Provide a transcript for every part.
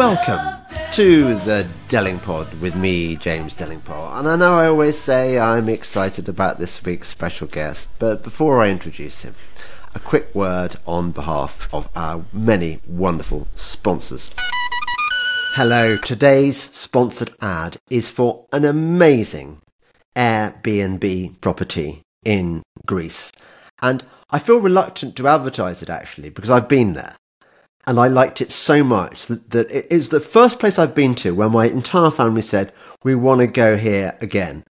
Welcome to the Delingpod with me, James Delingpole. And I know I always say I'm excited about this week's special guest, but before I introduce him, a quick word on behalf of our many wonderful sponsors. Hello, today's sponsored ad is for an amazing Airbnb property in Greece. And I feel reluctant to advertise it actually because I've been there and I liked it so much that, that it is the first place I've been to where my entire family said, We want to go here again.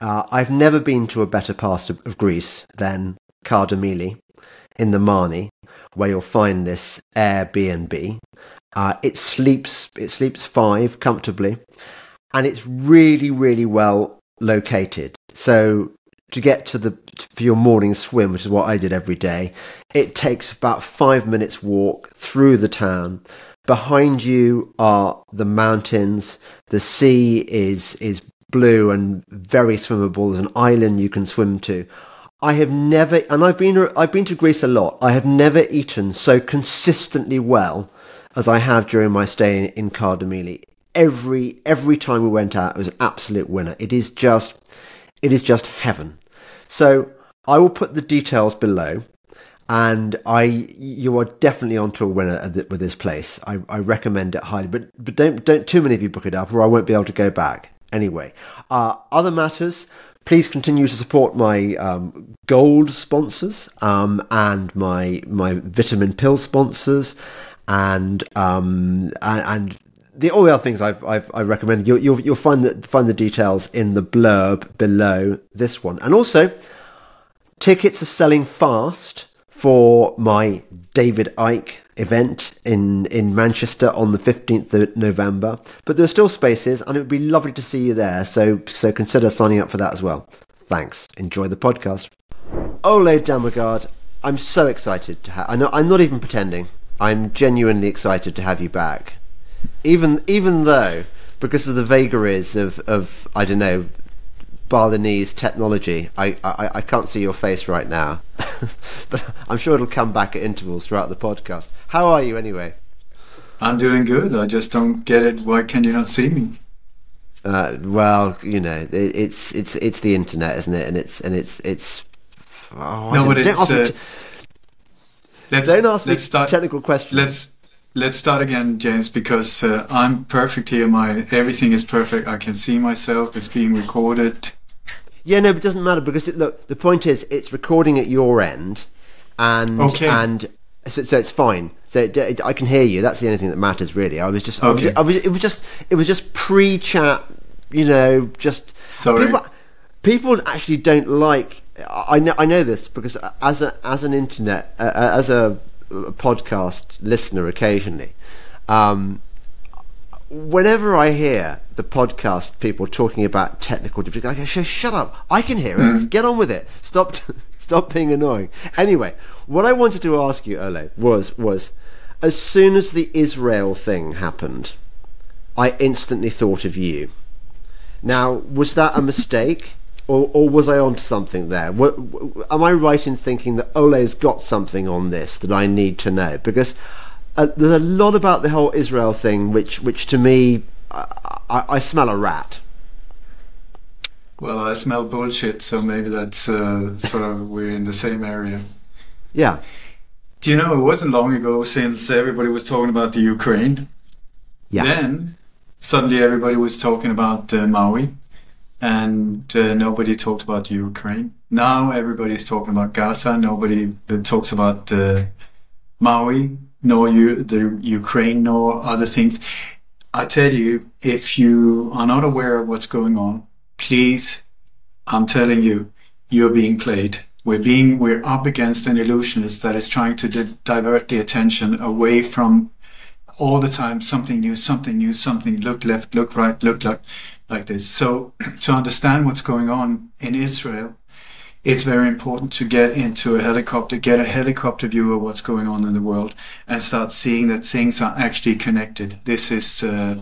Uh, I've never been to a better part of, of Greece than Kardamyli in the Mani, where you'll find this Airbnb. Uh, it sleeps it sleeps five comfortably, and it's really really well located. So to get to the for your morning swim, which is what I did every day, it takes about five minutes walk through the town. Behind you are the mountains. The sea is is blue and very swimmable. There's an island you can swim to. I have never, and I've been I've been to Greece a lot. I have never eaten so consistently well as I have during my stay in, in. Every every time we went out, it was an absolute winner. It is just it is just heaven. So I will put the details below, and I you are definitely onto a winner with this place. I, I recommend it highly, but but don't don't too many of you book it up, or I won't be able to go back. Anyway, uh, other matters. Please continue to support my um, gold sponsors um, and my my vitamin pill sponsors, and um, and, and the all the other things I've, I've I recommend you'll, you'll, you'll find the find the details in the blurb below this one, and also tickets are selling fast for my David Icke event in in Manchester on the fifteenth of November, but there are still spaces, and it would be lovely to see you there. So so consider signing up for that as well. Thanks. Enjoy the podcast. Oh, Ole Dammegard, I'm so excited to have. I know I'm not even pretending. I'm genuinely excited to have you back even even though because of the vagaries of, of I don't know Balinese technology, I, I, I can't see your face right now, but I'm sure it'll come back at intervals throughout the podcast. How are you anyway? I'm doing good. I just don't get it. Why can you not see me? Uh, well, you know, it, it's it's it's the internet, isn't it? And it's and it's it's. Oh, no, but it's. Uh, let's, don't ask let's me start, technical questions. Let's let's start again, James, because uh, I'm perfect here. My everything is perfect. I can see myself. It's being recorded. Yeah, no, but it doesn't matter because it, look, the point is, it's recording at your end, and okay. and so, so it's fine. So it, it, I can hear you. That's the only thing that matters, really. I was just, okay. I was, I was, it was just, it was just pre-chat. You know, just Sorry. people. People actually don't like. I know, I know this because as a as an internet uh, as a podcast listener occasionally, um, whenever I hear the podcast people talking about technical difficulties, I go, "Shut up! I can hear it. Mm. Get on with it. Stop, stop being annoying." Anyway, what I wanted to ask you, Ole, was was as soon as the Israel thing happened, I instantly thought of you. Now, was that a mistake? Or, or was I onto something there? What, am I right in thinking that Ole's got something on this that I need to know? Because uh, there's a lot about the whole Israel thing, which, which to me, I, I, I smell a rat. Well, I smell bullshit, so maybe that's uh, sort of we're in the same area. Yeah. Do you know it wasn't long ago since everybody was talking about the Ukraine? Yeah. Then suddenly everybody was talking about uh, Maui and uh, nobody talked about Ukraine. Now everybody's talking about Gaza. Nobody uh, talks about uh, Maui, nor you, the Ukraine, nor other things. I tell you, if you are not aware of what's going on, please, I'm telling you, you're being played. We're being, we're up against an illusionist that is trying to di- divert the attention away from all the time something new, something new, something. Look left, look right, look left like this. So to understand what's going on in Israel, it's very important to get into a helicopter, get a helicopter view of what's going on in the world, and start seeing that things are actually connected. This is uh,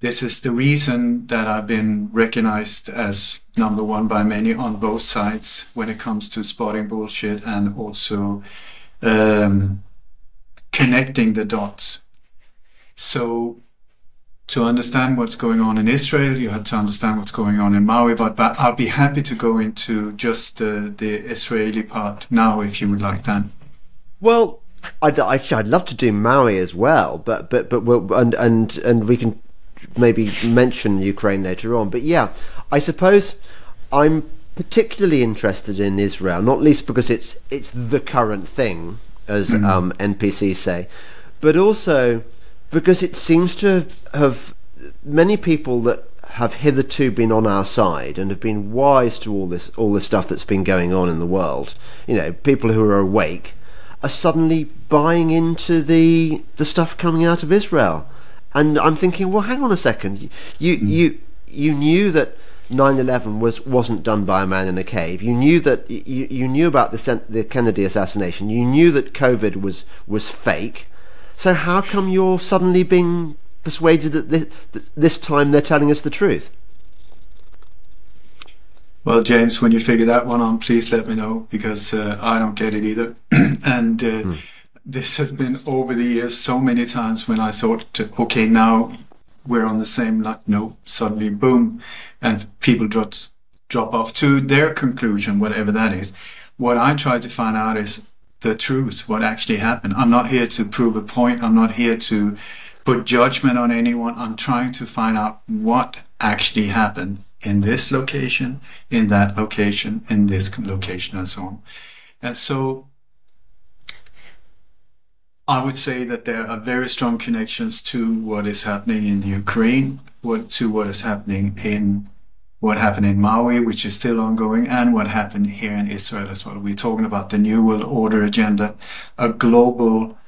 this is the reason that I've been recognized as number one by many on both sides when it comes to spotting bullshit and also um, connecting the dots So to understand what's going on in Israel, you have to understand what's going on in Maui. But, but I'll be happy to go into just uh, the Israeli part now, if you would like that. Well, I'd I'd love to do Maui as well, but but but we'll, and and and we can maybe mention Ukraine later on. But yeah, I suppose I'm particularly interested in Israel, not least because it's it's the current thing, as mm-hmm. um, NPCs say, but also because it seems to have many people that have hitherto been on our side and have been wise to all this all the stuff that's been going on in the world. You know, people who are awake are suddenly buying into the the stuff coming out of Israel. And I'm thinking, well, hang on a second. You mm. you you knew that 9/11 was wasn't done by a man in a cave. You knew that you, you knew about the the Kennedy assassination. You knew that COVID was was fake. So how come you're suddenly being persuaded that this, that this time they're telling us the truth? Well, James, when you figure that one out, please let me know because uh, I don't get it either. and uh, mm. this has been over the years so many times when I thought, okay, now we're on the same line. No, suddenly, boom, and people drop drop off to their conclusion, whatever that is. What I try to find out is the truth, what actually happened. I'm not here to prove a point. I'm not here to put judgment on anyone. I'm trying to find out what actually happened in this location, in that location, in this location, and so on. And so I would say that there are very strong connections to what is happening in the Ukraine, what, to what is happening in what happened in Maui, which is still ongoing, and what happened here in Israel as well. We're talking about the New World Order agenda, a global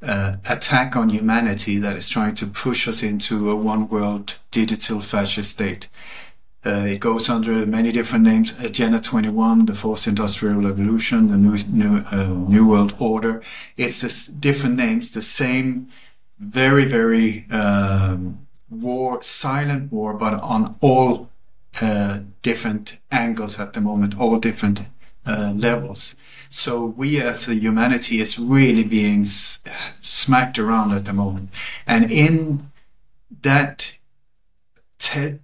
uh, attack on humanity that is trying to push us into a one world digital fascist state. Uh, it goes under many different names: Agenda 21, the Fourth Industrial Revolution, the New New, uh, New World Order. It's this different names, the same, very very um, war, silent war, but on all uh, different angles at the moment, all different uh, levels. So we as a humanity is really being smacked around at the moment, and in that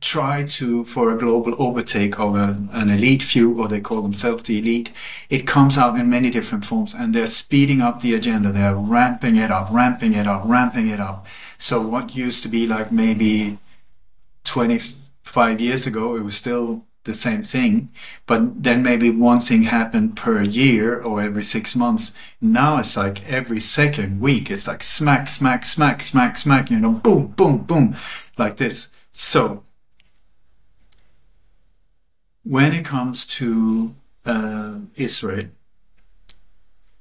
try to for a global overtake of a, an elite few, or they call themselves the elite, it comes out in many different forms, and they're speeding up the agenda. They're ramping it up, ramping it up, ramping it up. So what used to be like maybe 20 five years ago, it was still the same thing, but then maybe one thing happened per year or every six months. Now it's like every second week, it's like smack, smack, smack, smack, smack, you know, boom, boom, boom, like this. So, when it comes to uh, Israel,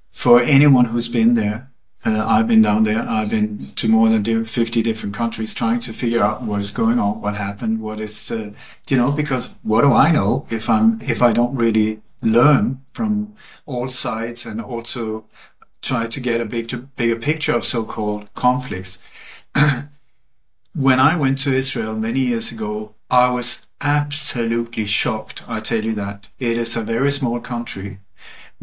for anyone who's been there, uh, I've been down there. I've been to more than 50 different countries trying to figure out what is going on, what happened, what is, uh, you know, because what do I know if I'm, if I don't really learn from all sides and also try to get a big, bigger picture of so-called conflicts. when I went to Israel many years ago, I was absolutely shocked. I tell you that it is a very small country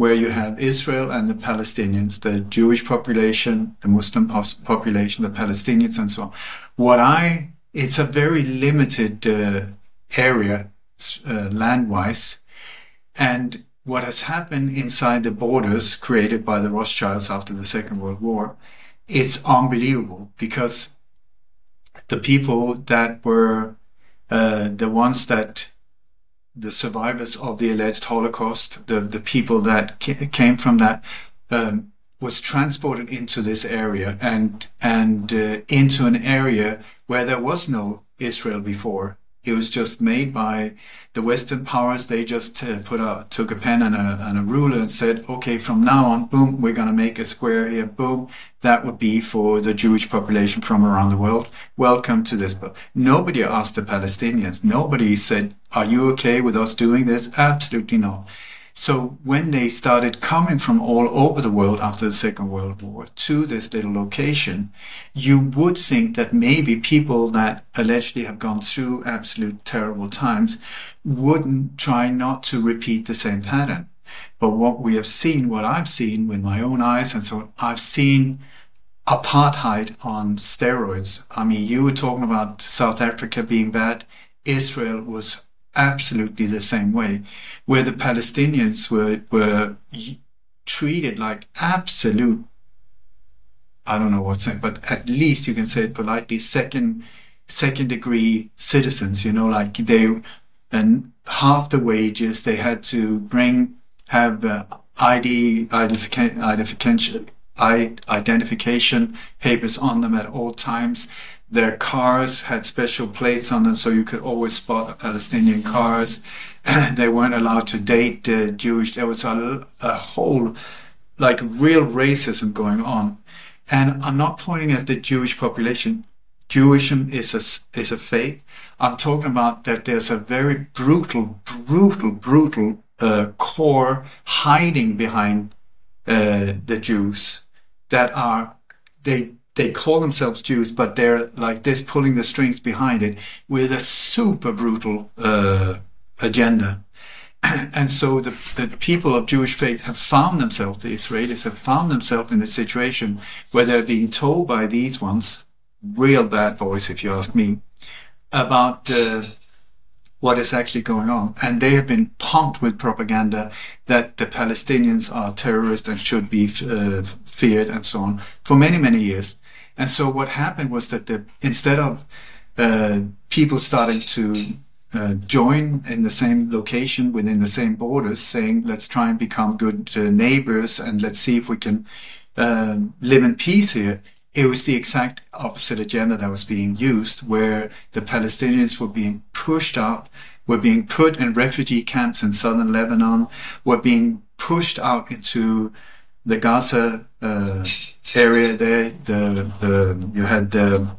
where you have Israel and the Palestinians, the Jewish population, the Muslim population, the Palestinians, and so on. What I, it's a very limited uh, area uh, land-wise, and what has happened inside the borders created by the Rothschilds after the Second World War, it's unbelievable because the people that were uh, the ones that the survivors of the alleged Holocaust, the, the people that came from that, um, was transported into this area and and uh, into an area where there was no Israel before. It was just made by the Western powers. They just uh, put a took a pen and a, and a ruler and said, okay, from now on, boom, we're going to make a square here, boom. That would be for the Jewish population from around the world. Welcome to this. But nobody asked the Palestinians. Nobody said, are you okay with us doing this? Absolutely not. So when they started coming from all over the world after the Second World War to this little location, you would think that maybe people that allegedly have gone through absolute terrible times wouldn't try not to repeat the same pattern. But what we have seen, what I've seen with my own eyes, and so I've seen apartheid on steroids. I mean, you were talking about South Africa being bad. Israel was absolutely the same way, where the Palestinians were were treated like absolute. I don't know what's it, but at least you can say it politely. Second, second degree citizens. You know, like they and half the wages they had to bring have uh, ID identification identification papers on them at all times. Their cars had special plates on them, so you could always spot a Palestinian cars. they weren't allowed to date uh, Jewish. There was a, a whole, like, real racism going on. And I'm not pointing at the Jewish population. Jewishm is a, is a faith. I'm talking about that there's a very brutal, brutal, brutal uh, core hiding behind uh, the Jews that are they they call themselves Jews, but they're like this, pulling the strings behind it with a super brutal uh, agenda. And so the, the people of Jewish faith have found themselves, the Israelis have found themselves in a situation where they're being told by these ones, real bad boys, if you ask me, about uh, what is actually going on. And they have been pumped with propaganda that the Palestinians are terrorists and should be uh, feared and so on for many, many years. And so what happened was that the, instead of uh, people starting to uh, join in the same location within the same borders, saying, let's try and become good uh, neighbors and let's see if we can uh, live in peace here it was the exact opposite agenda that was being used, where the Palestinians were being pushed out, were being put in refugee camps in southern Lebanon, were being pushed out into the Gaza uh, area there. The, the, you had the,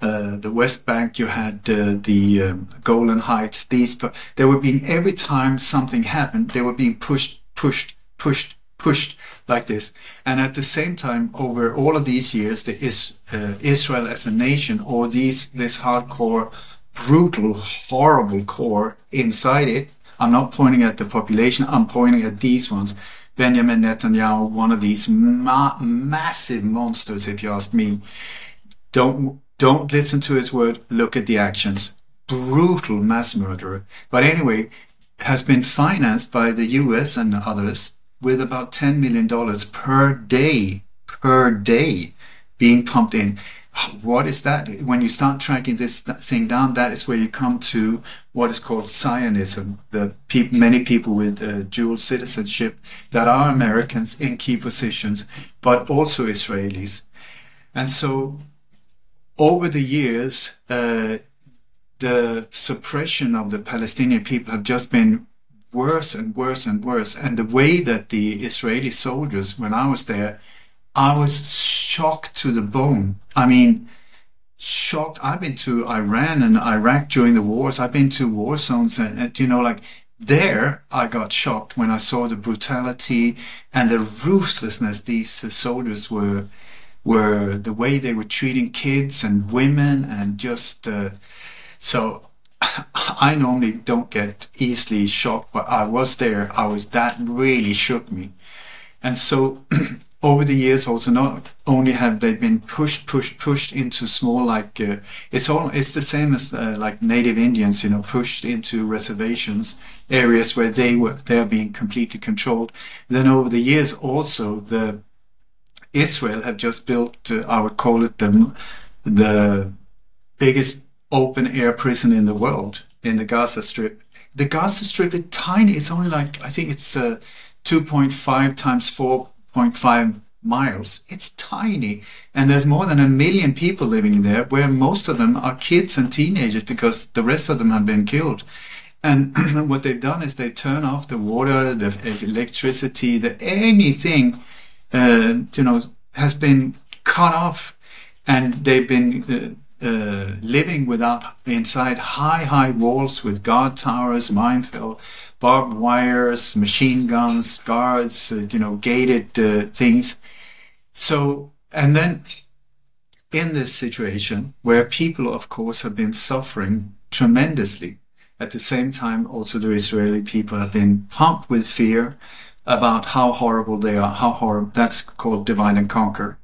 uh, the West Bank, you had uh, the um, Golan Heights. These, they were being every time something happened, they were being pushed, pushed, pushed pushed like this. And at the same time, over all of these years, the is, uh, Israel as a nation, or these this hardcore, brutal, horrible core inside it. I'm not pointing at the population. I'm pointing at these ones. Benjamin Netanyahu, one of these ma- massive monsters, if you ask me. Don't don't listen to his word. Look at the actions. Brutal mass murderer. But anyway, has been financed by the U.S. and others with about $10 million per day, per day being pumped in. What is that? When you start tracking this thing down, that is where you come to what is called Zionism. The pe- many people with uh, dual citizenship that are Americans in key positions, but also Israelis. And so, over the years, uh, the suppression of the Palestinian people have just been worse and worse and worse. And the way that the Israeli soldiers, when I was there, I was shocked to the bone. I mean, shocked. I've been to Iran and Iraq during the wars. I've been to war zones, and, and you know, like there, I got shocked when I saw the brutality and the ruthlessness these uh, soldiers were were the way they were treating kids and women and just uh, so I normally don't get easily shocked, but I was there. I was that really shook me. And so over the years, also not only have they been pushed, pushed, pushed into small like uh, it's all it's the same as uh, like native Indians, you know, pushed into reservations areas where they were they're being completely controlled. Then over the years, also the Israel have just built, uh, I would call it the the biggest open air prison in the world in the Gaza Strip. The Gaza Strip is tiny. It's only like I think it's uh, 2.5 times 4.5 miles. It's tiny, and there's more than a million people living there, where most of them are kids and teenagers because the rest of them have been killed. And what they've done is they turn off the water, the electricity, the anything, uh, you know, has been cut off, and they've been uh, uh, living without inside high, high walls with guard towers, minefield, barbed wires, machine guns, guards, uh, you know, gated uh, things. So, and then in this situation where people, of course, have been suffering tremendously, at the same time, also the Israeli people have been pumped with fear, about how horrible they are, how horrible, that's called divide and conquer.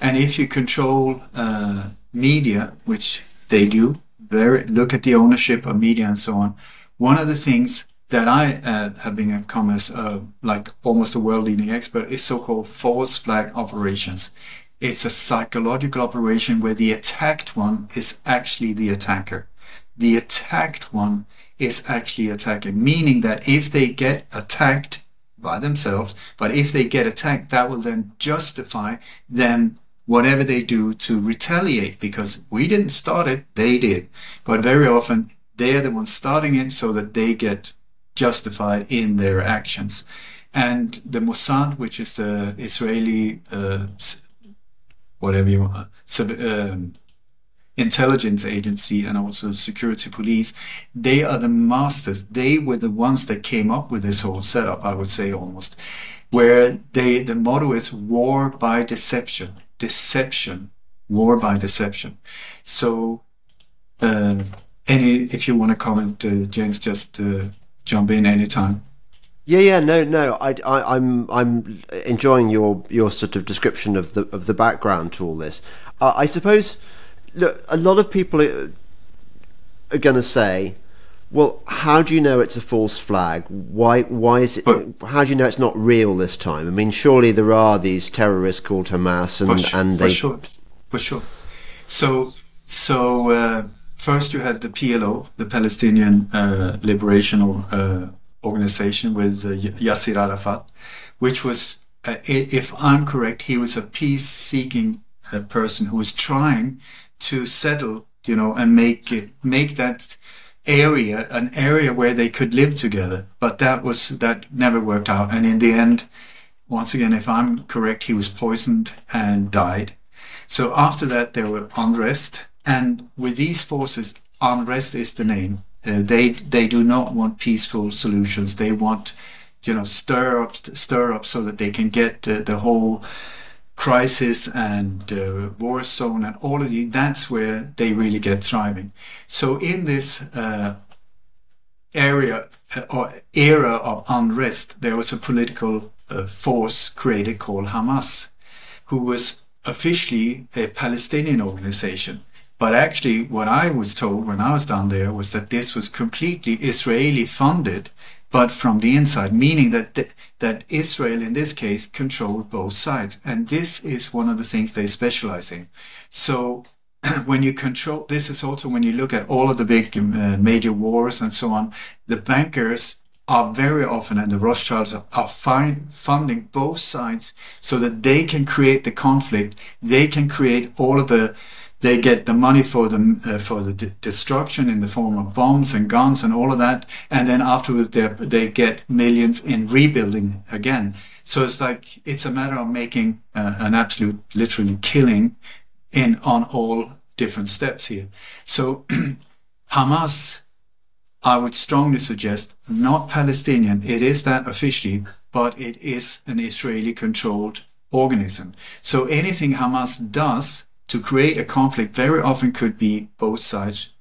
And if you control uh, media, which they do, very, look at the ownership of media and so on. One of the things that I uh, have become as uh, like almost a world leading expert is so-called false flag operations. It's a psychological operation where the attacked one is actually the attacker. The attacked one is actually attacking, meaning that if they get attacked by themselves, but if they get attacked, that will then justify them whatever they do to retaliate because we didn't start it, they did. But very often they are the ones starting it so that they get justified in their actions. And the Mossad, which is the Israeli, uh, whatever you want, sub, um, intelligence agency and also security police, they are the masters. They were the ones that came up with this whole setup, I would say almost, where they the motto is war by deception deception, war by deception. So, uh, any if you want to comment, uh, James, just uh, jump in anytime. Yeah, yeah, no, no. I, I, I'm, I'm enjoying your your sort of description of the of the background to all this. Uh, I suppose, look, a lot of people are, are going to say, well, how do you know it's a false flag? Why why is it? But, how do you know it's not real this time? I mean, surely there are these terrorists called Hamas, and for and they for sure, for sure. So so uh, first you had the PLO, the Palestinian uh, Liberation uh, Organization, with uh, Yasser Arafat, which was, uh, if I'm correct, he was a peace-seeking uh, person who was trying to settle, you know, and make make that area, an area where they could live together. But that was that never worked out. And in the end, once again, if I'm correct, he was poisoned and died. So after that, there were unrest, and with these forces, unrest is the name. Uh, they they do not want peaceful solutions. They want, you know, stir up stir up so that they can get uh, the whole crisis and uh, war zone and all of the that's where they really get thriving so in this uh, area uh, or era of unrest there was a political uh, force created called Hamas who was officially a Palestinian organization but actually what I was told when I was down there was that this was completely Israeli funded but from the inside, meaning that, that, that Israel in this case controlled both sides. And this is one of the things they specialize in. So when you control, this is also when you look at all of the big uh, major wars and so on, the bankers are very often, and the Rothschilds are, are funding both sides so that they can create the conflict. They can create all of the they get the money for the uh, for the destruction in the form of bombs and guns and all of that, and then afterwards they they get millions in rebuilding again. So it's like it's a matter of making uh, an absolute, literally killing in on all different steps here. So Hamas, I would strongly suggest not Palestinian. It is that officially, but it is an Israeli-controlled organism. So anything Hamas does to create a conflict very often could be both sides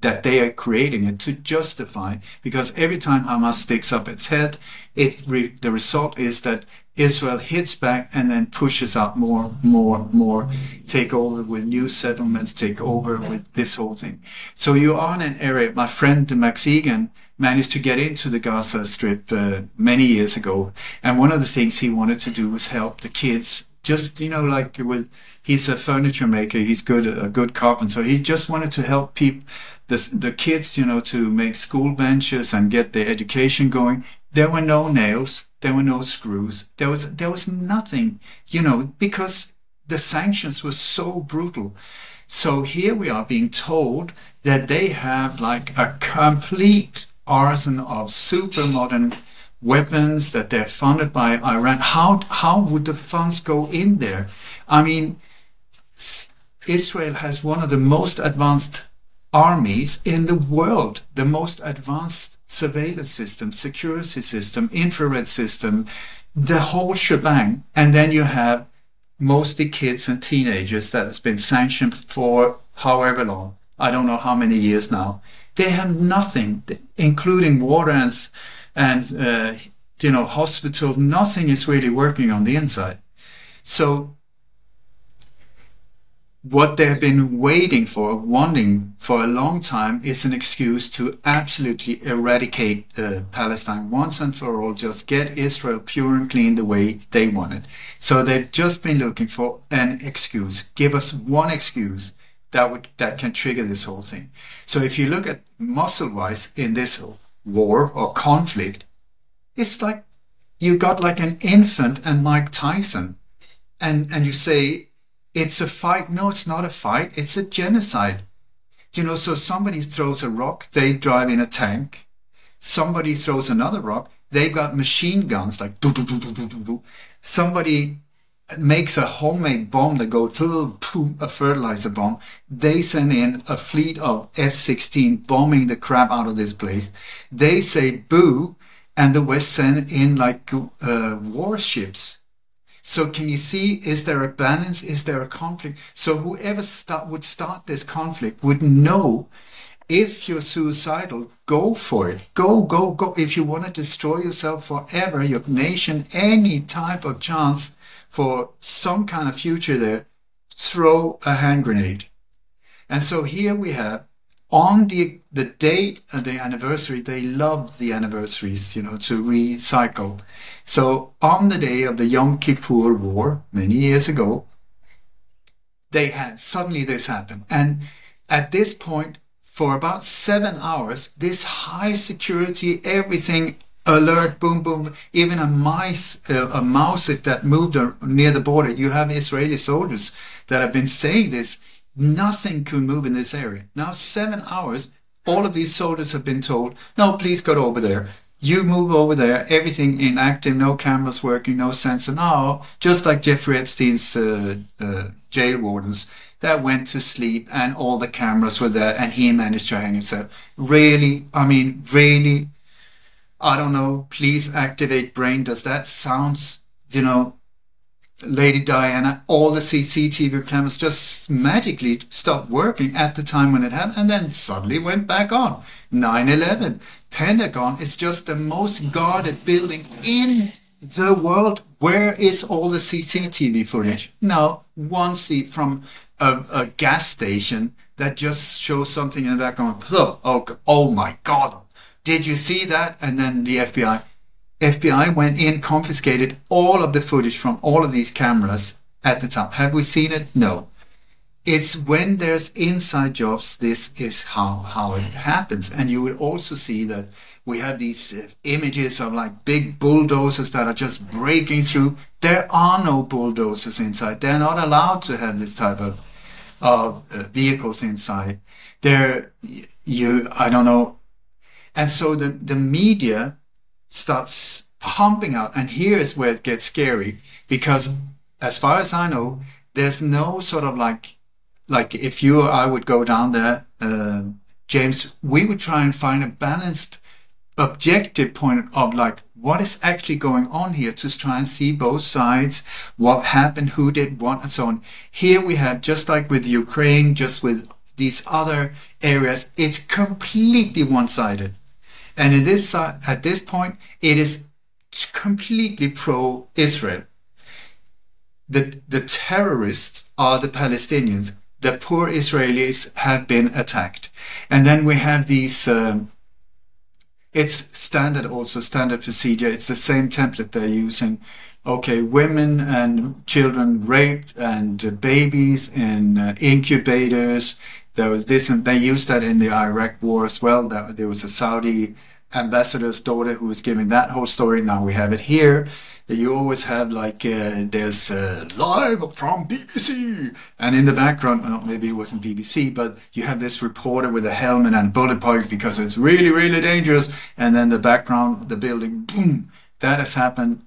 that they are creating it to justify because every time Hamas sticks up its head it re- the result is that Israel hits back and then pushes out more more more take over with new settlements take over with this whole thing. So you are in an area my friend Max Igan managed to get into the Gaza Strip uh, many years ago and one of the things he wanted to do was help the kids just you know like with he's a furniture maker. He's good, a good carpenter. So he just wanted to help people, the, the kids, you know, to make school benches and get their education going. There were no nails. There were no screws. There was, there was nothing, you know, because the sanctions were so brutal. So here we are being told that they have like a complete arsenal of super modern weapons that they're funded by Iran. How how would the funds go in there? I mean, Israel has one of the most advanced armies in the world, the most advanced surveillance system, security system, infrared system, the whole shebang. And then you have mostly kids and teenagers that has been sanctioned for however long. I don't know how many years now. They have nothing, including water and, and uh, you know, hospital, nothing is really working on the inside. So what they've been waiting for, wanting for a long time, is an excuse to absolutely eradicate uh, Palestine once and for all, just get Israel pure and clean the way they want it. So they've just been looking for an excuse. Give us one excuse that would that can trigger this whole thing. So if you look at muscle-wise in this war or conflict, it's like you got like an infant and Mike Tyson, and and you say it's a fight. No, it's not a fight. It's a genocide. You know, so somebody throws a rock, they drive in a tank. Somebody throws another rock, they've got machine guns like do do do do do do do. Somebody makes a homemade bomb that goes through a fertilizer bomb. They send in a fleet of F-16 bombing the crap out of this place. They say boo, and the West send in like uh, warships so can you see, is there a balance? Is there a conflict? So whoever start, would start this conflict would know if you're suicidal, go for it. Go, go, go. If you want to destroy yourself forever, your nation, any type of chance for some kind of future there, throw a hand grenade. And so here we have on the the date of the anniversary, they love the anniversaries, you know, to recycle. So on the day of the Yom Kippur War, many years ago, they had suddenly this happened. And at this point, for about seven hours, this high security, everything alert, boom, boom, even a mice, uh, a mouse that moved near the border. You have Israeli soldiers that have been saying this. Nothing could move in this area. Now, seven hours, all of these soldiers have been told, no, please go over there. You move over there, everything inactive, no cameras working, no sensor. Now, just like Jeffrey Epstein's uh, uh, jail wardens that went to sleep and all the cameras were there and he managed to hang himself. Really, I mean, really, I don't know, please activate brain. Does that sounds, you know, Lady Diana, all the CCTV cameras just magically stopped working at the time when it happened and then suddenly went back on. 9 11. Pentagon is just the most guarded building in the world. Where is all the CCTV footage? Now, one seat from a, a gas station that just shows something in the background. Oh, oh, oh my God. Did you see that? And then the FBI FBI went in, confiscated all of the footage from all of these cameras at the time. Have we seen it? No. It's when there's inside jobs, this is how, how it happens. And you will also see that we have these uh, images of like big bulldozers that are just breaking through. There are no bulldozers inside. They're not allowed to have this type of, of uh, vehicles inside. They're, you, I don't know. And so the, the media starts pumping out. And here's where it gets scary because, as far as I know, there's no sort of like, like if you or I would go down there, uh, James, we would try and find a balanced, objective point of like what is actually going on here to try and see both sides, what happened, who did what, and so on. Here we have, just like with Ukraine, just with these other areas, it's completely one sided. And in this, at this point, it is completely pro-Israel. The, the terrorists are the Palestinians. The poor Israelis have been attacked. And then we have these, um, it's standard also, standard procedure. It's the same template they're using. Okay, women and children raped and babies in uh, incubators there was this, and they used that in the Iraq war as well. That there was a Saudi ambassador's daughter who was giving that whole story. Now we have it here. You always have like uh, there's uh, live from BBC, and in the background, well, maybe it wasn't BBC, but you have this reporter with a helmet and a bullet point because it's really, really dangerous. And then the background, the building, boom, that has happened.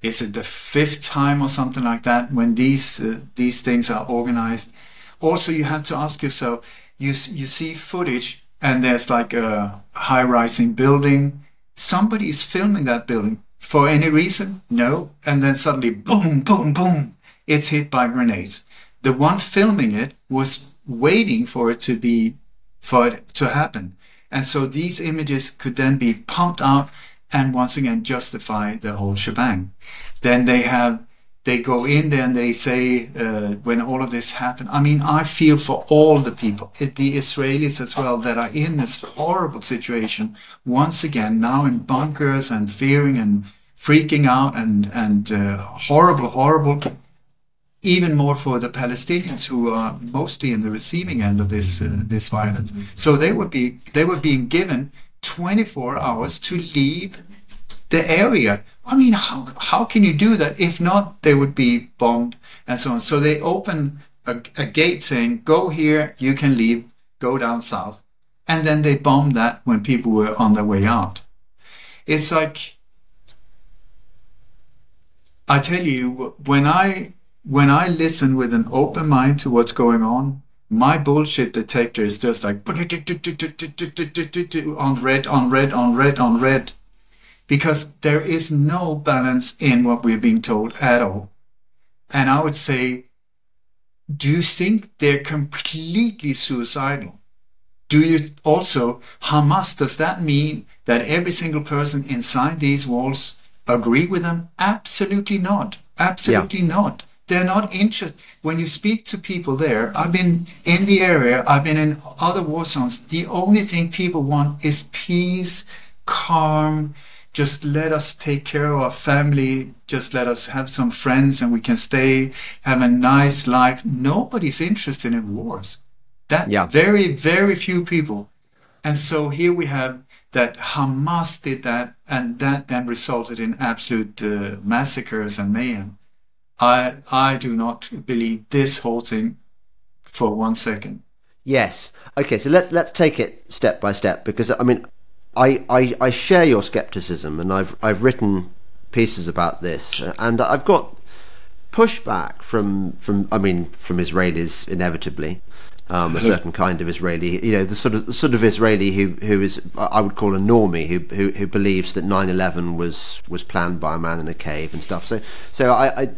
Is it the fifth time or something like that when these uh, these things are organized? Also, you have to ask yourself, you, you see footage and there's like a high rising building. Somebody is filming that building for any reason? No. And then suddenly, boom, boom, boom, it's hit by grenades. The one filming it was waiting for it to be, for it to happen. And so these images could then be pumped out and once again justify the whole shebang. Then they have they go in there and they say uh, when all of this happened i mean i feel for all the people the israelis as well that are in this horrible situation once again now in bunkers and fearing and freaking out and and uh, horrible horrible even more for the palestinians who are mostly in the receiving end of this uh, this violence so they would be they were being given 24 hours to leave the area. I mean, how, how can you do that? If not, they would be bombed and so on. So they open a, a gate saying, go here, you can leave, go down south. And then they bombed that when people were on their way out. It's like, I tell you, when I, when I listen with an open mind to what's going on, my bullshit detector is just like on red, on red, on red, on red because there is no balance in what we're being told at all. And I would say, do you think they're completely suicidal? Do you also, Hamas, does that mean that every single person inside these walls agree with them? Absolutely not. Absolutely yeah. not. They're not interested. When you speak to people there, I've been in the area, I've been in other war zones. The only thing people want is peace, calm, just let us take care of our family just let us have some friends and we can stay have a nice life. Nobody's interested in wars. That yeah. very very few people. And so here we have that hamas did that and that then resulted in absolute uh, massacres and mayhem. I i do not believe this whole thing for one second. Yes. Okay so let's let's take it step by step because i mean I, I, I share your skepticism, and I've I've written pieces about this, and I've got pushback from from I mean from Israelis inevitably. Um, a certain kind of Israeli, you know, the sort of the sort of Israeli who who is I would call a normie who who, who believes that 9/11 was was planned by a man in a cave and stuff. So so I. I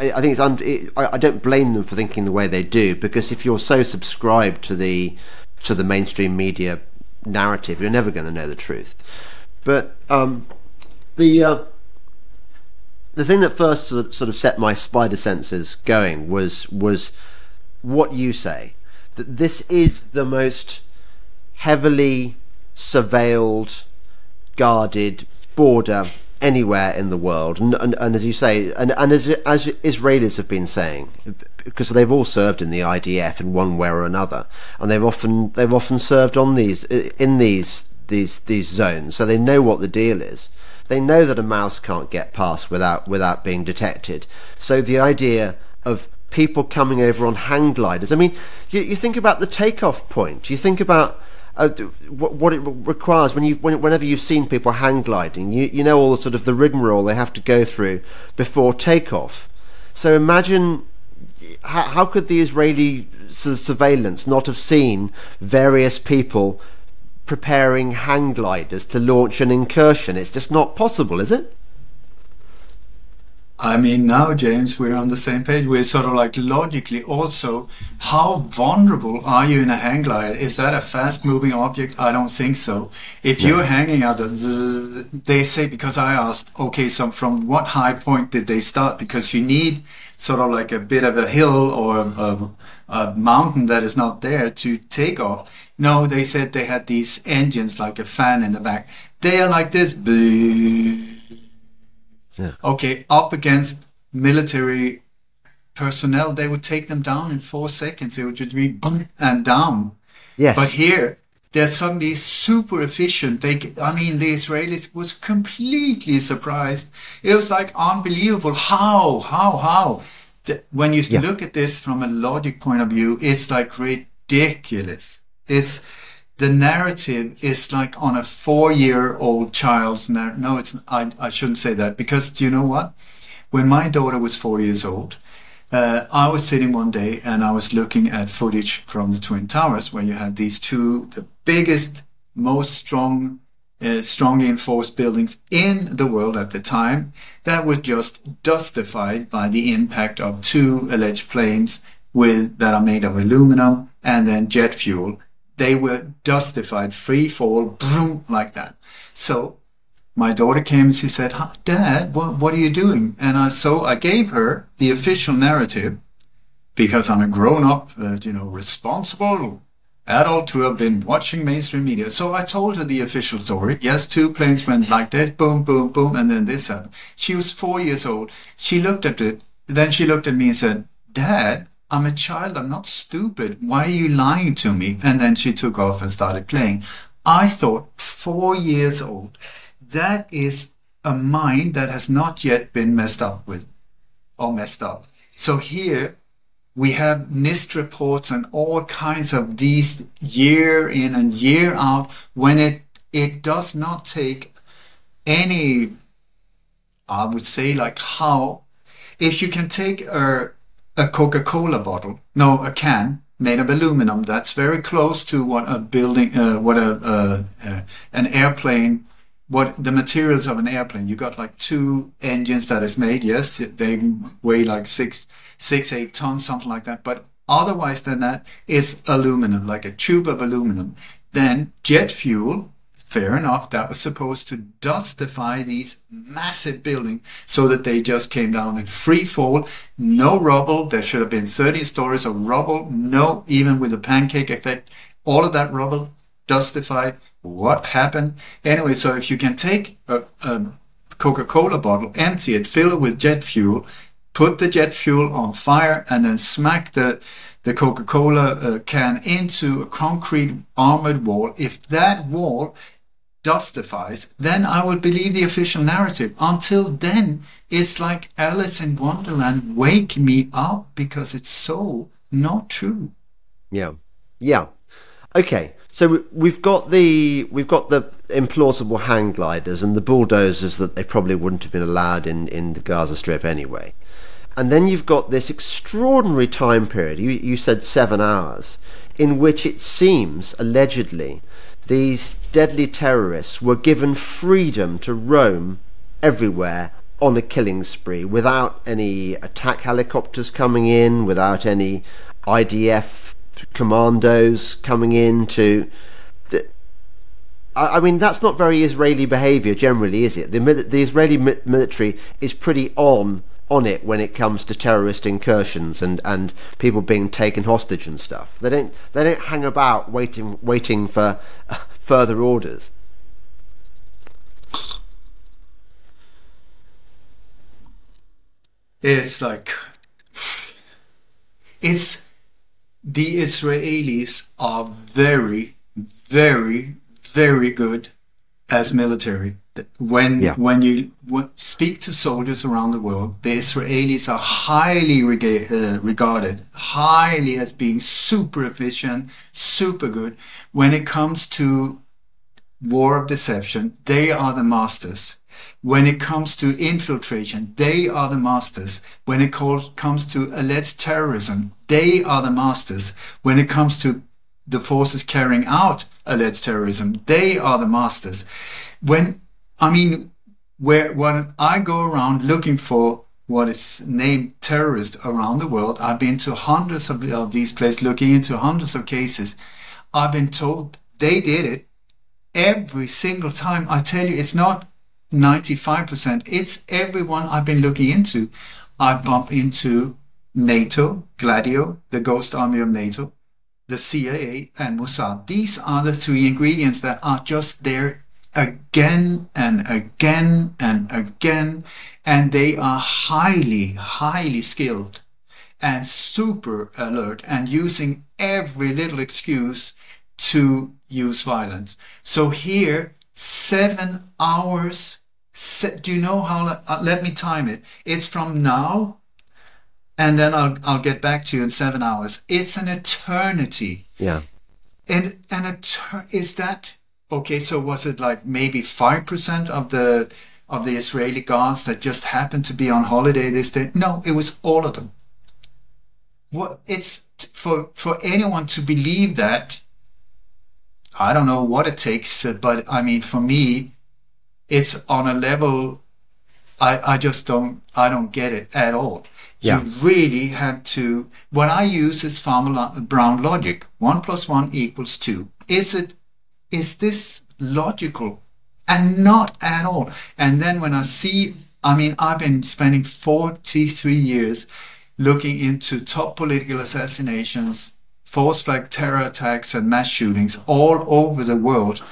I think it's un- it, I don't blame them for thinking the way they do because if you're so subscribed to the to the mainstream media narrative, you're never going to know the truth. But um, the uh, the thing that first sort of set my spider senses going was was what you say that this is the most heavily surveilled, guarded border anywhere in the world, and, and, and as you say, and, and as as Israelis have been saying, because they've all served in the IDF in one way or another, and they've often they've often served on these in these these these zones, so they know what the deal is. They know that a mouse can't get past without without being detected. So the idea of people coming over on hang gliders. I mean, you, you think about the takeoff point. You think about uh, what, it requires when you when, whenever you've seen people hang gliding. You you know all the sort of the rigmarole they have to go through before takeoff. So imagine how, how could the Israeli surveillance not have seen various people preparing hang gliders to launch an incursion? It's just not possible, is it? I mean, now, James, we're on the same page. We're sort of like logically also, how vulnerable are you in a hang glider? Is that a fast moving object? I don't think so. If yeah. you're hanging out, the, they say, because I asked, okay, so from what high point did they start? Because you need sort of like a bit of a hill or a, a mountain that is not there to take off. No, they said they had these engines like a fan in the back. They are like this. Yeah. Okay, up against military personnel, they would take them down in four seconds. It would just be boom and down. Yes. But here, they're suddenly super efficient. They, I mean, the Israelis was completely surprised. It was like unbelievable. How, how, how? The, when you yeah. look at this from a logic point of view, it's like ridiculous. It's the narrative is like on a four-year-old child's narrative. No, it's I, I shouldn't say that because do you know what? When my daughter was four years old, uh, I was sitting one day and I was looking at footage from the Twin Towers where you had these two, the biggest, most strong, uh, strongly enforced buildings in the world at the time that was just dustified by the impact of two alleged planes with that are made of aluminum and then jet fuel they were dustified, free fall, boom, like that. So my daughter came and she said, Dad, what, what are you doing? And I, so I gave her the official narrative because I'm a grown up, uh, you know, responsible adult who have been watching mainstream media. So I told her the official story. Yes, two planes went like this, boom, boom, boom, and then this happened. She was four years old. She looked at it. Then she looked at me and said, Dad, I'm a child. I'm not stupid. Why are you lying to me? And then she took off and started playing. I thought, four years old, that is a mind that has not yet been messed up with or messed up. So here we have NIST reports and all kinds of these year in and year out when it it does not take any I would say like how if you can take a a Coca-Cola bottle no a can made of aluminum that's very close to what a building uh, what a uh, uh, an airplane what the materials of an airplane you got like two engines that is made yes they weigh like six six, eight tons, something like that. But otherwise than that is aluminum, like a tube of aluminum. Then jet fuel, fair enough, that was supposed to dustify these massive buildings so that they just came down in free fall, no rubble. There should have been 30 stories of rubble, no, even with the pancake effect, all of that rubble dustified. What happened? Anyway, so if you can take a, a Coca-Cola bottle, empty it, fill it with jet fuel, put the jet fuel on fire and then smack the the Coca-Cola uh, can into a concrete armored wall, if that wall dustifies, then I would believe the official narrative. Until then, it's like Alice in Wonderland, wake me up because it's so not true. Yeah. Yeah. Okay. So we've got the we've got the implausible hang gliders and the bulldozers that they probably wouldn't have been allowed in, in the Gaza Strip anyway. And then you've got this extraordinary time period, you, you said seven hours, in which it seems, allegedly, these deadly terrorists were given freedom to roam everywhere on a killing spree without any attack helicopters coming in, without any IDF commandos coming in to. I mean, that's not very Israeli behaviour generally, is it? The, the Israeli military is pretty on on it when it comes to terrorist incursions and, and people being taken hostage and stuff. They don't they don't hang about waiting waiting for uh, further orders. It's like it's the Israelis are very very very good as military when yeah. when you speak to soldiers around the world, the Israelis are highly rega- uh, regarded, highly as being super efficient, super good. When it comes to war of deception, they are the masters. When it comes to infiltration, they are the masters. When it comes to alleged terrorism, they are the masters. When it comes to the forces carrying out alleged terrorism, they are the masters. When I mean, where when I go around looking for what is named terrorist around the world, I've been to hundreds of, of these places, looking into hundreds of cases. I've been told they did it every single time. I tell you, it's not 95%. It's everyone I've been looking into. I bump into NATO, Gladio, the ghost army of NATO, the CIA, and Mossad. These are the three ingredients that are just there again and again and again. And they are highly, highly skilled and super alert and using every little excuse to use violence. So here, seven hours. do you know how? Uh, let me time it. It's from now, and then I'll I'll get back to you in seven hours. It's an eternity. Yeah. And an eternity is that okay, so was it like maybe 5% of the of the Israeli guards that just happened to be on holiday this day? No, it was all of them. What it's for for anyone to believe that I don't know what it takes, uh, but I mean for me it's on a level I, I just don't I don't get it at all. Yeah. You really have to what I use is Farmer Brown logic. One plus one equals two. Is it is this logical and not at all. And then when I see, I mean, I've been spending 43 years looking into top political assassinations, forced flag terror attacks, and mass shootings all over the world.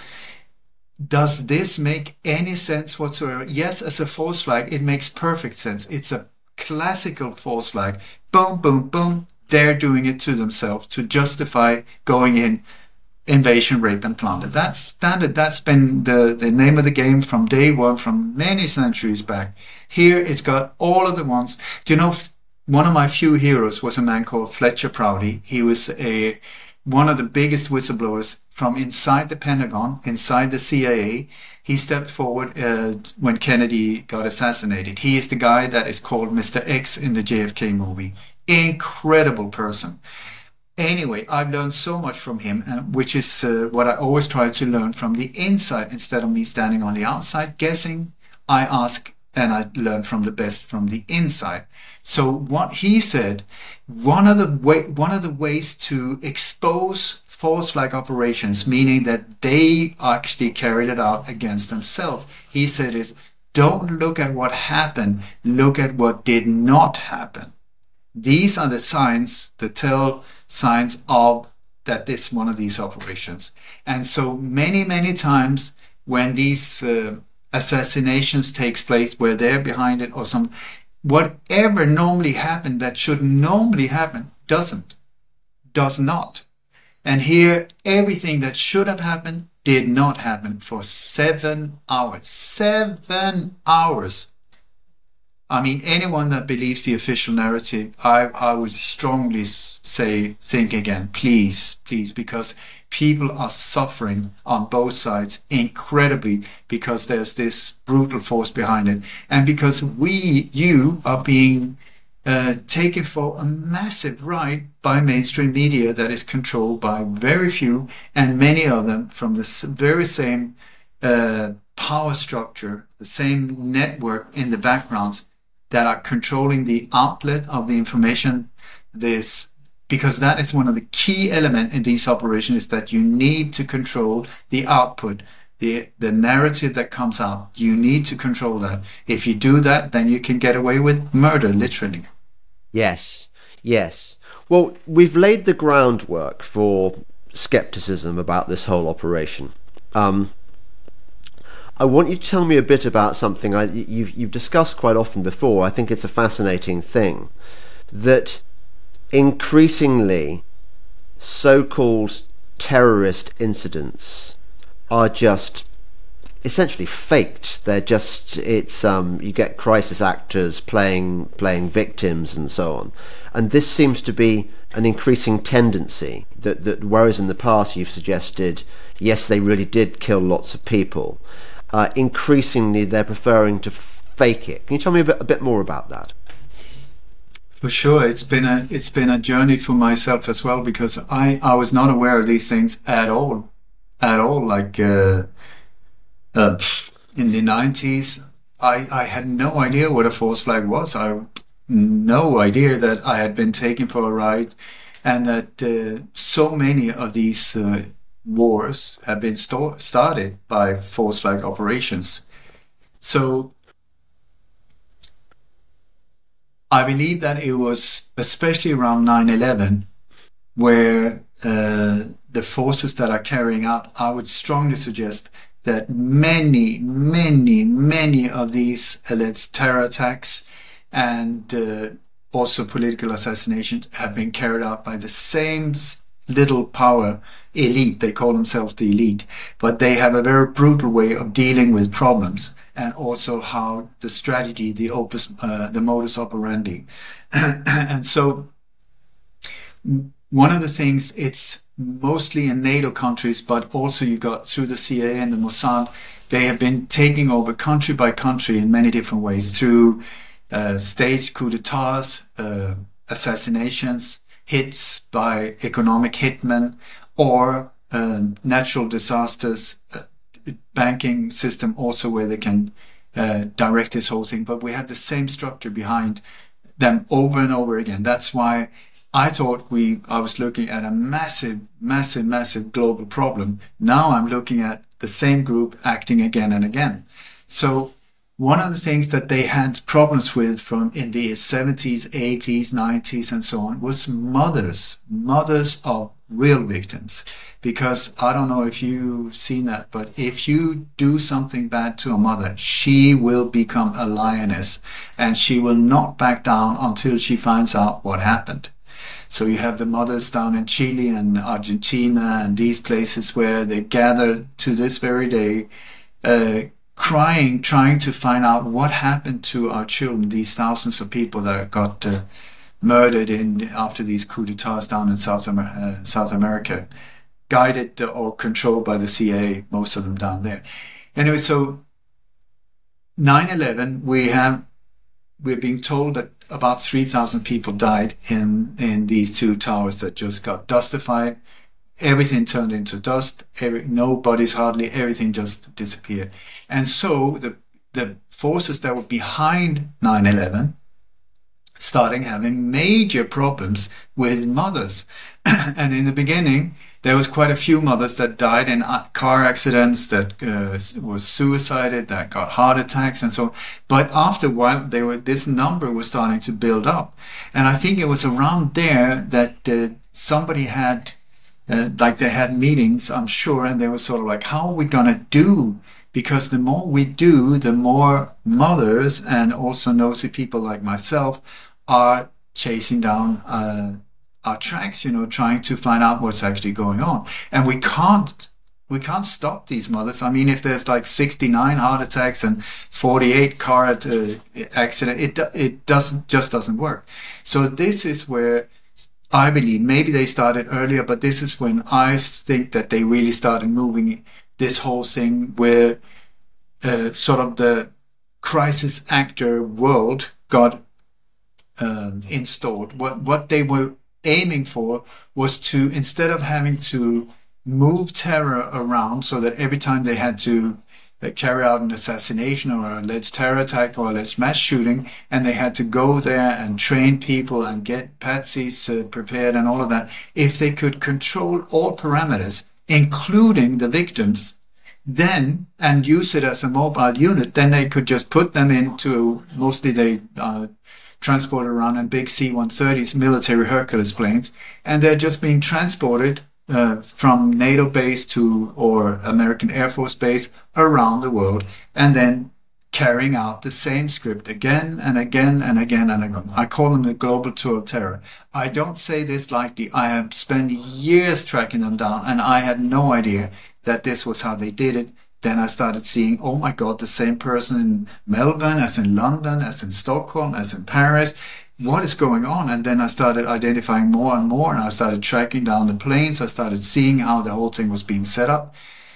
Does this make any sense whatsoever? Yes, as a force flag, it makes perfect sense. It's a classical false flag. Boom, boom, boom. They're doing it to themselves to justify going in invasion, rape, and plunder. That's standard. That's been the, the name of the game from day one, from many centuries back. Here it's got all of the ones. Do you know, one of my few heroes was a man called Fletcher Prouty. He was a one of the biggest whistleblowers from inside the Pentagon, inside the CIA. He stepped forward uh, when Kennedy got assassinated. He is the guy that is called Mr. X in the JFK movie. Incredible person. Anyway, I've learned so much from him, uh, which is uh, what I always try to learn from the inside instead of me standing on the outside guessing. I ask and I learn from the best from the inside. So what he said, one of the way, one of the ways to expose false flag operations, meaning that they actually carried it out against themselves, he said is don't look at what happened, look at what did not happen. These are the signs, the tell signs of that this one of these operations. And so many, many times when these uh, assassinations takes place where they're behind it or some whatever normally happened that should normally happen doesn't does not and here everything that should have happened did not happen for seven hours seven hours I mean, anyone that believes the official narrative, I, I would strongly say, think again, please, please, because people are suffering on both sides incredibly because there's this brutal force behind it. And because we, you, are being uh, taken for a massive ride by mainstream media that is controlled by very few and many of them from the very same uh, power structure, the same network in the backgrounds that are controlling the outlet of the information this because that is one of the key element in these operations is that you need to control the output the the narrative that comes out. You need to control that. If you do that then you can get away with murder literally. Yes. Yes. Well we've laid the groundwork for skepticism about this whole operation. Um, I want you to tell me a bit about something I, you've, you've discussed quite often before. I think it's a fascinating thing that increasingly so called terrorist incidents are just essentially faked. They're just it's um, you get crisis actors playing playing victims and so on, and this seems to be an increasing tendency. That that whereas in the past you've suggested yes they really did kill lots of people, uh, increasingly they're preferring to fake it. Can you tell me a bit, a bit more about that? For sure, it's been a it's been a journey for myself as well because I I was not aware of these things at all, at all. Like uh, uh, in the nineties, I I had no idea what a false flag was. I no idea that I had been taken for a ride, and that uh, so many of these uh, wars have been started by false flag operations. So I believe that it was especially around 9/11 where uh, the forces that are carrying out. I would strongly suggest that many, many, many of these alleged terror attacks and uh, also political assassinations have been carried out by the same little power elite. They call themselves the elite, but they have a very brutal way of dealing with problems and also how the strategy, the opus, uh, the modus operandi. and so one of the things it's mostly in NATO countries, but also you got through the CIA and the Mossad, they have been taking over country by country in many different ways through uh, staged coup d'etats, uh, assassinations, hits by economic hitmen, or uh, natural disasters, uh, banking system also where they can uh, direct this whole thing. But we have the same structure behind them over and over again. That's why I thought we I was looking at a massive, massive, massive global problem. Now I'm looking at the same group acting again and again. So one of the things that they had problems with from in the 70s, 80s, 90s, and so on was mothers, mothers of real victims. Because I don't know if you've seen that, but if you do something bad to a mother, she will become a lioness and she will not back down until she finds out what happened. So you have the mothers down in Chile and Argentina and these places where they gather to this very day, uh, crying, trying to find out what happened to our children, these thousands of people that got uh, murdered in after these coups d'etats down in South, Amer- uh, South America, guided or controlled by the CIA, most of them down there. Anyway, so 9/11, we have we're being told that about 3,000 people died in in these two towers that just got dustified. Everything turned into dust. Every, no bodies hardly. Everything just disappeared. And so the the forces that were behind 9/11 starting having major problems with mothers. and in the beginning, there was quite a few mothers that died in car accidents, that uh, was suicided, that got heart attacks, and so. But after a while, they were this number was starting to build up, and I think it was around there that uh, somebody had, uh, like they had meetings, I'm sure, and they were sort of like, "How are we gonna do?" Because the more we do, the more mothers and also nosy people like myself are chasing down uh, our tracks, you know, trying to find out what's actually going on. And we can't we can't stop these mothers. I mean, if there's like 69 heart attacks and 48 car uh, accident, it it doesn't just doesn't work. So this is where I believe maybe they started earlier, but this is when I think that they really started moving this whole thing where uh, sort of the crisis actor world got um, installed. What what they were aiming for was to instead of having to move terror around so that every time they had to uh, carry out an assassination or an alleged terror attack or alleged mass shooting, and they had to go there and train people and get patsies uh, prepared and all of that. If they could control all parameters, including the victims, then and use it as a mobile unit, then they could just put them into mostly they uh, around in big C-130s, military Hercules planes, and they're just being transported uh, from NATO base to or American Air Force base around the world, and then carrying out the same script again and again and again and again. I call them the global tour of terror. I don't say this lightly. I have spent years tracking them down, and I had no idea that this was how they did it. Then I started seeing, oh my God, the same person in Melbourne as in London, as in Stockholm, as in Paris. What is going on? And then I started identifying more and more, and I started tracking down the planes. I started seeing how the whole thing was being set up.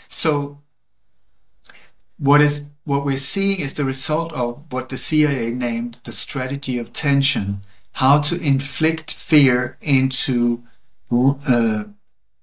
So, what is what we're seeing is the result of what the CIA named the strategy of tension, how to inflict fear into uh,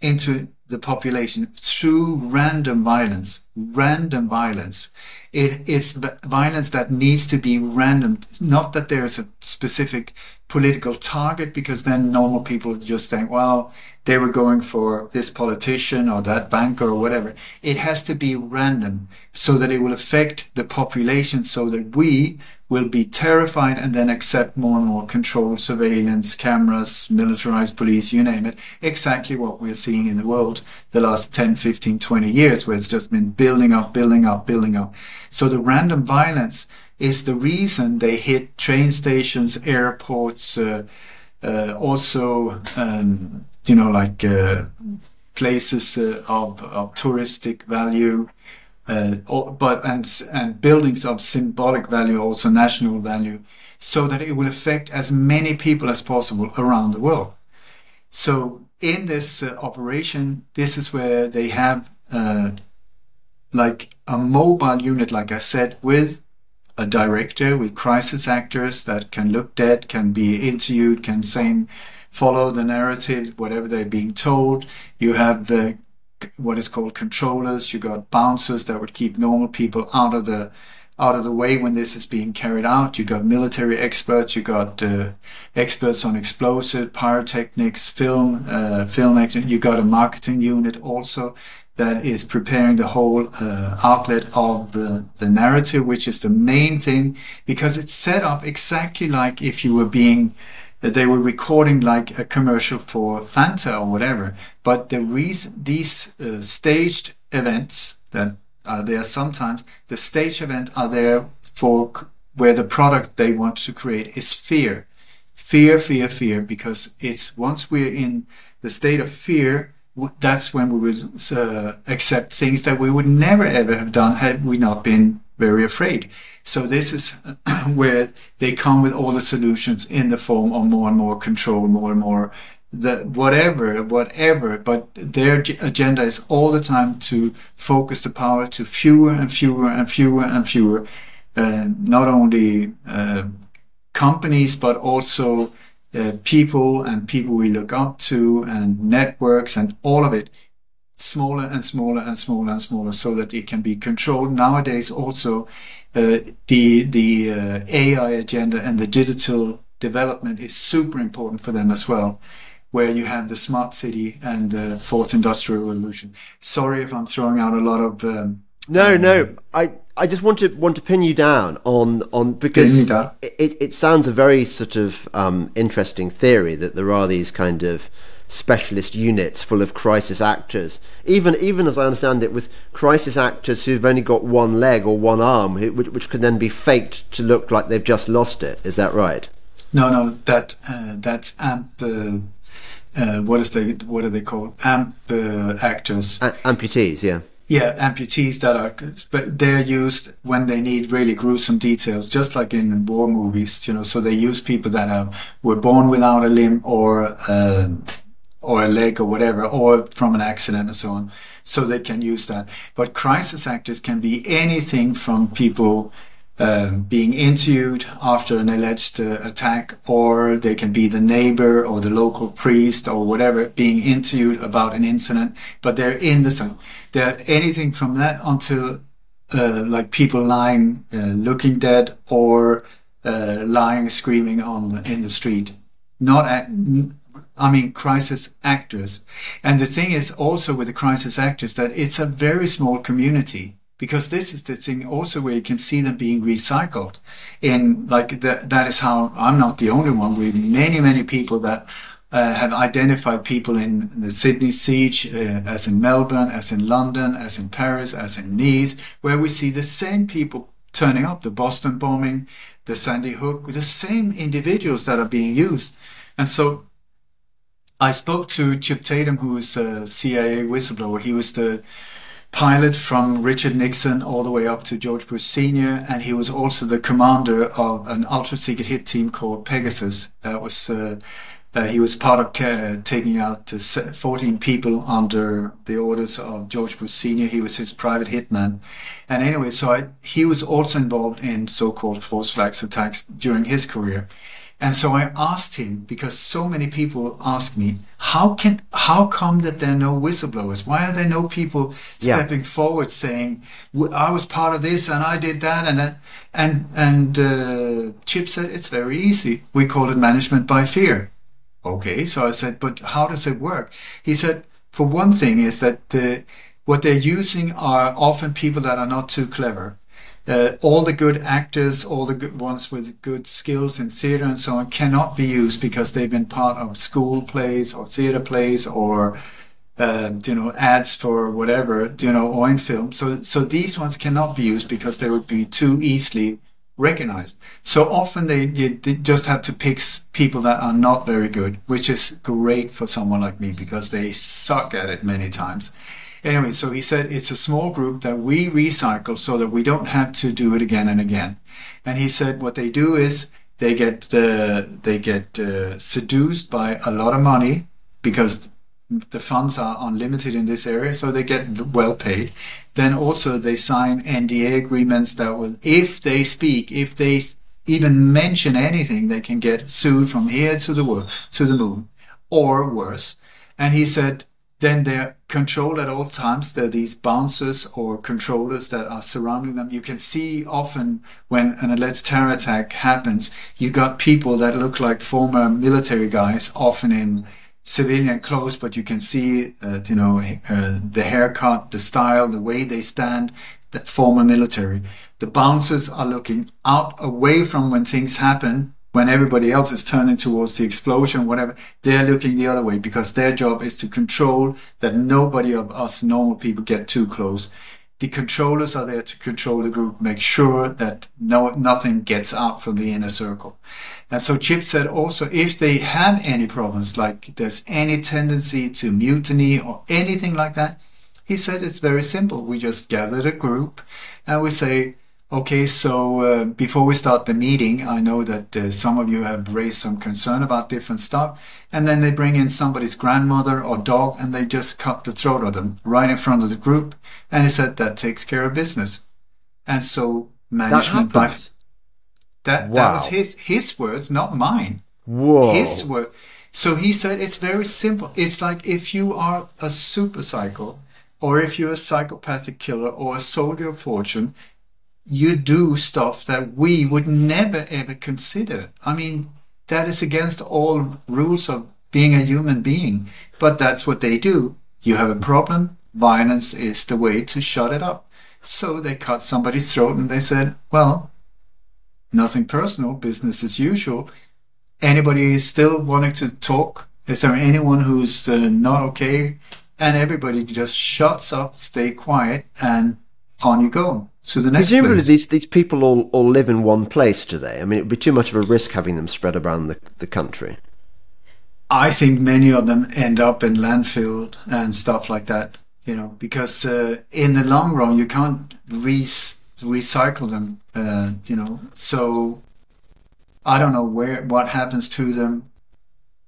into the population through random violence. Random violence. It is violence that needs to be random. Not that there is a specific political target, because then normal people just think, well, they were going for this politician or that banker or whatever. It has to be random so that it will affect the population so that we will be terrified and then accept more and more control, surveillance, cameras, militarized police, you name it. Exactly what we're seeing in the world the last 10, 15, 20 years where it's just been building up, building up, building up. So the random violence is the reason they hit train stations, airports, uh, uh, also um, you know, like uh, places uh, of, of touristic value, uh, but and and buildings of symbolic value, also national value, so that it will affect as many people as possible around the world. So in this uh, operation, this is where they have uh, like a mobile unit, like I said, with a director, with crisis actors that can look dead, can be interviewed, can say follow the narrative, whatever they're being told. You have the what is called controllers. You got bouncers that would keep normal people out of the out of the way when this is being carried out. You got military experts. You got uh, experts on explosive, pyrotechnics, film, uh, film acting. You got a marketing unit also that is preparing the whole uh, outlet of uh, the narrative, which is the main thing, because it's set up exactly like if you were being, uh, they were recording like a commercial for Fanta or whatever. But the reason these uh, staged events that are there sometimes, the stage event are there for where the product they want to create is fear, fear, fear, fear, because it's once we're in the state of fear that's when we would uh, accept things that we would never ever have done had we not been very afraid. So this is where they come with all the solutions in the form of more and more control, more and more the whatever, whatever. But their agenda is all the time to focus the power to fewer and fewer and fewer and fewer, uh, not only uh, companies but also uh, people and people we look up to and networks and all of it smaller and smaller and smaller and smaller so that it can be controlled. Nowadays also uh, the the uh, AI agenda and the digital development is super important for them as well where you have the smart city and the fourth industrial revolution. Sorry if i'm throwing out a lot of um, no no i I just want to want to pin you down on on because it, it, it sounds a very sort of um, interesting theory that there are these kind of specialist units full of crisis actors. Even even as I understand it, with crisis actors who've only got one leg or one arm, which, which can then be faked to look like they've just lost it. Is that right? No, no, that uh, that's amp. Uh, uh, what is they? What are they called? Amp uh, actors. A- amputees, yeah yeah, amputees that are, but they're used when they need really gruesome details, just like in war movies, you know. So they use people that have, were born without a limb or uh, or a leg or whatever, or from an accident and so on. So they can use that. But crisis actors can be anything from people um, being interviewed after an alleged uh, attack, or they can be the neighbor or the local priest or whatever being interviewed about an incident, but they're in the sun. They're anything from that until uh, like people lying, uh, looking dead, or uh, lying screaming on in the street. Not, I mean, crisis actors. And the thing is also with the crisis actors that it's a very small community because this is the thing also where you can see them being recycled in like that that is how i'm not the only one with many many people that uh, have identified people in the Sydney siege, uh, as in Melbourne, as in London, as in Paris, as in Nice, where we see the same people turning up, the Boston bombing, the Sandy Hook, the same individuals that are being used. And so I spoke to Chip Tatum, who is a CIA whistleblower. He was the pilot from Richard Nixon all the way up to George Bush Sr., and he was also the commander of an ultra secret hit team called Pegasus that was uh, he was part of uh, taking out uh, 14 people under the orders of George Bush Sr. He was his private hitman. And anyway, so I, he was also involved in so-called false flags attacks during his career. And so I asked him because so many people ask me, how can, how come that there are no whistleblowers? Why are there no people yeah. stepping forward saying, I was part of this and I did that and that? And, and, uh, Chip said, it's very easy. We call it management by fear. Okay, so I said, but how does it work? He said, for one thing, is that the, what they're using are often people that are not too clever. Uh, all the good actors, all the good ones with good skills in theater and so on, cannot be used because they've been part of school plays or theater plays or uh, you know ads for whatever you know or in film. So so these ones cannot be used because they would be too easily recognized. So often they, they, they, just have to pick people that are not very good, which is great for someone like me because they suck at it many times. Anyway, so he said it's a small group that we recycle so that we don't have to do it again and again. And he said what they do is they get uh, they get uh, seduced by a lot of money because the funds are unlimited in this area, so they get well paid. Then also they sign NDA agreements that will, if they speak, if they even mention anything, they can get sued from here to the world, to the moon, or worse. And he said, then they're controlled at all times. There are these bouncers or controllers that are surrounding them. You can see often when an alleged terror attack happens, you got people that look like former military guys, often in civilian clothes, but you can see, uh, you know, uh, the haircut, the style, the way they stand, that former military. The bouncers are looking out away from when things happen, when everybody else is turning towards the explosion, whatever. They're looking the other way because their job is to control that nobody of us normal people get too close. The controllers are there to control the group, make sure that no, nothing gets out from the inner circle. And so Chip said also, if they have any problems, like there's any tendency to mutiny or anything like that, he said it's very simple. We just gather the group and we say, okay, so uh, before we start the meeting, I know that uh, some of you have raised some concern about different stuff. And then they bring in somebody's grandmother or dog and they just cut the throat of them right in front of the group. And he said that takes care of business. And so management that by that, Wow. that was his his words, not mine. Whoa. His word. So he said it's very simple. It's like if you are a super psycho, or if you're a psychopathic killer or a soldier of fortune, you do stuff that we would never ever consider. I mean, that is against all rules of being a human being. But that's what they do. You have a problem, violence is the way to shut it up. So they cut somebody's throat and they said, well, nothing personal, business as usual. Anybody still wanting to talk? Is there anyone who's uh, not okay? And everybody just shuts up, stay quiet, and on you go to the next Presumably, place. these, these people all, all live in one place, do they? I mean, it would be too much of a risk having them spread around the, the country. I think many of them end up in landfill and stuff like that, you know, because uh, in the long run you can't re- recycle them, uh, you know. So I don't know where what happens to them,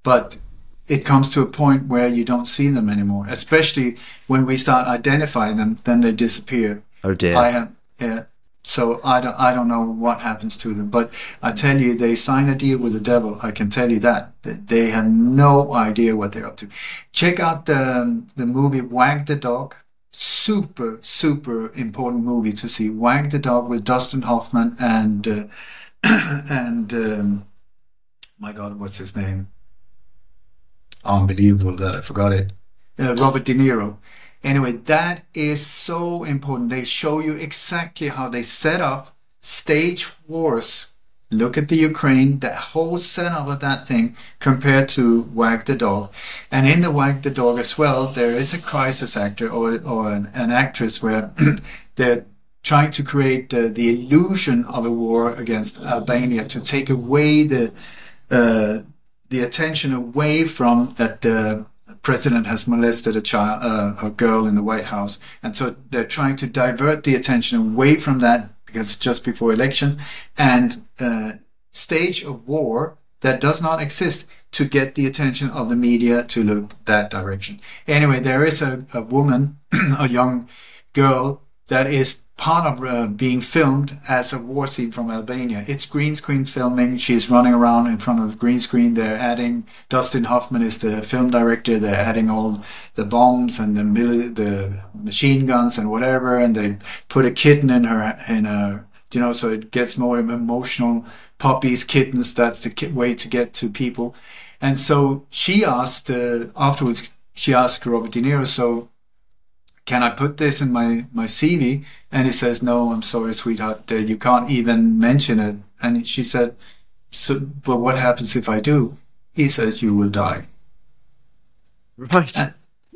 but it comes to a point where you don't see them anymore. Especially when we start identifying them, then they disappear. Oh dear. I have, yeah. So I don't, I don't know what happens to them, but I tell you, they sign a deal with the devil. I can tell you that They- have no idea what they're up to. Check out the the movie Wag the Dog. Super, super important movie to see. Wag the Dog with Dustin Hoffman and uh, and um, my God, what's his name? Unbelievable that I forgot it. Uh, Robert De Niro. Anyway, that is so important. They show you exactly how they set up stage wars. Look at the Ukraine, that whole setup of that thing compared to Wag the Dog. And in the Wag the Dog as well, there is a crisis actor or, or an, an actress where they're trying to create uh, the illusion of a war against Albania to take away the uh, the attention away from that the president has molested a child, uh, a girl in the White House, and so they're trying to divert the attention away from that because just before elections and uh, stage a war that does not exist to get the attention of the media to look that direction. Anyway, there is a, a woman, a young girl that is part of uh, being filmed as a war scene from Albania. It's green screen filming. She's running around in front of green screen. They're adding Dustin Hoffman is the film director. They're adding all the bombs and the mili- the machine guns and whatever, and they put a kitten in her in a you know so it gets more emotional. Puppies, kittens. That's the ki- way to get to people. And so she asked uh, afterwards. She asked Robert De Niro, so can I put this in my, my CV? And he says, no, I'm sorry, sweetheart, uh, you can't even mention it. And she said, so, but what happens if I do? He says, you will die. Right. Uh,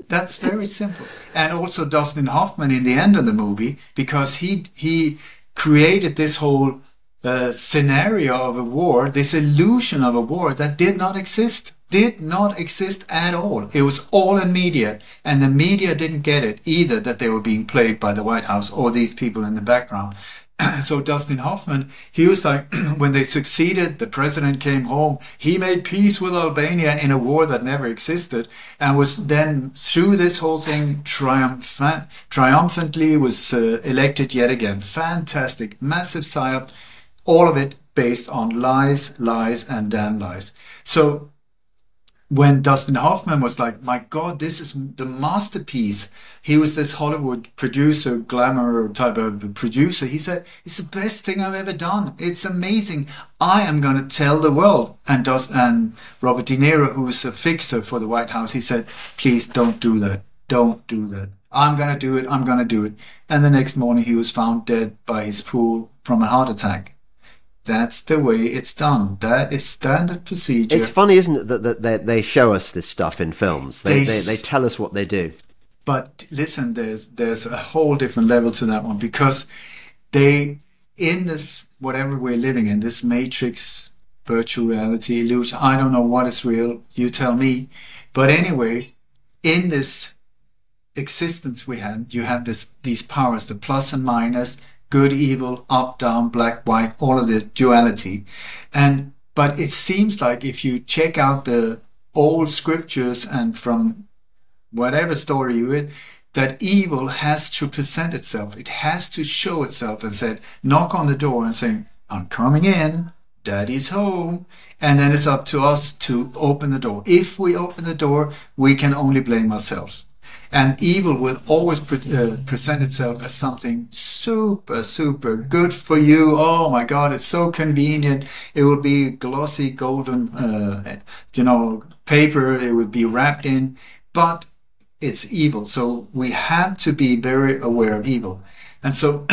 That's very simple. And also Dustin Hoffman in the end of the movie, because he, he created this whole uh, scenario of a war, this illusion of a war that did not exist. Did not exist at all. It was all in media, and the media didn't get it either that they were being played by the White House or these people in the background. so Dustin Hoffman, he was like, when they succeeded, the president came home. He made peace with Albania in a war that never existed, and was then through this whole thing triumphant, triumphantly was uh, elected yet again. Fantastic, massive psyop, all of it based on lies, lies, and damn lies. So when Dustin Hoffman was like, "My God, this is the masterpiece." He was this Hollywood producer, glamour type of producer. He said, "It's the best thing I've ever done. It's amazing. I am going to tell the world." And does and Robert De Niro, who's a fixer for the White House, he said, "Please don't do that. Don't do that. I'm going to do it. I'm going to do it." And the next morning, he was found dead by his pool from a heart attack that's the way it's done. That is standard procedure. It's funny, isn't it, that, that they, they show us this stuff in films. They, they, they, they tell us what they do. But listen, there's there's a whole different level to that one because they in this whatever we're living in this matrix virtual reality illusion. I don't know what is real. You tell me. But anyway, in this existence we have, you have this these powers, the plus and minus, good, evil, up, down, black, white, all of the duality. And, but it seems like if you check out the old scriptures and from whatever story you read, that evil has to present itself. It has to show itself and said, knock on the door and say, I'm coming in, daddy's home. And then it's up to us to open the door. If we open the door, we can only blame ourselves. And evil will always pre- uh, present itself as something super, super good for you. Oh my God, it's so convenient. It will be glossy golden, uh, you know, paper. It would be wrapped in, but it's evil. So we have to be very aware of evil. And so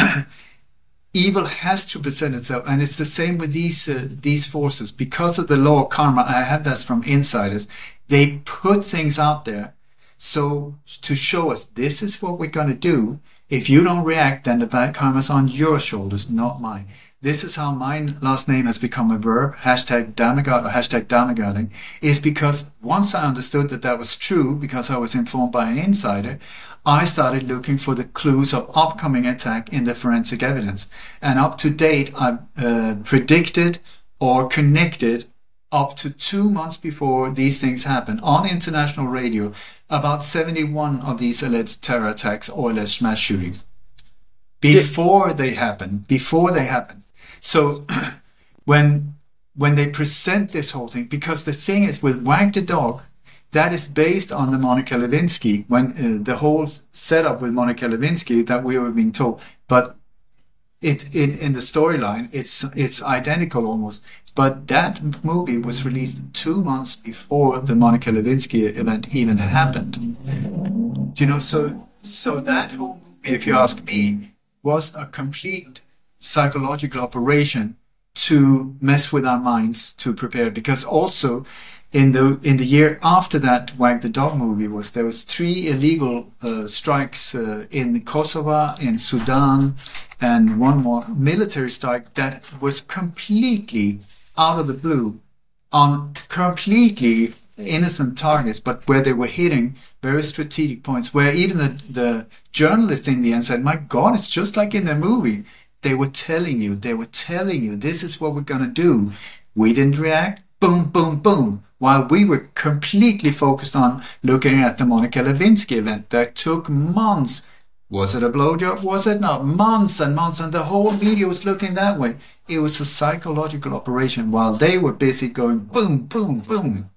evil has to present itself. And it's the same with these, uh, these forces. Because of the law of karma, I have this from insiders. They put things out there so to show us this is what we're going to do, if you don't react, then the bad karma's on your shoulders, not mine. This is how my last name has become a verb, hashtag Dammegard or hashtag Dammegarding, is because once I understood that that was true, because I was informed by an insider, I started looking for the clues of upcoming attack in the forensic evidence. And up to date, I uh, predicted or connected up to two months before these things happen on international radio about 71 of these alleged terror attacks or alleged mass shootings. Before they happen before they happen. So when when they present this whole thing because the thing is with wag the dog that is based on the Monica Lewinsky when uh, the whole setup with Monica Lewinsky that we were being told. But it in, in the storyline it's it's identical almost but that movie was released two months before the Monica Lewinsky event even happened. You know? So, so that whole movie, if you ask me, was a complete psychological operation to mess with our minds to prepare. Because also, in the in the year after that Wag the Dog movie was there was three illegal uh, strikes uh, in Kosovo, in Sudan, and one more military strike that was completely out of the blue on completely innocent targets, but where they were hitting very strategic points, where even the, the journalist in the end said, My God, it's just like in the movie. They were telling you, they were telling you, this is what we're going to do. We didn't react. Boom, boom, boom. While we were completely focused on looking at the Monica Lewinsky event that took months. Was it a blowjob? Was it not? Months and months, and the whole video was looking that way. It was a psychological operation while they were busy going boom, boom, boom.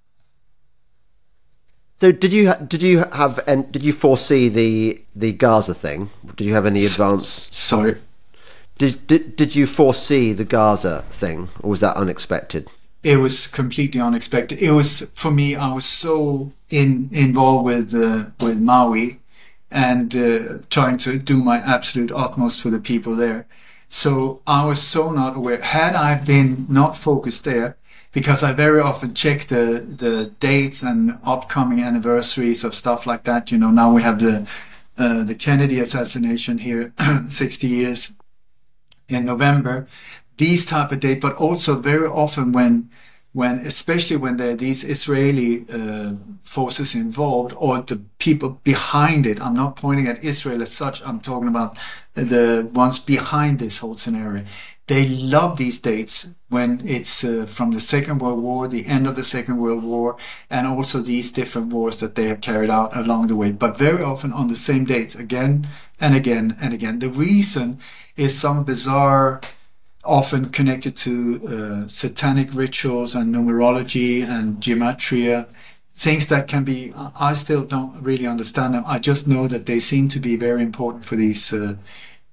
So did you did you have and did you foresee the the Gaza thing? Did you have any advance? Sorry. Did, did did you foresee the Gaza thing, or was that unexpected? It was completely unexpected. It was for me. I was so in involved with uh, with Maui, and uh, trying to do my absolute utmost for the people there so I was so not aware. Had I been not focused there, because I very often check the the dates and upcoming anniversaries of stuff like that. You know, now we have the uh, the Kennedy assassination here, 60 years in November. These type of dates, but also very often when when especially when there are these Israeli uh, forces involved or the people behind it. I'm not pointing at Israel as such. I'm talking about the ones behind this whole scenario. They love these dates when it's uh, from the Second World War, the end of the Second World War, and also these different wars that they have carried out along the way, but very often on the same dates again and again and again. The reason is some bizarre often connected to uh, satanic rituals and numerology and gematria things that can be. I still don't really understand them. I just know that they seem to be very important for these uh,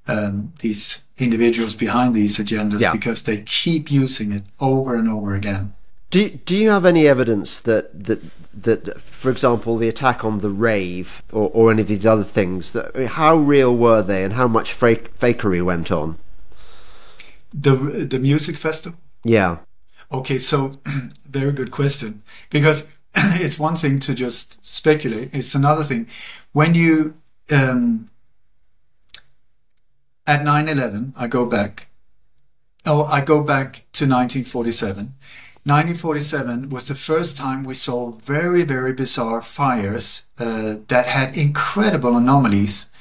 um, these individuals behind these agendas Yeah. because they keep using it over and over again. Do Do you have any evidence that that that, for example, the attack on the rave or, or any of these other things, that, how real were they, and how much fake, fakery went on? The the music festival. Yeah, Okay, so very good question because it's one thing to just speculate. It's another thing when you um, at 9/11. I go back. Oh, I go back to 1947. 1947 was the first time we saw very very bizarre fires uh, that had incredible anomalies.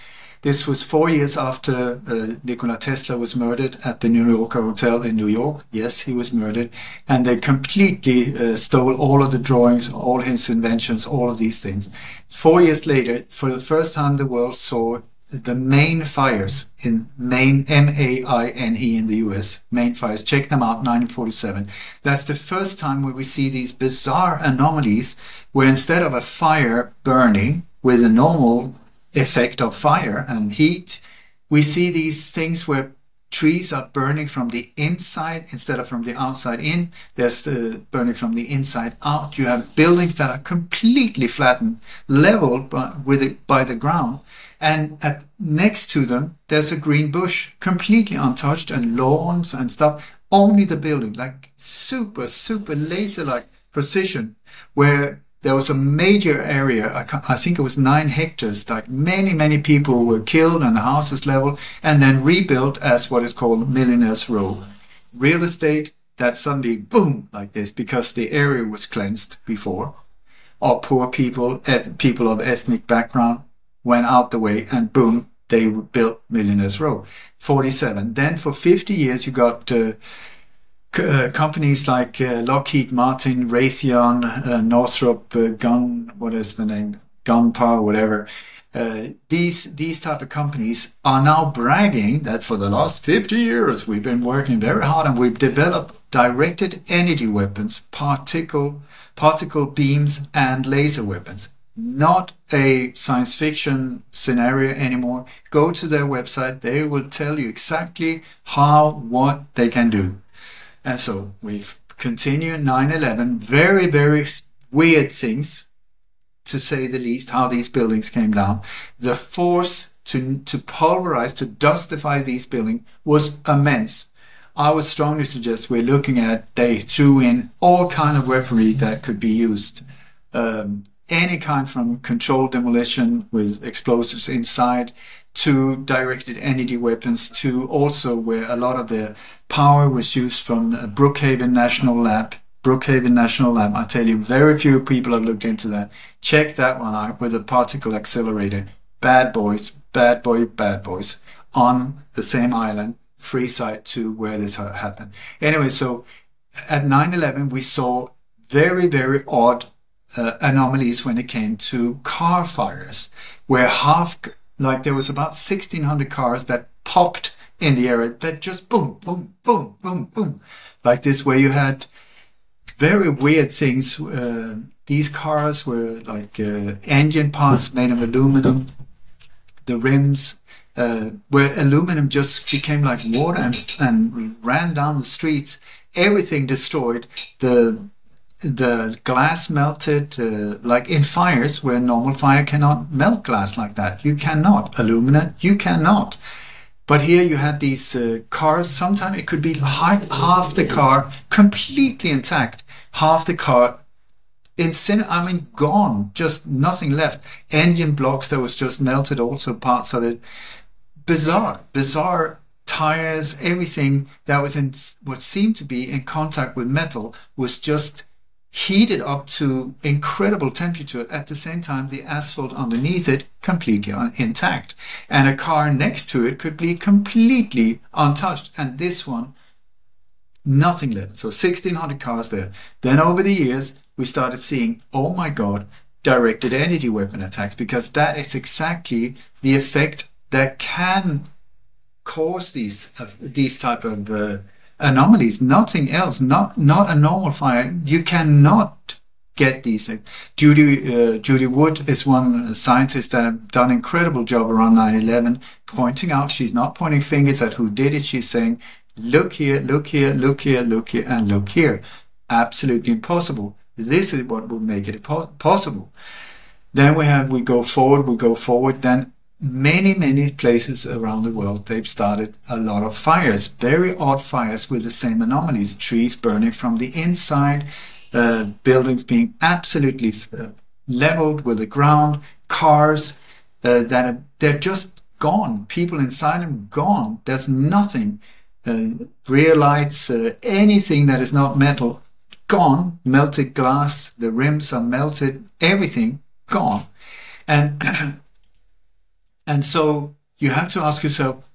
This was four years after uh, Nikola Tesla was murdered at the New Yorker Hotel in New York. Yes, he was murdered. And they completely uh, stole all of the drawings, all his inventions, all of these things. Four years later, for the first time, the world saw the Maine fires in Maine, M-A-I-N-E in the US, Maine fires. Check them out, 1947. That's the first time where we see these bizarre anomalies where instead of a fire burning with a normal effect of fire and heat, we see these things where trees are burning from the inside instead of from the outside in. There's the burning from the inside out. You have buildings that are completely flattened, leveled by, with it, by the ground. And at, next to them, there's a green bush, completely untouched, and lawns and stuff. Only the building, like super, super laser-like precision, where there was a major area, I, think it was nine hectares, like many, many people were killed and the houses leveled and then rebuilt as what is called Millionaires Row. Real estate that suddenly boom like this because the area was cleansed before. Or poor people, people of ethnic background went out the way and boom, they built Millionaires Row. 47. Then for 50 years you got uh, uh, companies like uh, Lockheed Martin, Raytheon, uh, Northrop uh, Gun, what is the name? Gunpower, whatever. Uh, these these type of companies are now bragging that for the last 50 years we've been working very hard and we've developed directed energy weapons, particle particle beams, and laser weapons. Not a science fiction scenario anymore. Go to their website; they will tell you exactly how what they can do. And so we've continued 9-11, very, very weird things, to say the least, how these buildings came down. The force to, to pulverize, to dustify these buildings was immense. I would strongly suggest we're looking at they threw in all kind of weaponry that could be used. Um, any kind from controlled demolition with explosives inside to directed energy weapons to also where a lot of the power was used from Brookhaven National Lab. Brookhaven National Lab, I tell you, very few people have looked into that. Check that one out with a particle accelerator. Bad boys, bad boy, bad boys on the same island, free site to where this happened. Anyway, so at 9-11 we saw very, very odd uh, anomalies when it came to car fires, where half, like there was about 1600 cars that popped in the area that just boom, boom, boom, boom, boom, like this, where you had very weird things. Uh, these cars were like uh, engine parts made of aluminum, the rims, uh, where aluminum just became like water and, and ran down the streets. Everything destroyed. The the glass melted uh, like in fires where normal fire cannot melt glass like that. You cannot. Aluminum, you cannot. But here you had these uh, cars. Sometimes it could be hi- half the car completely intact, half the car incin- I mean, gone, just nothing left. Engine blocks that was just melted, also parts of it. Bizarre, bizarre tires, everything that was in what seemed to be in contact with metal was just heated up to incredible temperature. At the same time, the asphalt underneath it completely intact, and a car next to it could be completely untouched. And this one, nothing left. So 1600 cars there. Then over the years, we started seeing, oh my God, directed energy weapon attacks, because that is exactly the effect that can cause these uh, these type of uh, anomalies. Nothing else. Not not a normal fire. You cannot get these things. Judy uh, Judy Wood is one scientist that have done incredible job around 9/11, pointing out. She's not pointing fingers at who did it. She's saying, "Look here, look here, look here, look here, and look here." Absolutely impossible. This is what would make it possible. Then we have we go forward, we go forward. Then many many places around the world they've started a lot of fires, very odd fires with the same anomalies. Trees burning from the inside uh, buildings being absolutely uh, leveled with the ground, cars uh, that are, they're just gone. People inside them gone. There's nothing. Uh, rear lights, uh, anything that is not metal, gone. Melted glass, the rims are melted, everything gone. And and so you have to ask yourself,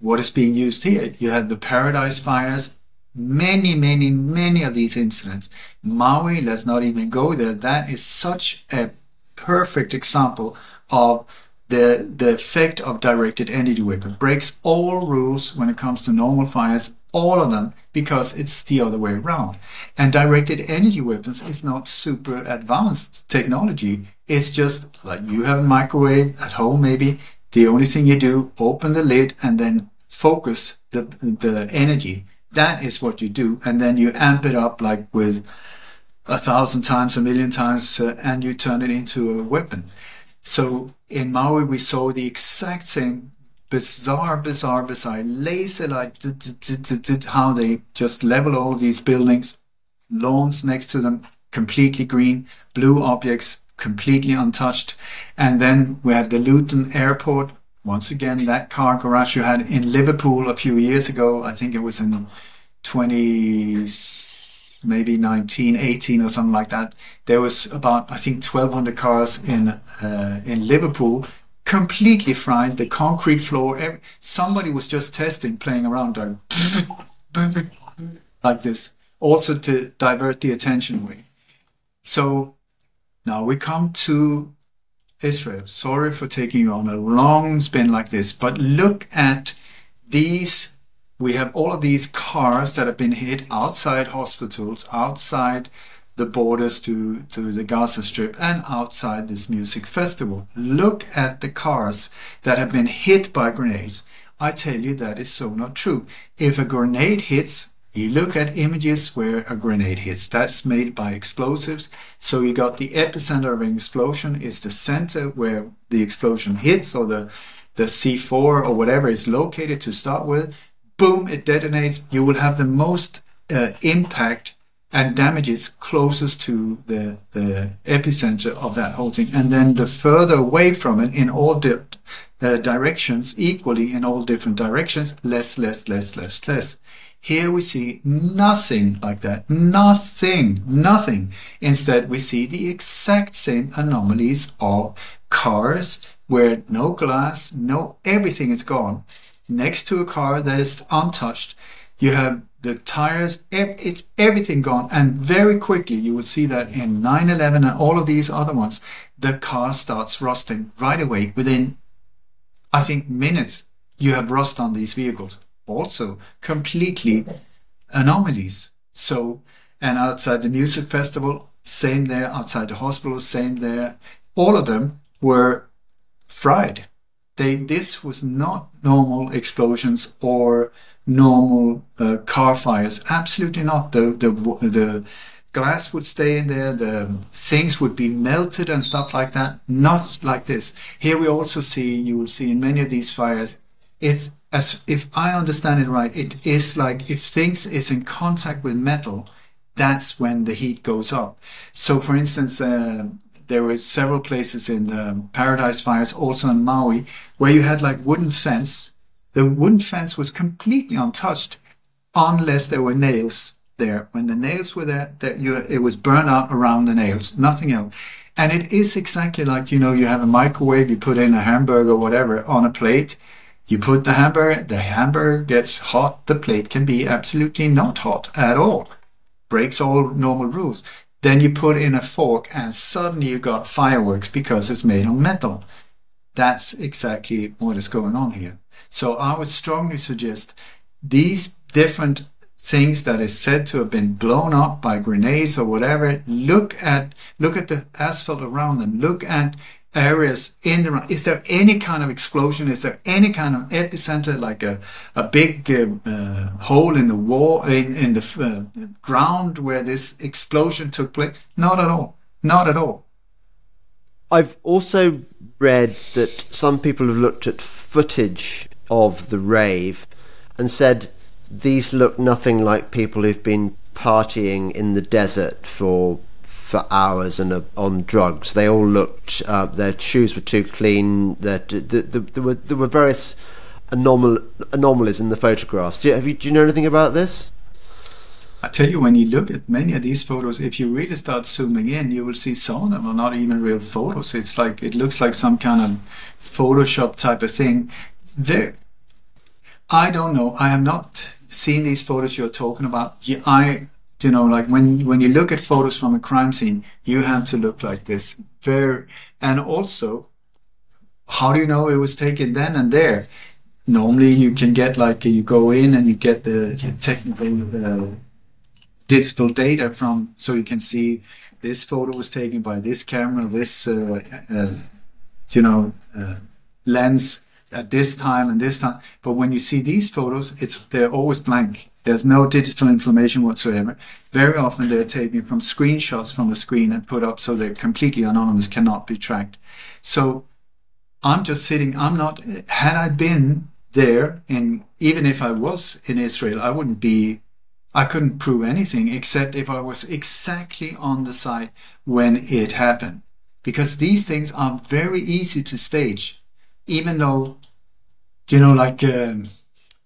what is being used here? You had the Paradise fires, many, many, many of these incidents. Maui, let's not even go there. That is such a perfect example of the, the effect of directed energy weapon. Breaks all rules when it comes to normal fires, all of them, because it's the other way around. And directed energy weapons is not super advanced technology. It's just like you have a microwave at home, maybe. The only thing you do, open the lid and then focus the, the energy that is what you do. And then you amp it up like with a thousand times, a million times, uh, and you turn it into a weapon. So in Maui, we saw the exact same bizarre, bizarre, bizarre laser like how they just level all these buildings, lawns next to them, completely green, blue objects, completely untouched. And then we had the Luton airport once again, that car garage you had in Liverpool a few years ago, I think it was in 20, maybe 1918 or something like that. There was about, I think, 1,200 cars in uh, in Liverpool, completely fried. The concrete floor, every, somebody was just testing, playing around like, like this, also to divert the attention away. So now we come to Israel, sorry for taking you on a long spin like this, but look at these. We have all of these cars that have been hit outside hospitals, outside the borders to, to the Gaza Strip, and outside this music festival. Look at the cars that have been hit by grenades. I tell you, that is so not true. If a grenade hits, you look at images where a grenade hits. That's made by explosives. So you got the epicenter of an explosion is the center where the explosion hits or the, the C4 or whatever is located to start with. Boom, it detonates. You will have the most uh, impact and damages closest to the, the epicenter of that whole thing. And then the further away from it in all di- uh, directions, equally in all different directions, less, less, less, less, less. Here we see nothing like that. Nothing. Nothing. Instead, we see the exact same anomalies of cars where no glass, no everything is gone. Next to a car that is untouched, you have the tires, it's everything gone. And very quickly, you will see that in 911 and all of these other ones, the car starts rusting right away within, I think, minutes. You have rust on these vehicles also completely anomalies. So, and outside the music festival, same there, outside the hospital, same there. All of them were fried. They, this was not normal explosions or normal uh, car fires. Absolutely not. The, the, the glass would stay in there. The things would be melted and stuff like that. Not like this. Here we also see, you will see in many of these fires, it's as if I understand it right, it is like if things is in contact with metal, that's when the heat goes up. So, for instance, uh, there were several places in the Paradise Fires, also in Maui, where you had like wooden fence. The wooden fence was completely untouched unless there were nails there. When the nails were there, that you, it was burned out around the nails, nothing else. And it is exactly like, you know, you have a microwave, you put in a hamburger or whatever on a plate you put the hamburger, the hamburger gets hot, the plate can be absolutely not hot at all. Breaks all normal rules. Then you put in a fork and suddenly you got fireworks because it's made of metal. That's exactly what is going on here. So I would strongly suggest these different things that is said to have been blown up by grenades or whatever. Look at look at the asphalt around them. Look at areas in the is there any kind of explosion? Is there any kind of epicenter like a, a big uh, uh, hole in the wall in, in the uh, ground where this explosion took place? Not at all. Not at all. I've also read that some people have looked at footage of the rave and said these look nothing like people who've been partying in the desert for for hours and uh, on drugs. They all looked uh, their shoes were too clean. There, the, the, there were there were various anomal anomalies in the photographs. Do you, have you, do you know anything about this? I tell you, when you look at many of these photos, if you really start zooming in, you will see some of them are not even real photos. It's like it looks like some kind of Photoshop type of thing. There, I don't know. I have not seen these photos you're talking about. I, you know, like when when you look at photos from a crime scene, you have to look like this. Very, and also, how do you know it was taken then and there? Normally, you can get like you go in and you get the technical uh, digital data from, so you can see this photo was taken by this camera, this, uh, uh, you know, uh, lens at this time and this time. But when you see these photos, it's they're always blank. There's no digital information whatsoever. Very often they're taken from screenshots from the screen and put up so they're completely anonymous, cannot be tracked. So I'm just sitting, I'm not, had I been there and even if I was in Israel, I wouldn't be, I couldn't prove anything except if I was exactly on the site when it happened. Because these things are very easy to stage even though, you know, like um,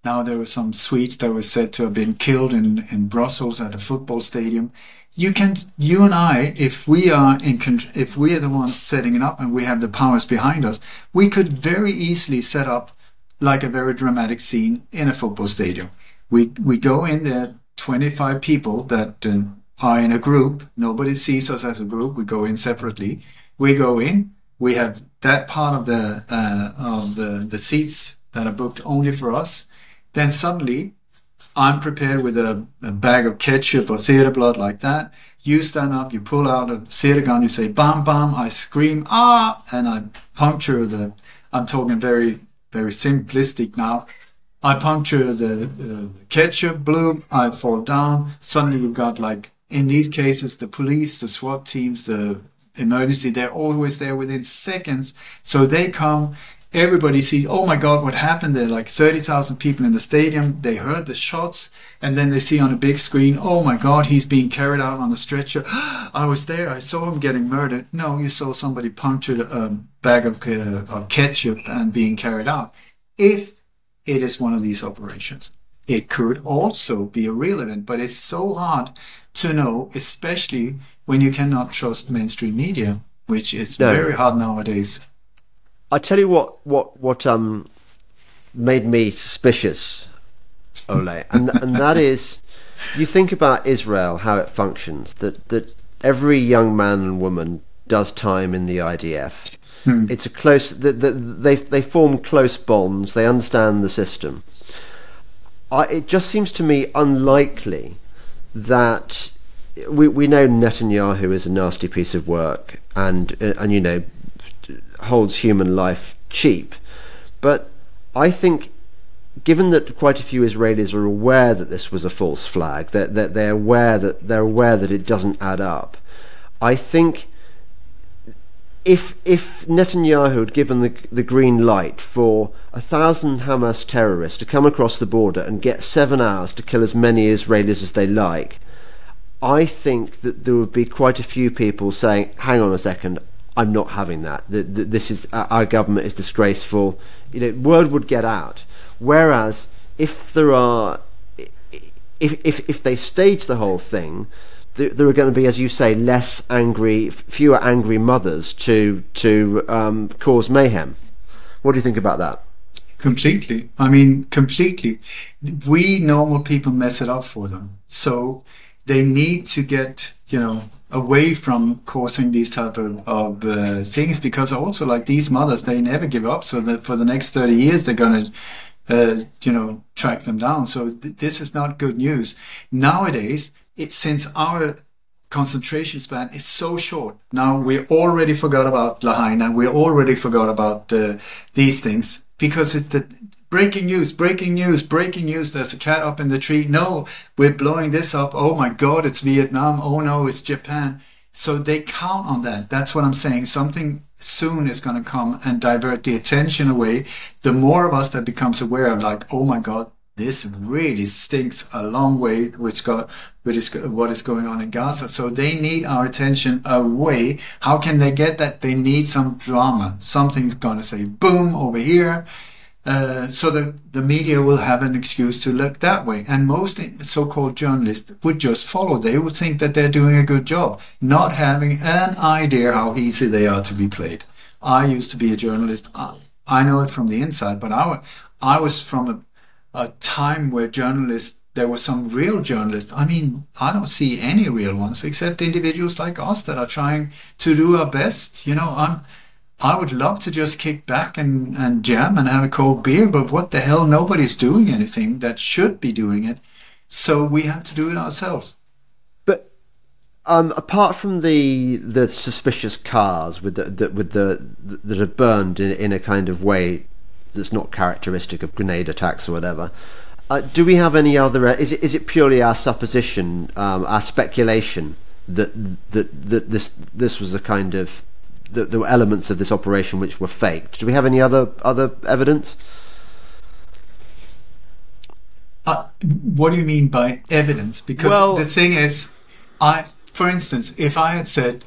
now there were some Swedes that were said to have been killed in, in Brussels at a football stadium. You can, you and I, if we are in, if we are the ones setting it up and we have the powers behind us, we could very easily set up like a very dramatic scene in a football stadium. We we go in there, 25 people that uh, are in a group. Nobody sees us as a group. We go in separately. We go in we have that part of the uh, of the, the seats that are booked only for us. Then suddenly, I'm prepared with a, a bag of ketchup or theater blood like that. You stand up, you pull out a theater gun, you say bam bam, I scream ah, and I puncture the. I'm talking very very simplistic now. I puncture the, uh, ketchup bloom. I fall down. Suddenly you've got like in these cases the police, the SWAT teams, the emergency, they're always there within seconds. So they come, everybody sees, oh my God, what happened there? Like 30,000 people in the stadium. They heard the shots and then they see on a big screen, oh my God, he's being carried out on a stretcher. I was there. I saw him getting murdered. No, you saw somebody punctured a bag of, uh, of ketchup and being carried out. If it is one of these operations. It could also be a real event, but it's so hard to know, especially when you cannot trust mainstream media, which is no. very hard nowadays. I tell you what, what, what um, made me suspicious, Ole, and and that is, you think about Israel, how it functions. That that every young man and woman does time in the IDF. Hmm. It's a close. The, the, they they form close bonds. They understand the system. I, it just seems to me unlikely that we we know Netanyahu is a nasty piece of work and uh, and you know holds human life cheap, but I think given that quite a few Israelis are aware that this was a false flag, that that they're aware that they're aware that it doesn't add up, I think if if Netanyahu had given the the green light for a thousand Hamas terrorists to come across the border and get seven hours to kill as many Israelis as they like, I think that there would be quite a few people saying, "Hang on a second, I'm not having that. This is our government is disgraceful." You know, word would get out. Whereas if there are, if if if they stage the whole thing, there are going to be, as you say, less angry, fewer angry mothers to to um, cause mayhem. What do you think about that? Completely. I mean, completely. We normal people mess it up for them. So they need to get you know away from causing these type of, of uh, things because also like these mothers they never give up so that for the next 30 years they're going to uh, you know, track them down. So th- this is not good news. Nowadays, it, since our concentration span is so short, now we already forgot about Lahaina, we already forgot about uh, these things because it's the breaking news, breaking news, breaking news. There's a cat up in the tree. No, we're blowing this up. Oh my God, it's Vietnam. Oh no, it's Japan. So they count on that. That's what I'm saying. Something soon is going to come and divert the attention away. The more of us that becomes aware of like, oh my God, this really stinks a long way, which got, which is what is going on in Gaza. So they need our attention away. How can they get that? They need some drama. Something's going to say boom over here. Uh, so that the media will have an excuse to look that way. And most so-called journalists would just follow. They would think that they're doing a good job, not having an idea how easy they are to be played. I used to be a journalist. I know it from the inside, but I, I was from a, a time where journalists, there were some real journalists. I mean, I don't see any real ones except individuals like us that are trying to do our best. You know, I'm, I would love to just kick back and, and jam and have a cold beer, but what the hell? Nobody's doing anything that should be doing it. So we have to do it ourselves. But um, apart from the the suspicious cars with the, the with the that are burned in, in a kind of way that's not characteristic of grenade attacks or whatever, uh, do we have any other? Uh, is it is it purely our supposition, um, our speculation that that that this this was a kind of that there were elements of this operation which were faked. Do we have any other other evidence? Uh, what do you mean by evidence? Because well, the thing is, I, for instance, if I had said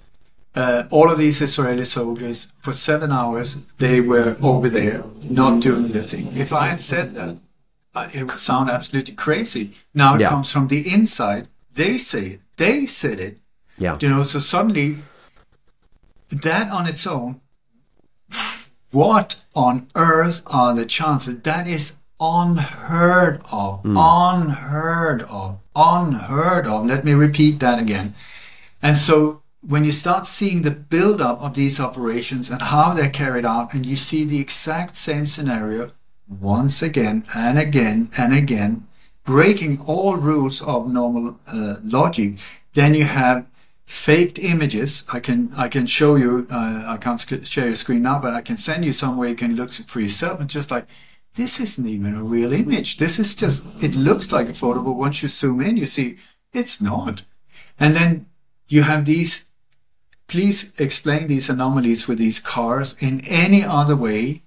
uh, all of these Israeli soldiers for seven hours they were over there not doing their thing. If I had said that, uh, it would sound absolutely crazy. Now it yeah. comes from the inside. They say it. They said it. Yeah. You know, so suddenly that on its own, what on earth are the chances? That is unheard of, mm. unheard of, unheard of. Let me repeat that again. And so when you start seeing the build-up of these operations and how they're carried out, and you see the exact same scenario once again and again and again, breaking all rules of normal uh, logic, then you have faked images. I can I can show you. Uh, I can't share your screen now, but I can send you somewhere you can look for yourself and just like this isn't even a real image. This is just it looks like a photo, but once you zoom in, you see it's not. And then you have these. Please explain these anomalies with these cars in any other way.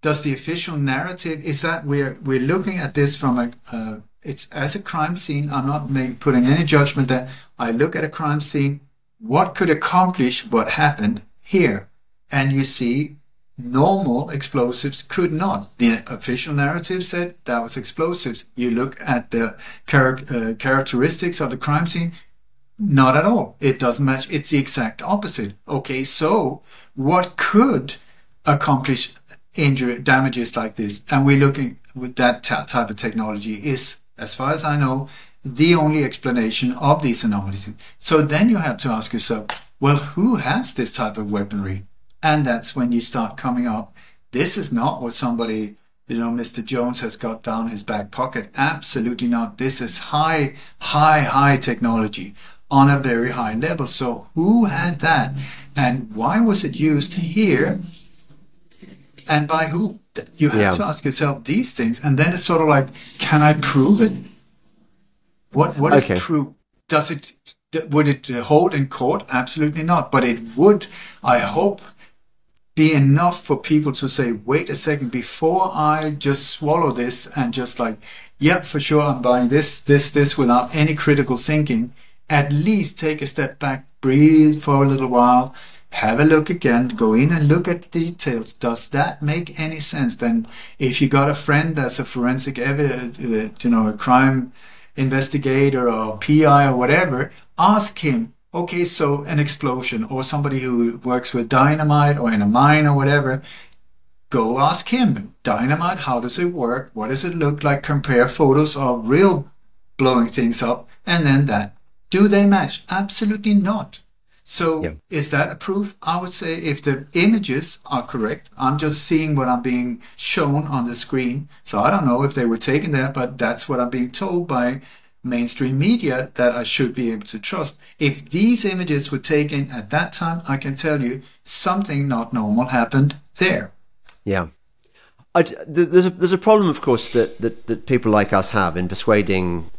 Does the official narrative is that we're we're looking at this from a, a it's as a crime scene. I'm not make, putting any judgment there. I look at a crime scene. What could accomplish what happened here? And you see, normal explosives could not. The official narrative said that was explosives. You look at the char- uh, characteristics of the crime scene. Not at all. It doesn't match. It's the exact opposite. Okay, so what could accomplish injury damages like this? And we're looking with that type of technology is as far as I know, the only explanation of these anomalies. So then you have to ask yourself, well, who has this type of weaponry? And that's when you start coming up. This is not what somebody, you know, Mr. Jones has got down his back pocket. Absolutely not. This is high, high, high technology on a very high level. So who had that? And why was it used here? And by who? You have yeah. to ask yourself these things, and then it's sort of like, can I prove it? What what is okay. proof? Does it would it hold in court? Absolutely not. But it would, I hope, be enough for people to say, wait a second, before I just swallow this and just like, yeah, for sure, I'm buying this, this, this without any critical thinking. At least take a step back, breathe for a little while, have a look again, go in and look at the details. Does that make any sense? Then, if you got a friend that's a forensic evidence, uh, you know, a crime investigator or PI or whatever, ask him, okay, so an explosion or somebody who works with dynamite or in a mine or whatever, go ask him, dynamite, how does it work? What does it look like? Compare photos of real blowing things up and then that. Do they match? Absolutely not. So Yeah. is that a proof? I would say if the images are correct, I'm just seeing what I'm being shown on the screen. So I don't know if they were taken there, but that's what I'm being told by mainstream media that I should be able to trust. If these images were taken at that time, I can tell you something not normal happened there. Yeah. I, there's a there's a problem, of course, that, that, that people like us have in persuading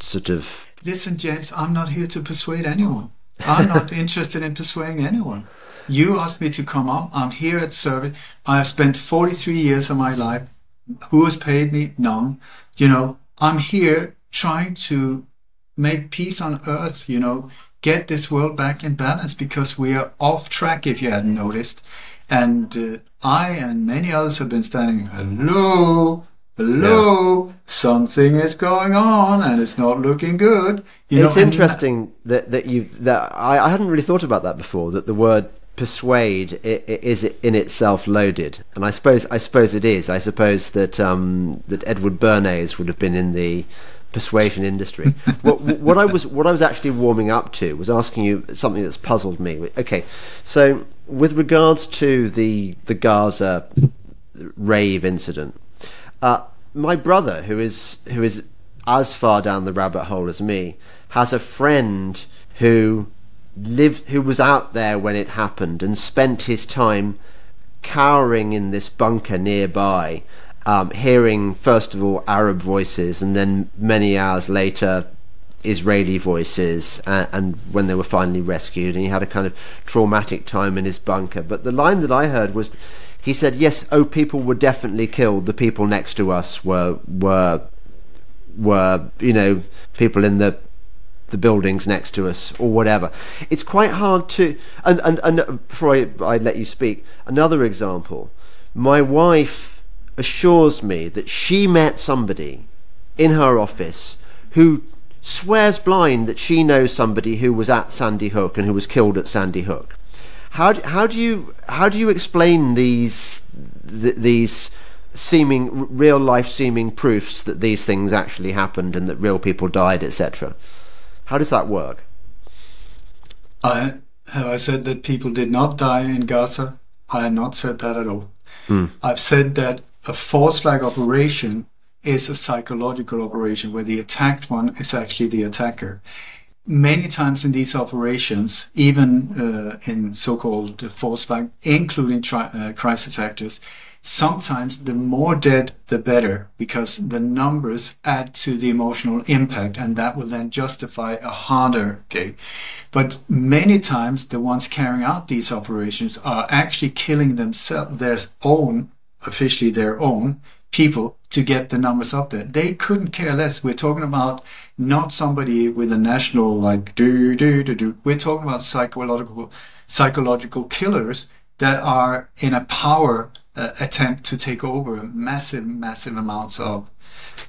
sort of Listen, James, I'm not here to persuade anyone. I'm not interested in persuading anyone. You asked me to come on. I'm here at service. I have spent 43 years of my life. Who has paid me? None. You know, I'm here trying to make peace on earth, you know, get this world back in balance because we are off track, if you hadn't noticed. And uh, I and many others have been standing, hello, hello, something is going on and it's not looking good. You it's know, interesting that that you that I, I hadn't really thought about that before. That the word persuade i- i- is in itself loaded, and I suppose I suppose it is. I suppose that um, that Edward Bernays would have been in the persuasion industry. what, what I was what I was actually warming up to was asking you something that's puzzled me. Okay, so with regards to the the Gaza rave incident, uh, my brother, who is who is as far down the rabbit hole as me, has a friend who lived who was out there when it happened and spent his time cowering in this bunker nearby, um, hearing first of all Arab voices and then many hours later Israeli voices, and, and when they were finally rescued, and he had a kind of traumatic time in his bunker. But the line that I heard was, he said, "Yes, oh, people were definitely killed. The people next to us were were were you know people in the the buildings next to us or whatever. It's quite hard to and and, and before I, I let you speak, another example. My wife assures me that she met somebody in her office who swears blind that she knows somebody who was at Sandy Hook and who was killed at Sandy Hook. How do, how do you how do you explain these th- these seeming real life seeming proofs that these things actually happened and that real people died, etc. How does that work? I, have I said that people did not die in Gaza? I have not said that at all. Hmm. I've said that a false flag operation is a psychological operation where the attacked one is actually the attacker. Many times in these operations, even uh, in so-called false flag, including uh, crisis actors, sometimes the more dead the better because the numbers add to the emotional impact and that will then justify a harder game. But many times the ones carrying out these operations are actually killing themselves, their own, officially their own people to get the numbers up there. They couldn't care less. We're talking about not somebody with a national like do do do do. We're talking about psychological psychological killers that are in a power uh, attempt to take over massive massive amounts of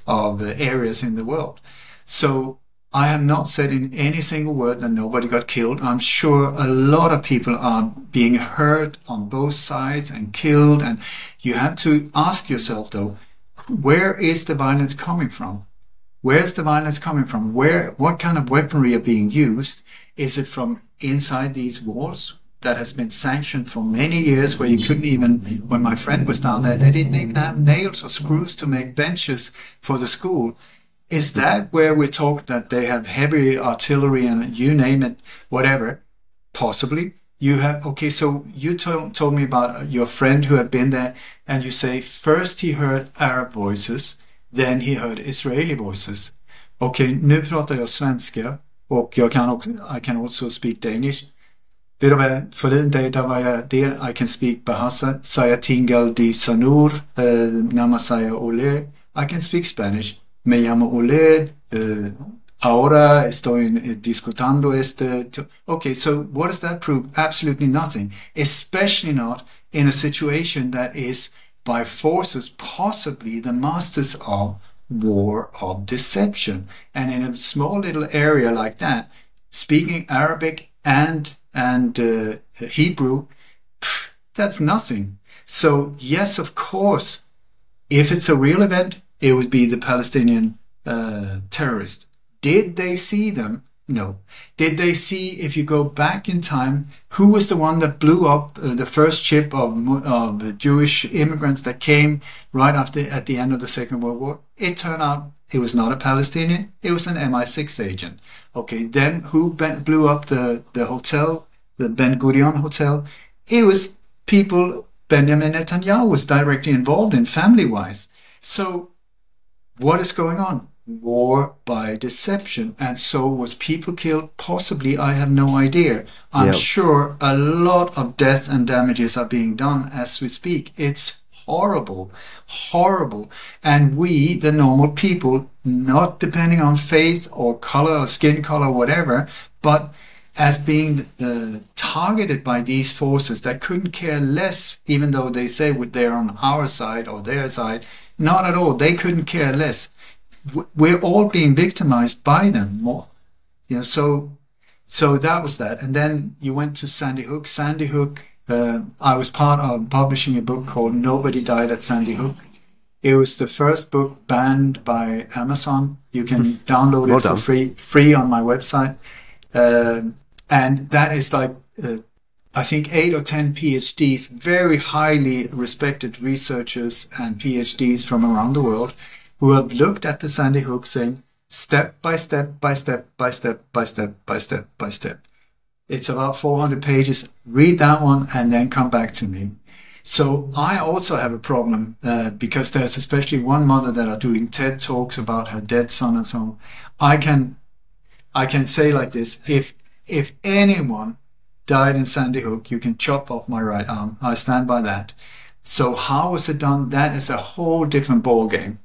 of uh, areas in the world. So I have not said in any single word that nobody got killed. I'm sure a lot of people are being hurt on both sides and killed. And you have to ask yourself though, where is the violence coming from? Where's the violence coming from? Where, what kind of weaponry are being used? Is it from inside these walls that has been sanctioned for many years where you couldn't even, when my friend was down there, they didn't even have nails or screws to make benches for the school. Is that where we talk that they have heavy artillery and you name it, whatever? Possibly. You have, okay, so you told, told me about your friend who had been there and you say first he heard Arab voices, then he heard Israeli voices. Okej, nu pratar jag svenska och jag kan också, I can also speak Danish. Vad, förleden dag där var det, I can speak Bahasa, saya tinggal di Sanur, eh, nama saya Ole, I can speak Spanish. Me llamo Ole, eh, ahora estoy eh, discutando este. Okay, so what does that prove? Absolutely nothing. Especially not in a situation that is by forces possibly the masters of war of deception. And in a small little area like that, speaking Arabic and and uh, Hebrew, pff, that's nothing. So yes, of course, if it's a real event, it would be the Palestinian uh, terrorists. Did they see them? No. Did they see, if you go back in time, who was the one that blew up uh, the first ship of, of Jewish immigrants that came right after at the end of the Second World War? It turned out it was not a Palestinian. It was an MI6 agent. Okay, then who blew up the, the hotel, the Ben Gurion Hotel? It was people Benjamin Netanyahu was directly involved in family-wise. So what is going on? War by deception. And so was people killed? Possibly, I have no idea. I'm yep. sure a lot of death and damages are being done as we speak. It's horrible, horrible. And we, the normal people, not depending on faith or color or skin color, whatever, but as being uh, targeted by these forces that couldn't care less, even though they say they're on our side or their side. Not at all. They couldn't care less. We're all being victimized by them more. You know, so so that was that. And then you went to Sandy Hook. Sandy Hook uh, I was part of publishing a book called Nobody Died at Sandy Hook. It was the first book banned by Amazon. You can hmm. download well it done. for free, free on my website. Uh, and that is like, uh, I think eight or 10 PhDs, very highly respected researchers and PhDs from around the world who have looked at the Sandy Hook thing step by step by step by step by step by step by step. It's about 400 pages. Read that one and then come back to me. So I also have a problem uh, because there's especially one mother that are doing TED talks about her dead son and so on. I can, I can say like this: if if anyone died in Sandy Hook, you can chop off my right arm. I stand by that. So how was it done? That is a whole different ball game.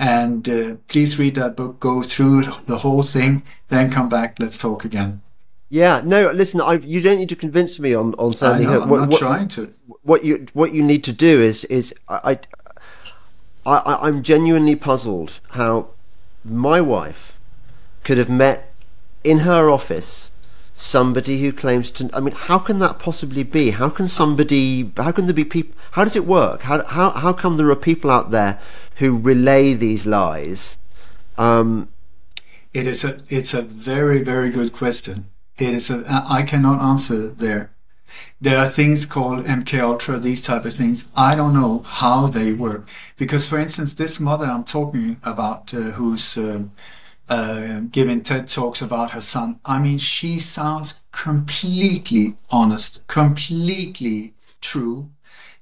And uh, please read that book, go through the whole thing, then come back. Let's talk again. Yeah, no. Listen, I, you don't need to convince me on on Sandy Hook. I'm what, not what, trying to. What you what you need to do is is I, I, I I'm genuinely puzzled how my wife could have met in her office somebody who claims to. I mean, how can that possibly be? How can somebody? How can there be people? How does it work? How how how come there are people out there who relay these lies? Um, it is a it's a very very good question it is a, I cannot answer there. There are things called MK Ultra, these type of things. I don't know how they work because, for instance, this mother I'm talking about, uh, who's uh, uh, giving TED talks about her son. I mean, she sounds completely honest, completely true.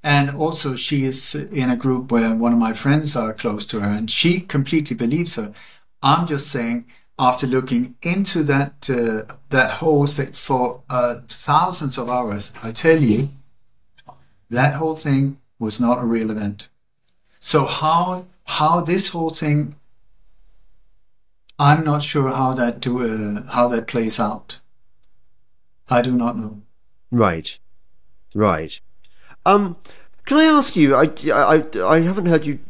And also, she is in a group where one of my friends are close to her, and she completely believes her. I'm just saying after looking into that uh, that whole thing for uh, thousands of hours, I tell you, that whole thing was not a real event. So how how this whole thing, I'm not sure how that do uh, how that plays out. I do not know. Right, right. Um, can I ask you? I I I haven't heard you.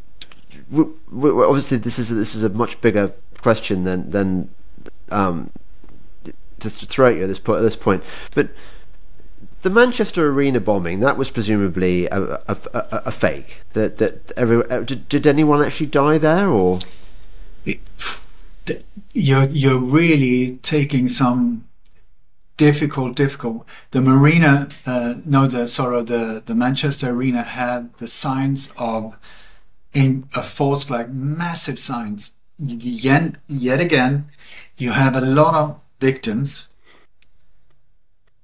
Obviously, this is this is a much bigger question than than um, to, to throw at you at this point. At this point, but the Manchester Arena bombing that was presumably a, a, a, a fake. That that every uh, did, did anyone actually die there or? You're you're really taking some difficult, difficult. The marina, uh, no, the sorry, the the Manchester Arena had the signs of in a false flag, massive signs yet, yet again, you have a lot of victims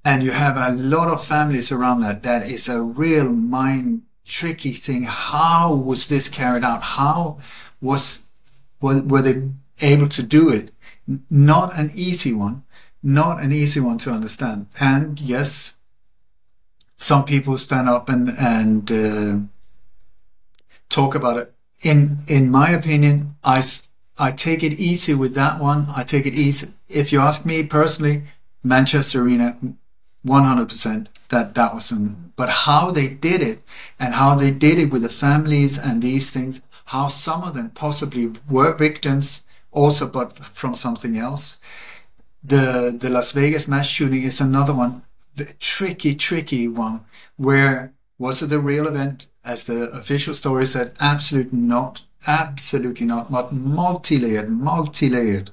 and you have a lot of families around that. That is a real mind tricky thing. How was this carried out? How was, were, were they able to do it? Not an easy one, not an easy one to understand. And yes, some people stand up and, and, uh, talk about it. In, in my opinion, I, I take it easy with that one. I take it easy. If you ask me personally, Manchester Arena, 100% that that was some, but how they did it and how they did it with the families and these things, how some of them possibly were victims also, but from something else. The, the Las Vegas mass shooting is another one, the tricky, tricky one where was it a real event? As the official story said, absolutely not absolutely not, not multi-layered, multi-layered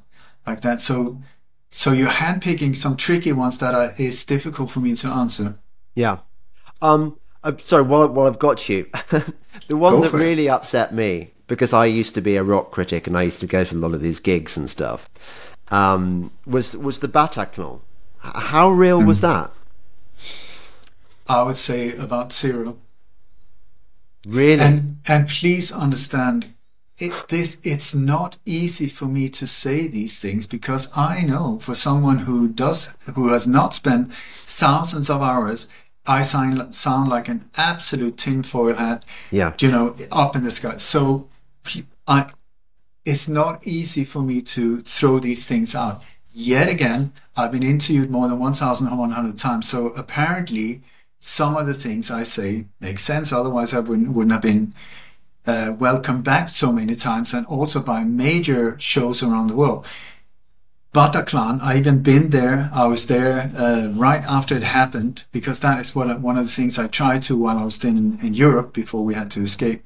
like that. So So you're handpicking some tricky ones that are, is difficult for me to answer. Yeah. Um, I'm sorry, while, while I've got you, the one Go that for it. really upset me, because I used to be a rock critic and I used to go to a lot of these gigs and stuff, um, was was the Bataclan. How real was Hmm. that? I would say about zero. Really? And and please understand, it this it's not easy for me to say these things because I know for someone who does who has not spent thousands of hours, I sound sound like an absolute tinfoil hat. Yeah. You know, up in the sky. So I it's not easy for me to throw these things out. Yet again, I've been interviewed more than 1,100 times. So apparently, some of the things I say make sense. Otherwise, I wouldn't, wouldn't have been uh, welcomed back so many times and also by major shows around the world. Bataclan, I even been there. I was there uh, right after it happened because that is what one of the things I tried to while I was in, in Europe before we had to escape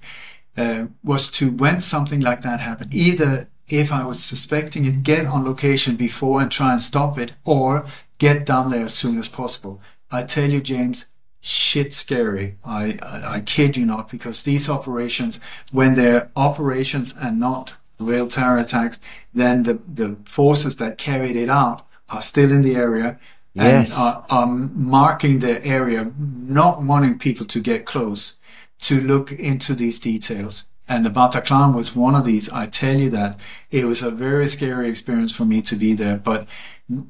uh, was to when something like that happened, either if I was suspecting it, get on location before and try and stop it, or get down there as soon as possible. I tell you, James, shit scary. I, I, I kid you not, because these operations, when they're operations and not real terror attacks, then the, the forces that carried it out are still in the area and Yes. are, are marking the area, not wanting people to get close to look into these details. And the Bataclan was one of these. I tell you that it was a very scary experience for me to be there. But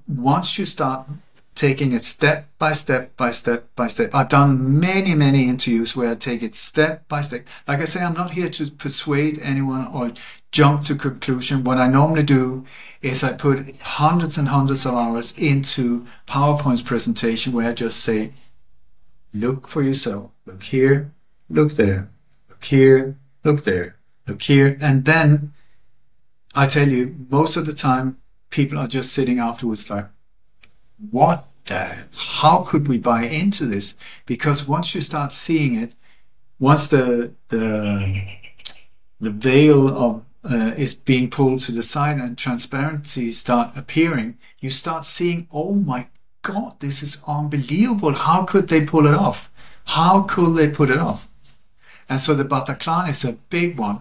once you start taking it step by step by step by step, I've done many, many interviews where I take it step by step. Like I say, I'm not here to persuade anyone or jump to conclusion. What I normally do is I put hundreds and hundreds of hours into PowerPoint's presentation where I just say, look for yourself. Look here, look there, look here, look there, look here. And then I tell you, most of the time, people are just sitting afterwards like, what the, how could we buy into this? Because once you start seeing it, once the, the, the veil of uh, is being pulled to the side and transparency start appearing, you start seeing, oh my God, this is unbelievable. How could they pull it off? How could they put it off? And so the Bataclan is a big one.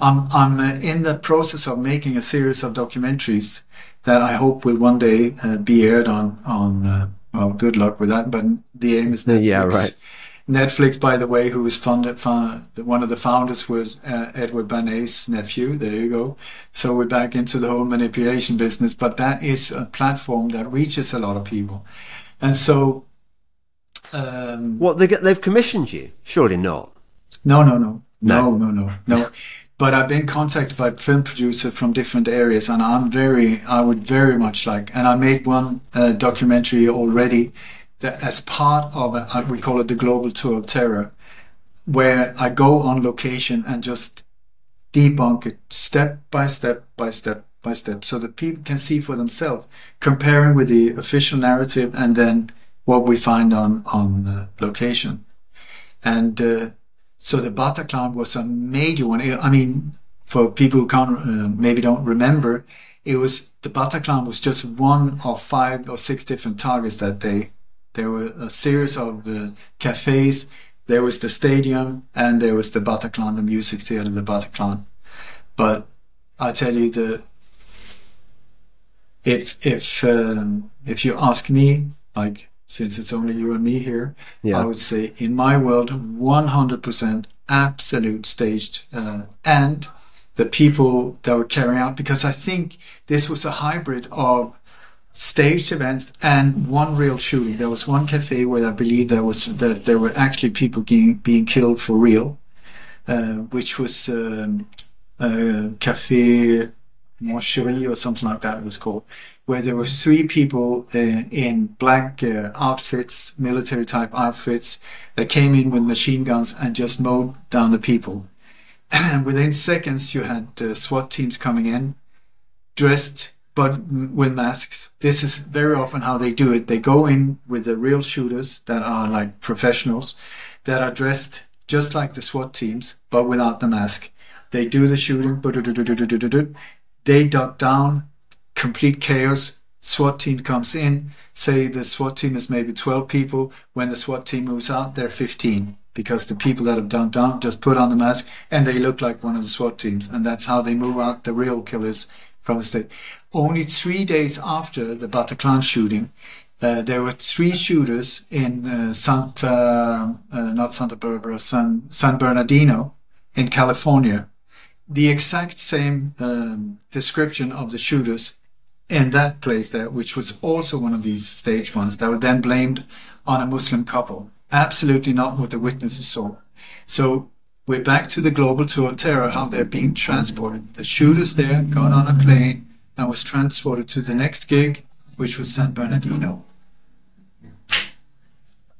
I'm, I'm uh, in the process of making a series of documentaries that I hope will one day uh, be aired on, on uh, well, good luck with that, but the aim is Netflix. Yeah, right. Netflix, by the way, who was funded, found, one of the founders was uh, Edward Bernays' nephew. There you go. So we're back into the whole manipulation business, but that is a platform that reaches a lot of people. And so, um, What they get? They've commissioned you? Surely not. No, no, no, No. no, no, no. But I've been contacted by film producers from different areas, and I'm very, I would very much like, and I made one uh, documentary already that as part of, a, we call it the Global Tour of Terror, where I go on location and just debunk it step by step by step by step, so that people can see for themselves, comparing with the official narrative and then what we find on on uh, location, and. Uh, so the Bataclan was a major one. I mean, for people who can't, uh, maybe don't remember, it was the Bataclan was just one of five or six different targets that day. There were a series of uh, cafes. There was the stadium, and there was the Bataclan, the music theater, the Bataclan. But I tell you, the if if um, if you ask me, like since it's only you and me here, Yeah. I would say in my world, 100% absolute staged. Uh, and the people that were carrying out, because I think this was a hybrid of staged events and one real shooting. There was one cafe where I believe there was that there were actually people being, being killed for real, uh, which was um, uh, Cafe Moncherie or something like that it was called, where there were three people uh, in black uh, outfits, military type outfits, that came in with machine guns and just mowed down the people. And within seconds, you had uh, SWAT teams coming in, dressed but with masks. This is very often how they do it. They go in with the real shooters that are like professionals, that are dressed just like the SWAT teams, but without the mask. They do the shooting, they duck down, complete chaos. SWAT team comes in, say the SWAT team is maybe 12 people. When the SWAT team moves out, they're 15 because the people that have done down just put on the mask and they look like one of the SWAT teams. And that's how they move out the real killers from the state. Only three days after the Bataclan shooting, uh, there were three shooters in uh, Santa, uh, not Santa Barbara, San, San Bernardino in California. The exact same um, description of the shooters in that place there, which was also one of these stage ones that were then blamed on a Muslim couple. Absolutely not what the witnesses saw. So we're back to the global tour of terror, how they're being transported. The shooters there got on a plane and was transported to the next gig, which was San Bernardino.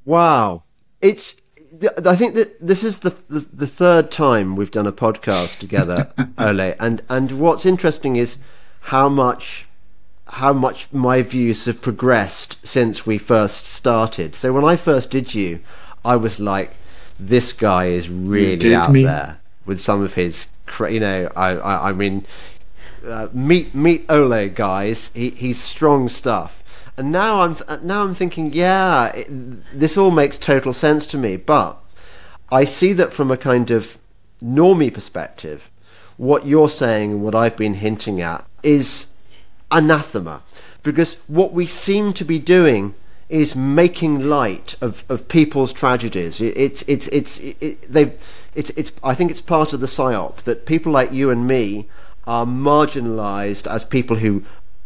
Wow. It's I think that this is the, the, the third time we've done a podcast together, Ole, and and what's interesting is how much how much my views have progressed since we first started. So when I first did you, I was like, this guy is really out me. there with some of his, you know, I I, I mean, uh, meet meet Ole guys, he he's strong stuff. And now I'm now I'm thinking, yeah, it, this all makes total sense to me. But I see that from a kind of normie perspective, what you're saying and what I've been hinting at is anathema, because what we seem to be doing is making light of, of people's tragedies. It, it's it's it's it, they've it's it's I think it's part of the psyop that people like you and me are marginalized as people who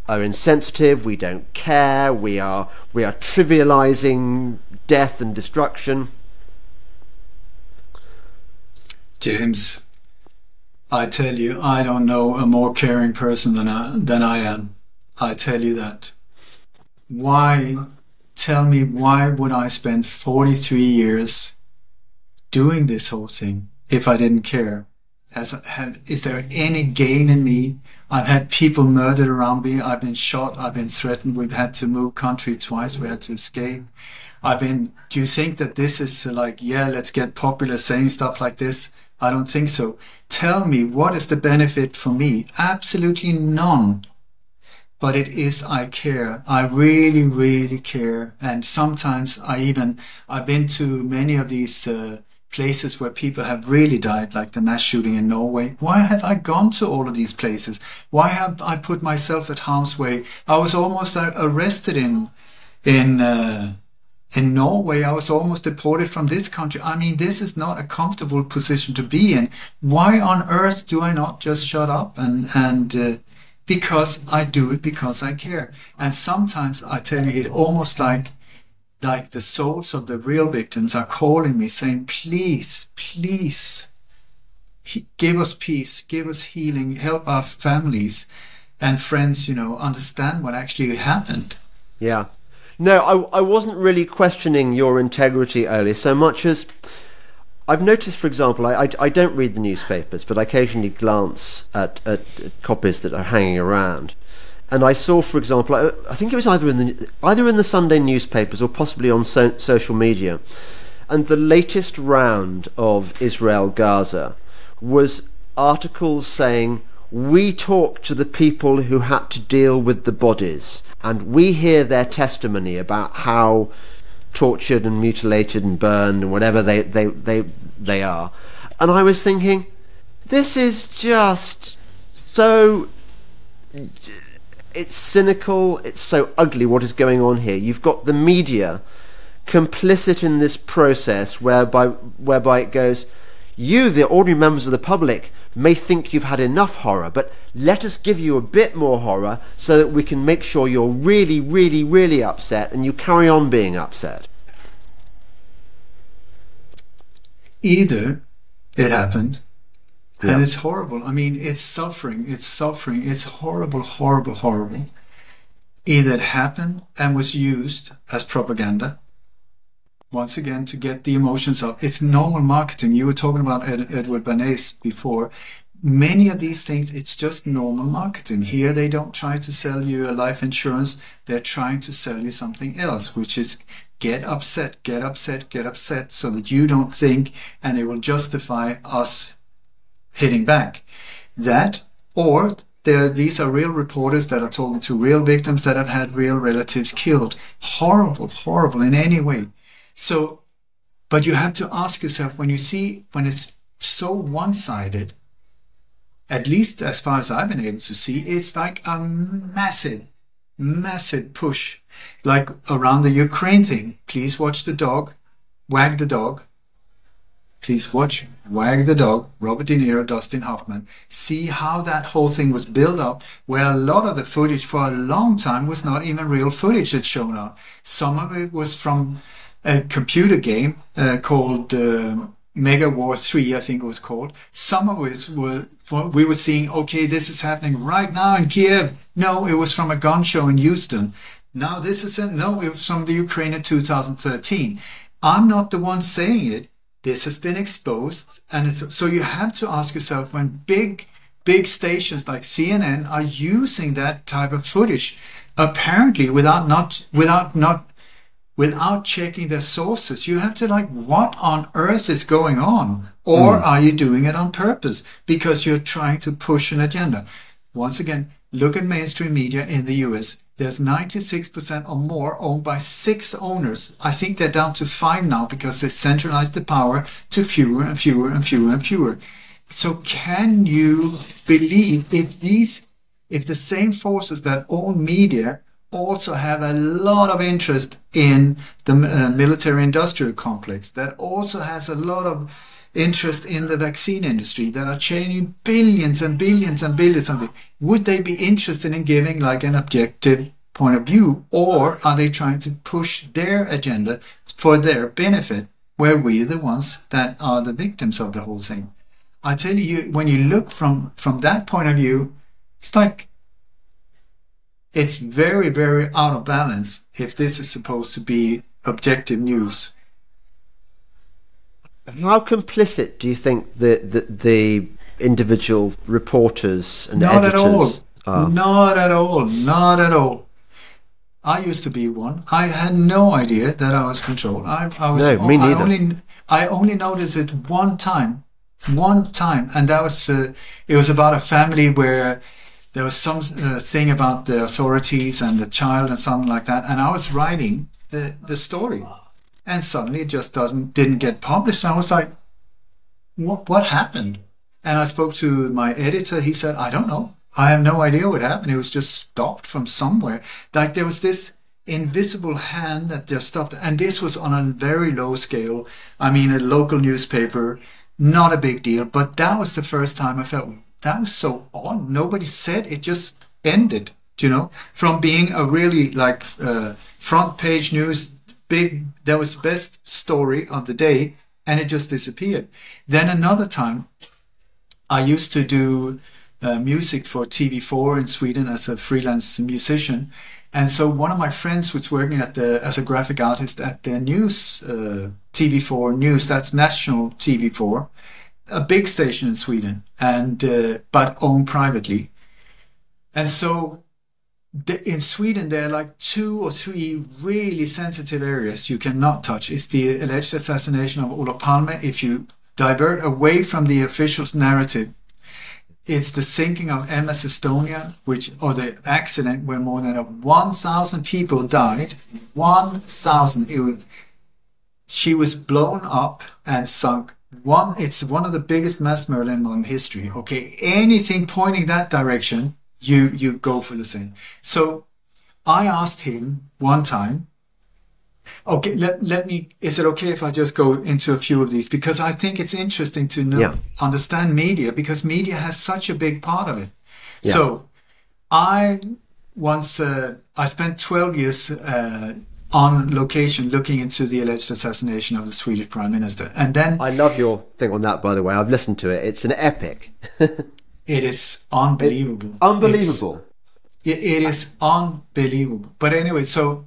are insensitive, we don't care, we are we are trivializing death and destruction. James, I tell you, I don't know a more caring person than I, than I am. I tell you that. Why, tell me, why would I spend 43 years doing this whole thing if I didn't care? Has, have, is there any gain in me I've had people murdered around me. I've been shot. I've been threatened. We've had to move country twice. We had to escape. I've been, do you think that this is like, yeah, let's get popular saying stuff like this? I don't think so. Tell me, what is the benefit for me? Absolutely none. But it is, I care. I really, really care. And sometimes I even, I've been to many of these, uh, places where people have really died, like the mass shooting in Norway. Why have I gone to all of these places? Why have I put myself at harm's way? I was almost uh, arrested in in uh, in Norway. I was almost deported from this country. I mean, this is not a comfortable position to be in. Why on earth do I not just shut up and and uh, because I do it because I care. And sometimes I tell you, it almost like like the souls of the real victims are calling me saying, please, please, give us peace, give us healing, help our families and friends, you know, understand what actually happened. Yeah. No, I, I wasn't really questioning your integrity, earlier so much as I've noticed, for example, I, I, I don't read the newspapers, but I occasionally glance at, at, at copies that are hanging around. And I saw, for example, I, I, think it was either in the either in the Sunday newspapers or possibly on so, social media, and the latest round of Israel Gaza was articles saying we talk to the people who had to deal with the bodies, and we hear their testimony about how tortured and mutilated and burned and whatever they they they, they are, and I was thinking, this is just so it's cynical, it's so ugly what is going on here. You've got the media complicit in this process whereby whereby it goes you the ordinary members of the public may think you've had enough horror but let us give you a bit more horror so that we can make sure you're really really really upset and you carry on being upset either it happened yeah. And it's horrible. I mean, it's suffering. It's suffering. It's horrible, horrible, horrible. Either it happened and was used as propaganda, once again, to get the emotions up. It's normal marketing. You were talking about Ed, Edward Bernays before. Many of these things, it's just normal marketing. Here, they don't try to sell you a life insurance. They're trying to sell you something else, which is get upset, get upset, get upset, so that you don't think, and it will justify us hitting back. That, or They're, these are real reporters that are talking to real victims that have had real relatives killed. Horrible, horrible in any way. So, but you have to ask yourself when you see, when it's so one sided, at least as far as I've been able to see, it's like a massive, massive push, like around the Ukraine thing. Please watch the dog, wag the dog. Please watch Wag the Dog, Robert De Niro, Dustin Hoffman. See how that whole thing was built up, where a lot of the footage for a long time was not even real footage that's shown up. Some of it was from a computer game uh, called uh, Mega War 3, I think it was called. Some of us were, we were seeing, okay, this is happening right now in Kiev. No, it was from a gun show in Houston. Now this is, a, no, it was from the Ukraine in 2013. I'm not the one saying it. This has been exposed. And so you have to ask yourself when big, big stations like CNN are using that type of footage, apparently without not, without not without checking their sources. You have to like, what on earth is going on? Or mm. are you doing it on purpose because you're trying to push an agenda? Once again, look at mainstream media in the US. There's 96% or more owned by six owners. I think they're down to five now because they centralized the power to fewer and fewer and fewer and fewer. So can you believe if these, if the same forces that own media also have a lot of interest in the uh, military industrial complex that also has a lot of interest in the vaccine industry that are changing billions and billions and billions of would they be interested in giving like an objective point of view or are they trying to push their agenda for their benefit where we're the ones that are the victims of the whole thing? I tell you when you look from from that point of view it's like it's very, very out of balance if this is supposed to be objective news. How complicit do you think the the, the individual reporters and not editors at all. are? Not at all. Not at all. I used to be one. I had no idea that I was controlled. I, I was. No, me neither. I only, I only noticed it one time, one time, and that was. Uh, it was about a family where there was some uh, thing about the authorities and the child and something like that. And I was writing the, the story and suddenly it just doesn't, didn't get published. And I was like, what, what happened? And I spoke to my editor. He said, I don't know. I have no idea what happened. It was just stopped from somewhere. Like there was this invisible hand that just stopped. And this was on a very low scale. I mean, a local newspaper, not a big deal. But that was the first time I felt, that was so odd. Nobody said it just ended, you know, from being a really like uh, front page news, big, that was best story of the day, and it just disappeared. Then another time, I used to do uh, music for TV4 in Sweden as a freelance musician. And so one of my friends was working at the as a graphic artist at the news uh, TV4 news. That's national TV4, a big station in Sweden, and uh, but owned privately. And so the, in Sweden, there are like two or three really sensitive areas you cannot touch. It's the alleged assassination of Olof Palme. If you divert away from the official narrative, it's the sinking of MS Estonia, which or the accident where more than 1,000 people died. 1,000. She was blown up and sunk one it's one of the biggest mass murder in modern history okay anything pointing that direction you you go for the same so i asked him one time okay let, let me is it okay if i just go into a few of these because i think it's interesting to know yeah. understand media because media has such a big part of it yeah. so i once uh, i spent 12 years uh, on location looking into the alleged assassination of the Swedish Prime Minister. And then I love your thing on that by the way. I've listened to it. It's an epic. it is unbelievable. It's unbelievable. It's, it, it is unbelievable. But anyway, so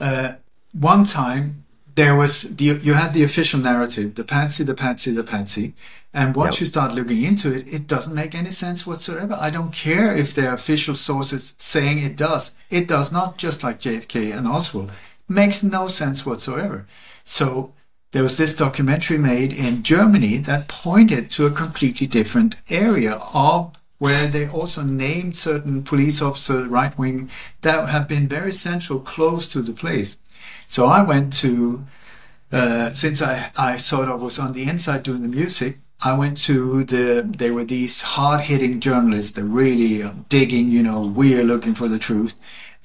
uh, one time there was the, you had the official narrative, the patsy, the patsy, the patsy. And once yep. you start looking into it, it doesn't make any sense whatsoever. I don't care if there are official sources saying it does. It does not, just like JFK and Oswald. Makes no sense whatsoever. So there was this documentary made in Germany that pointed to a completely different area of where they also named certain police officers, right wing, that have been very central, close to the place. So I went to, uh, since I, I sort of was on the inside doing the music, I went to the, there were these hard hitting journalists that really digging, you know, we're looking for the truth.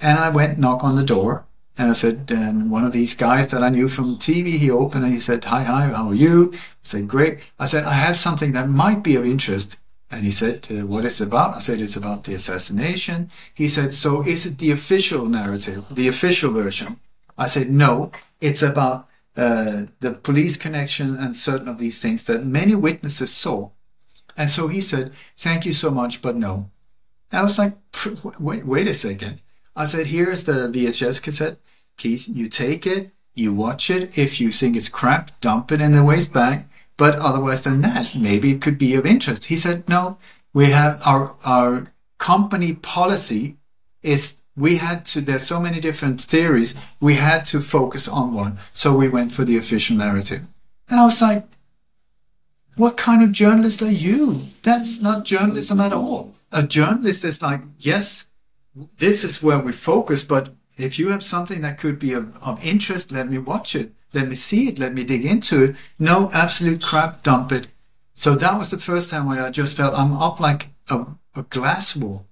And I went knock on the door and I said, and one of these guys that I knew from TV, he opened and he said, hi, hi, how are you? I said, great. I said, I have something that might be of interest. And he said, uh, what is it about? I said, it's about the assassination. He said, so is it the official narrative, the official version? I said, no, it's about uh, the police connection and certain of these things that many witnesses saw. And so he said, thank you so much, but no. I was like, wait, wait a second. I said, here's the VHS cassette. Please, you take it, you watch it. If you think it's crap, dump it in the waste bag. But otherwise than that, maybe it could be of interest. He said, no, we have our, our company policy is we had to, there's so many different theories. We had to focus on one. So we went for the official narrative. And I was like, what kind of journalist are you? That's not journalism at all. A journalist is like, yes, this is where we focus. But if you have something that could be of, of interest, let me watch it. Let me see it. Let me dig into it. No absolute crap, dump it. So that was the first time where I just felt I'm up like a, a glass wall.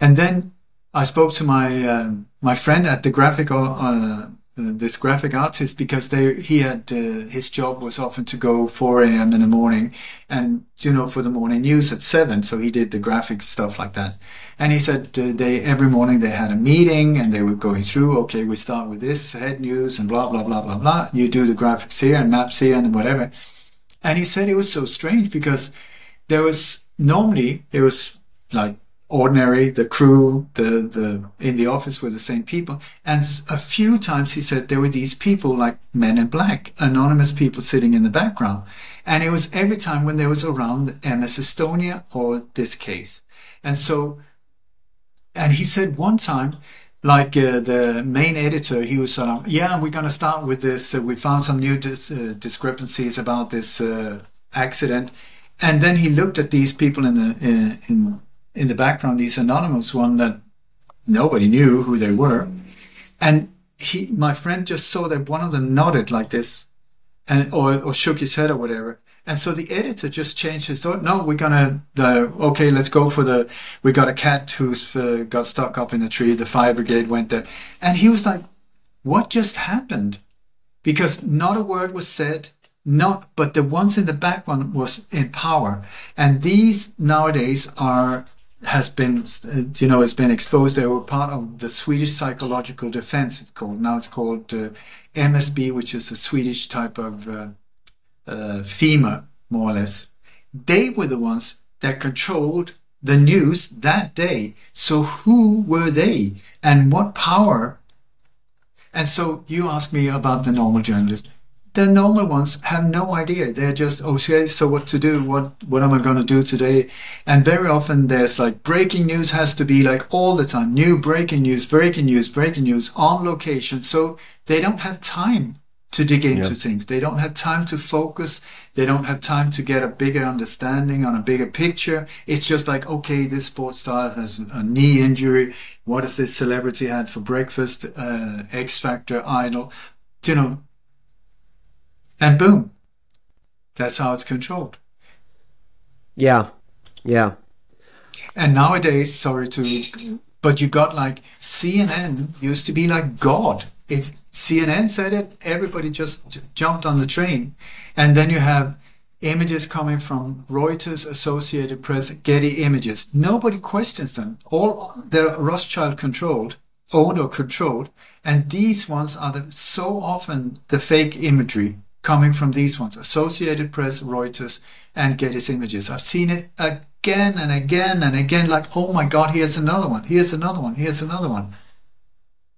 And then I spoke to my uh, my friend at the graphic uh, this graphic artist because they he had uh, his job was often to go 4 a.m. in the morning and you know for the morning news at 7 so he did the graphic stuff like that. And he said uh, they every morning they had a meeting and they were going through okay we start with this head news and blah blah blah blah blah. You do the graphics here and maps here and whatever. And he said it was so strange because there was normally it was like ordinary, the crew, the, the, in the office were the same people. And a few times he said there were these people like men in black, anonymous people sitting in the background. And it was every time when there was around MS Estonia or this case. And so, and he said one time, like uh, the main editor, he was sort of, yeah, we're going to start with this. Uh, we found some new dis- uh, discrepancies about this uh, accident. And then he looked at these people in the, uh, in, in the background, these anonymous one that nobody knew who they were. And he, my friend just saw that one of them nodded like this and, or, or shook his head or whatever. And so the editor just changed his thought. No, we're gonna, the, okay, let's go for the, we got a cat who's uh, got stuck up in a tree. The fire brigade went there. And he was like, what just happened? Because not a word was said not but the ones in the background was in power and these nowadays are has been you know has been exposed. They were part of the swedish psychological defense it's called. Now it's called uh, msb which is a swedish type of uh, uh, fema more or less. They were the ones that controlled the news that day. So who were they? And what power? And so you ask me about the normal journalist the normal ones have no idea. They're just, okay, so what to do? What, what am I going to do today? And very often there's like breaking news has to be like all the time. New breaking news, breaking news, breaking news on location. So they don't have time to dig into things. They don't have time to focus. They don't have time to get a bigger understanding on a bigger picture. It's just like, okay, this sports star has a knee injury. What has this celebrity had for breakfast? Uh, X Factor, Idol. You know, and boom, that's how it's controlled. Yeah, yeah. And nowadays, sorry to, but you got like CNN used to be like God. If CNN said it, everybody just jumped on the train. And then you have images coming from Reuters, Associated Press, Getty Images. Nobody questions them. All they're Rothschild controlled, owned or controlled. And these ones are the, so often the fake imagery coming from these ones Associated Press, Reuters, and Getty Images. I've seen it again and again and again, like, oh my God, here's another one, here's another one, here's another one.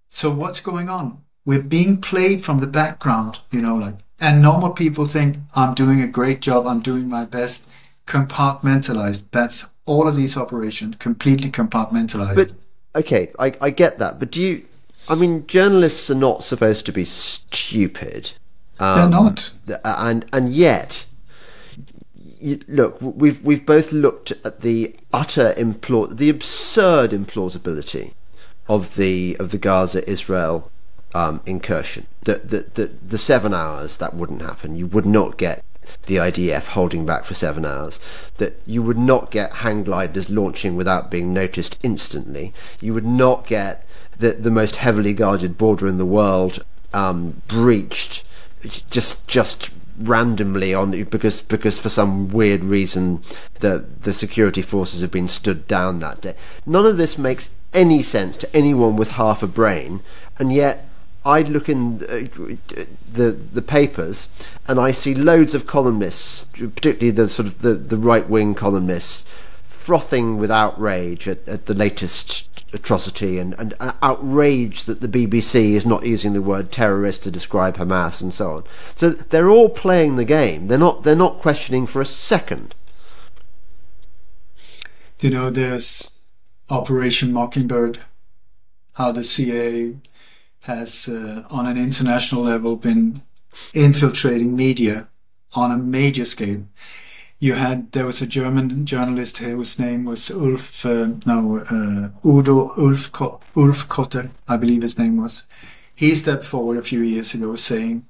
So, what's going on? We're being played from the background, you know, like, and normal people think, I'm doing a great job, I'm doing my best, compartmentalized. That's all of these operations, completely compartmentalized. But, okay, I, I get that, but do you, I mean, journalists are not supposed to be stupid. Um, They're not. And and yet, you, look, we've we've both looked at the utter implausibility, the absurd implausibility of the of the Gaza Israel um, incursion. The, the the the seven hours that wouldn't happen. You would not get the IDF holding back for seven hours. That you would not get hang gliders launching without being noticed instantly. You would not get the the most heavily guarded border in the world um, breached just just randomly on because because for some weird reason the the security forces have been stood down that day. None of this makes any sense to anyone with half a brain, and yet I look in the, the, the papers and I see loads of columnists, particularly the sort of the, the right wing columnists, frothing with outrage at, at the latest atrocity and, and outrage that the BBC is not using the word terrorist to describe Hamas and so on. So they're all playing the game. They're not they're not questioning for a second. You know, there's Operation Mockingbird, how the CIA has uh, on an international level been infiltrating media on a major scale you had there was a German journalist whose name was Ulf uh, no uh, Udo Ulf Ulfkotte I believe his name was. He stepped forward a few years ago saying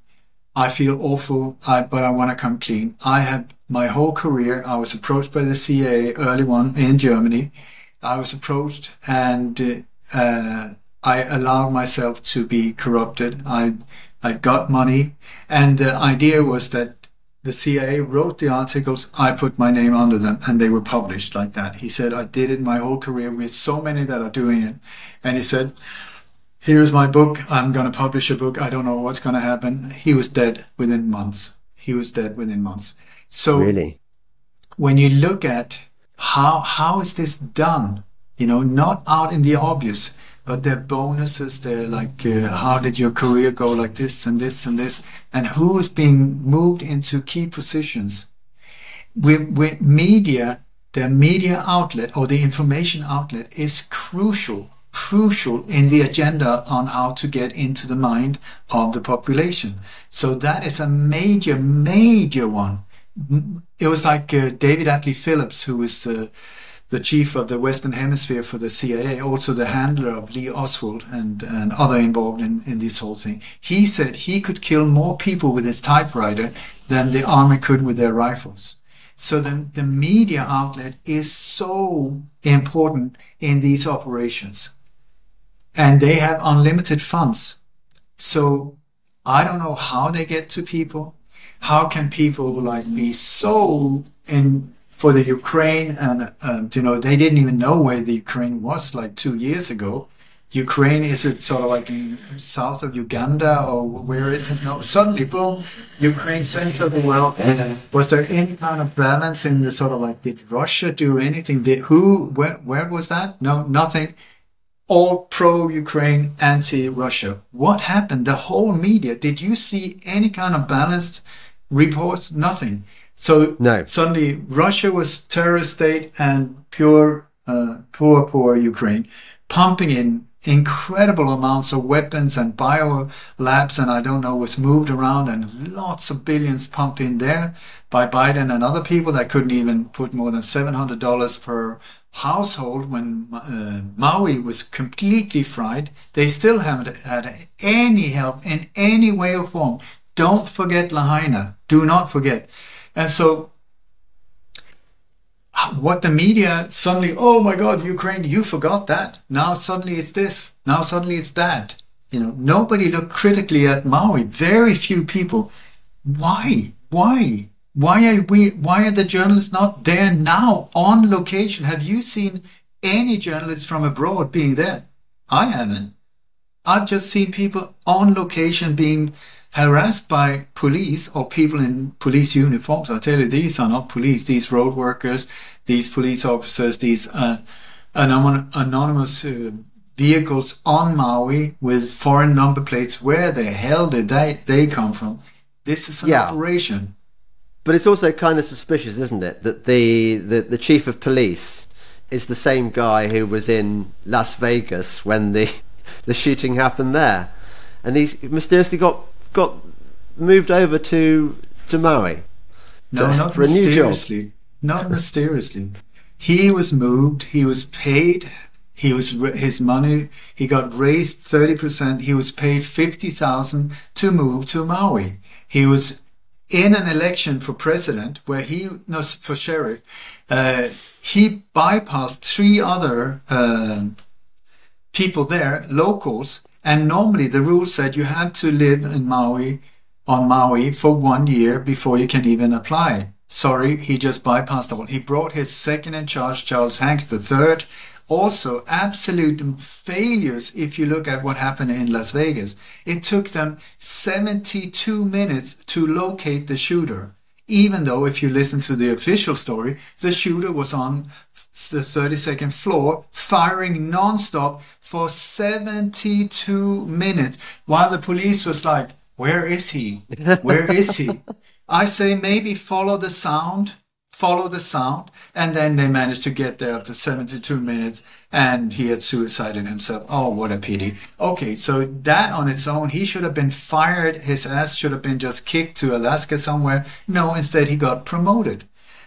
I feel awful I, but I want to come clean. I had my whole career I was approached by the CIA early on in Germany. I was approached and uh, I allowed myself to be corrupted. I I got money. And the idea was that the CIA wrote the articles, I put my name under them, and they were published like that. He said, I did it my whole career. We have so many that are doing it. And he said, Here's my book. I'm going to publish a book. I don't know what's going to happen. He was dead within months. He was dead within months. So, really? when you look at how how is this done, you know, not out in the obvious, but they're bonuses. They're like, uh, how did your career go like this and this and this? And who's being moved into key positions? With, with media, the media outlet or the information outlet is crucial, crucial in the agenda on how to get into the mind of the population. So that is a major, major one. It was like uh, David Atlee Phillips, who was uh, the chief of the Western Hemisphere for the CIA, also the handler of Lee Oswald and, and other involved in, in this whole thing. He said he could kill more people with his typewriter than the army could with their rifles. So the, the media outlet is so important in these operations. And they have unlimited funds. So I don't know how they get to people. How can people like be so in for the Ukraine, and um, you know they didn't even know where the Ukraine was like two years ago. Ukraine is it sort of like in south of Uganda or where is it? No, suddenly boom, Ukraine center of the world. Was there any kind of balance in the sort of like did Russia do anything? Did who? Where? Where was that? No, nothing. All pro-Ukraine, anti-Russia. What happened? The whole media. Did you see any kind of balanced reports? Nothing. So no. suddenly Russia was terrorist state and pure, uh, poor, poor Ukraine, pumping in incredible amounts of weapons and bio labs and I don't know was moved around and lots of billions pumped in there by Biden and other people that couldn't even put more than $700 per household when uh, Maui was completely fried. They still haven't had any help in any way or form. Don't forget Lahaina. Do not forget. And so what the media suddenly, oh my God, Ukraine, you forgot that. Now suddenly it's this. Now suddenly it's that. You know, nobody looked critically at Maui. Very few people. Why? Why? Why are we, why are the journalists not there now on location? Have you seen any journalists from abroad being there? I haven't. I've just seen people on location being harassed by police or people in police uniforms. I tell you, these are not police. These road workers, these police officers, these uh, anonymous uh, vehicles on Maui with foreign number plates. Where the hell did they they come from? This is an yeah. operation. But it's also kind of suspicious, isn't it, that the, the, the chief of police is the same guy who was in Las Vegas when the the shooting happened there, and he's mysteriously got got moved over to to Maui. No, to- not for a new job. mysteriously. Not mysteriously. He was moved. He was paid. He was his money. He got raised thirty percent. He was paid fifty thousand to move to Maui. He was in an election for president where he no for sheriff. Uh, he bypassed three other. Uh, people there, locals, and normally the rule said you had to live in Maui, on Maui for one year before you can even apply. Sorry, he just bypassed all. He brought his second in charge, Charles Hanks III. Also, absolute failures if you look at what happened in Las Vegas. It took them 72 minutes to locate the shooter even though if you listen to the official story, the shooter was on the 32nd floor firing non-stop for 72 minutes while the police was like, where is he? Where is he? I say maybe follow the sound, follow the sound, and then they managed to get there after 72 minutes and he had suicided himself. Oh, what a pity. Okay, so that on its own, he should have been fired. His ass should have been just kicked to Alaska somewhere. No, instead he got promoted.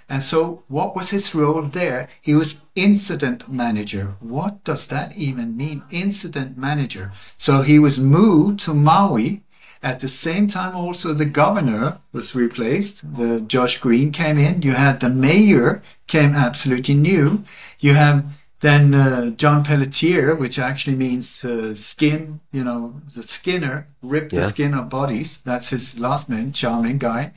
And so what was his role there? He was incident manager. What does that even mean? Incident manager. So he was moved to Maui. At the same time, also the governor was replaced. The Josh Green came in. You had the mayor came absolutely new. You have then uh, John Pelletier, which actually means uh, skin, you know, the skinner, rip the skin of bodies. That's his last name, charming guy.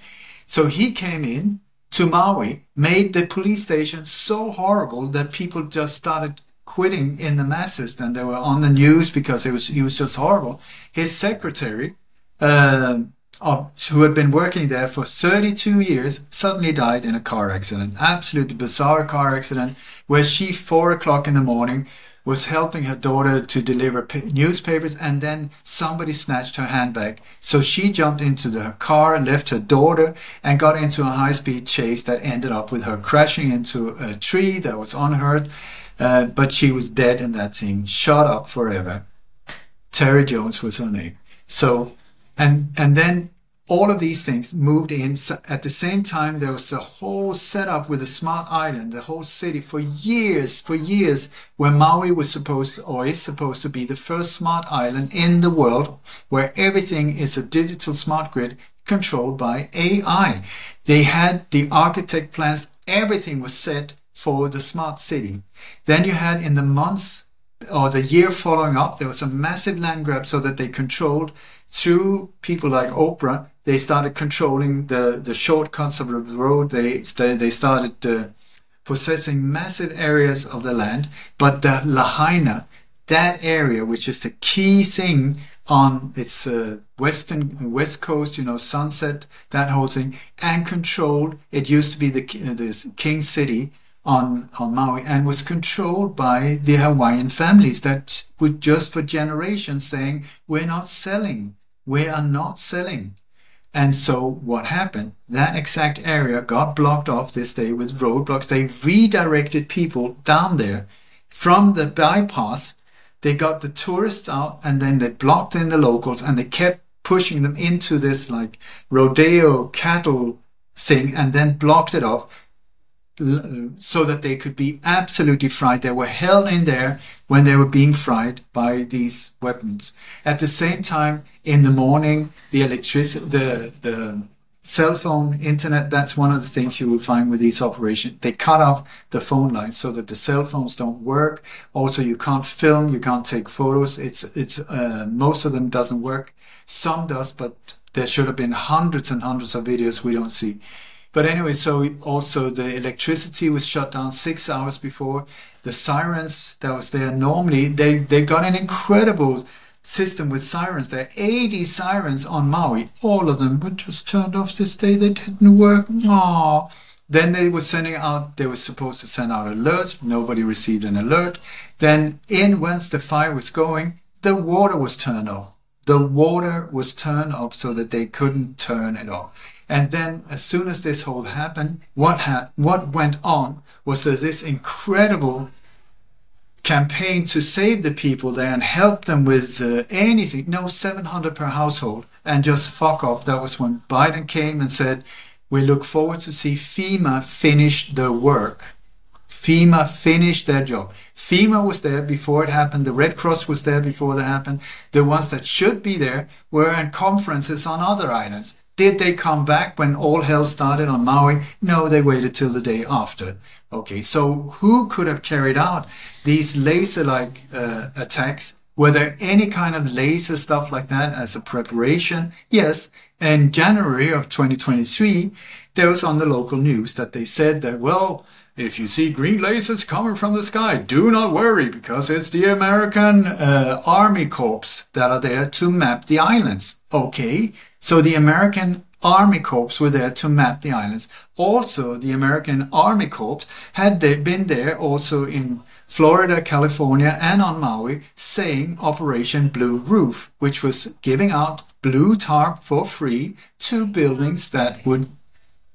So he came in to Maui, made the police station so horrible that people just started quitting in the masses. And they were on the news because it was he was just horrible. His secretary, uh, of, who had been working there for 32 years, suddenly died in a car accident. Absolutely bizarre car accident where she, four o'clock in the morning, was helping her daughter to deliver pa- newspapers and then somebody snatched her handbag. So she jumped into the car, left her daughter, and got into a high speed chase that ended up with her crashing into a tree that was unhurt. Uh, but she was dead in that thing, shot up forever. Terry Jones was her name. So, and and then all of these things moved in at the same time. There was a whole setup with a smart island, the whole city for years, for years, where Maui was supposed or is supposed to be the first smart island in the world, where everything is a digital smart grid controlled by AI. They had the architect plans, everything was set for the smart city. Then you had in the months or the year following up, there was a massive land grab so that they controlled through people like Oprah. They started controlling the, the shortcuts of the road. They they started uh, possessing massive areas of the land. But the Lahaina, that area, which is the key thing on its uh, western west coast, you know, sunset, that whole thing, and controlled. It used to be the this king city on on Maui and was controlled by the Hawaiian families that would just for generations saying we're not selling, we are not selling. And so what happened? That exact area got blocked off this day with roadblocks. They redirected people down there from the bypass. They got the tourists out and then they blocked in the locals and they kept pushing them into this like rodeo cattle thing and then blocked it off so that they could be absolutely fried. They were held in there when they were being fried by these weapons. At the same time, in the morning, the electricity, the, the cell phone, internet, that's one of the things you will find with these operations. They cut off the phone lines so that the cell phones don't work. Also, you can't film, you can't take photos. It's, it's, uh, most of them doesn't work. Some does, but there should have been hundreds and hundreds of videos we don't see. But anyway, so also the electricity was shut down six hours before. The sirens that was there normally, they, they got an incredible system with sirens. There are 80 sirens on Maui. All of them were just turned off this day. They didn't work. Aww. Then they were sending out, they were supposed to send out alerts. Nobody received an alert. Then in once the fire was going, the water was turned off. The water was turned off so that they couldn't turn it off. And then, as soon as this whole happened, what ha- what went on was that this incredible campaign to save the people there and help them with uh, anything. No, 700 per household and just fuck off. That was when Biden came and said, we look forward to see FEMA finish the work. FEMA finished their job. FEMA was there before it happened. The Red Cross was there before it happened. The ones that should be there were in conferences on other islands. Did they come back when all hell started on Maui? No, they waited till the day after. Okay, so who could have carried out these laser-like uh, attacks? Were there any kind of laser stuff like that as a preparation? Yes. In January of 2023, there was on the local news that they said that, well, if you see green lasers coming from the sky, do not worry because it's the American uh, Army Corps that are there to map the islands. Okay, so the American Army Corps were there to map the islands. Also, the American Army Corps had been there also in Florida, California, and on Maui, saying Operation Blue Roof, which was giving out blue tarp for free to buildings that would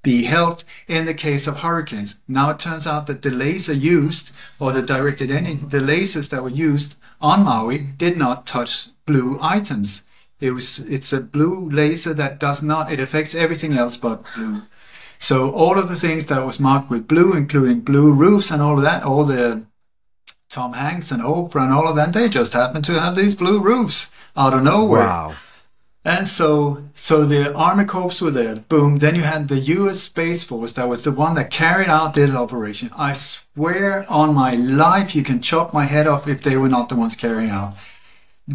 be helped in the case of hurricanes. Now it turns out that the laser used, or the directed any, the lasers that were used on Maui did not touch blue items. It was, it's a blue laser that does not, it affects everything else but blue. So all of the things that was marked with blue, including blue roofs and all of that, all the Tom Hanks and Oprah and all of that, they just happened to have these blue roofs out of nowhere. Wow. And so, so the Army Corps were there. Boom. Then you had the U.S. Space Force that was the one that carried out this operation. I swear on my life, you can chop my head off if they were not the ones carrying out.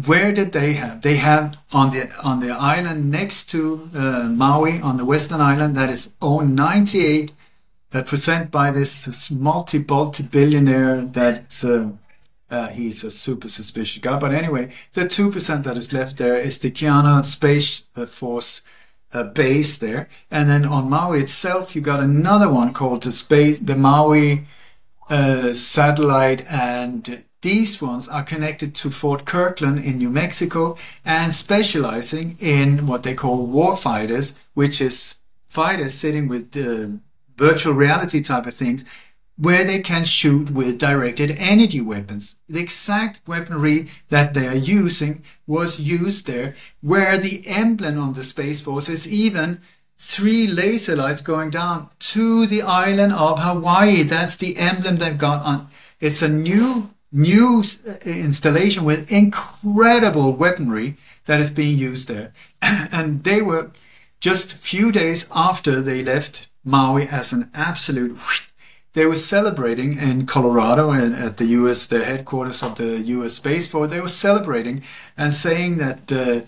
Where did they have? They have on the on the island next to uh, Maui on the Western Island that is owned 98 uh, percent by this multi multi billionaire that. Uh, uh, he's a super suspicious guy. But anyway, the 2% that is left there is the Kiana Space Force uh, base there. And then on Maui itself, you got another one called the space, the Maui uh, satellite. And these ones are connected to Fort Kirtland in New Mexico and specializing in what they call war fighters, which is fighters sitting with uh, virtual reality type of things where they can shoot with directed energy weapons. The exact weaponry that they are using was used there, where the emblem on the Space Force is even three laser lights going down to the island of Hawaii. That's the emblem they've got on. It's a new, new uh, installation with incredible weaponry that is being used there. and they were just a few days after they left Maui as an absolute they were celebrating in Colorado and at the U.S. the headquarters of the U.S. Space Force. They were celebrating and saying that uh,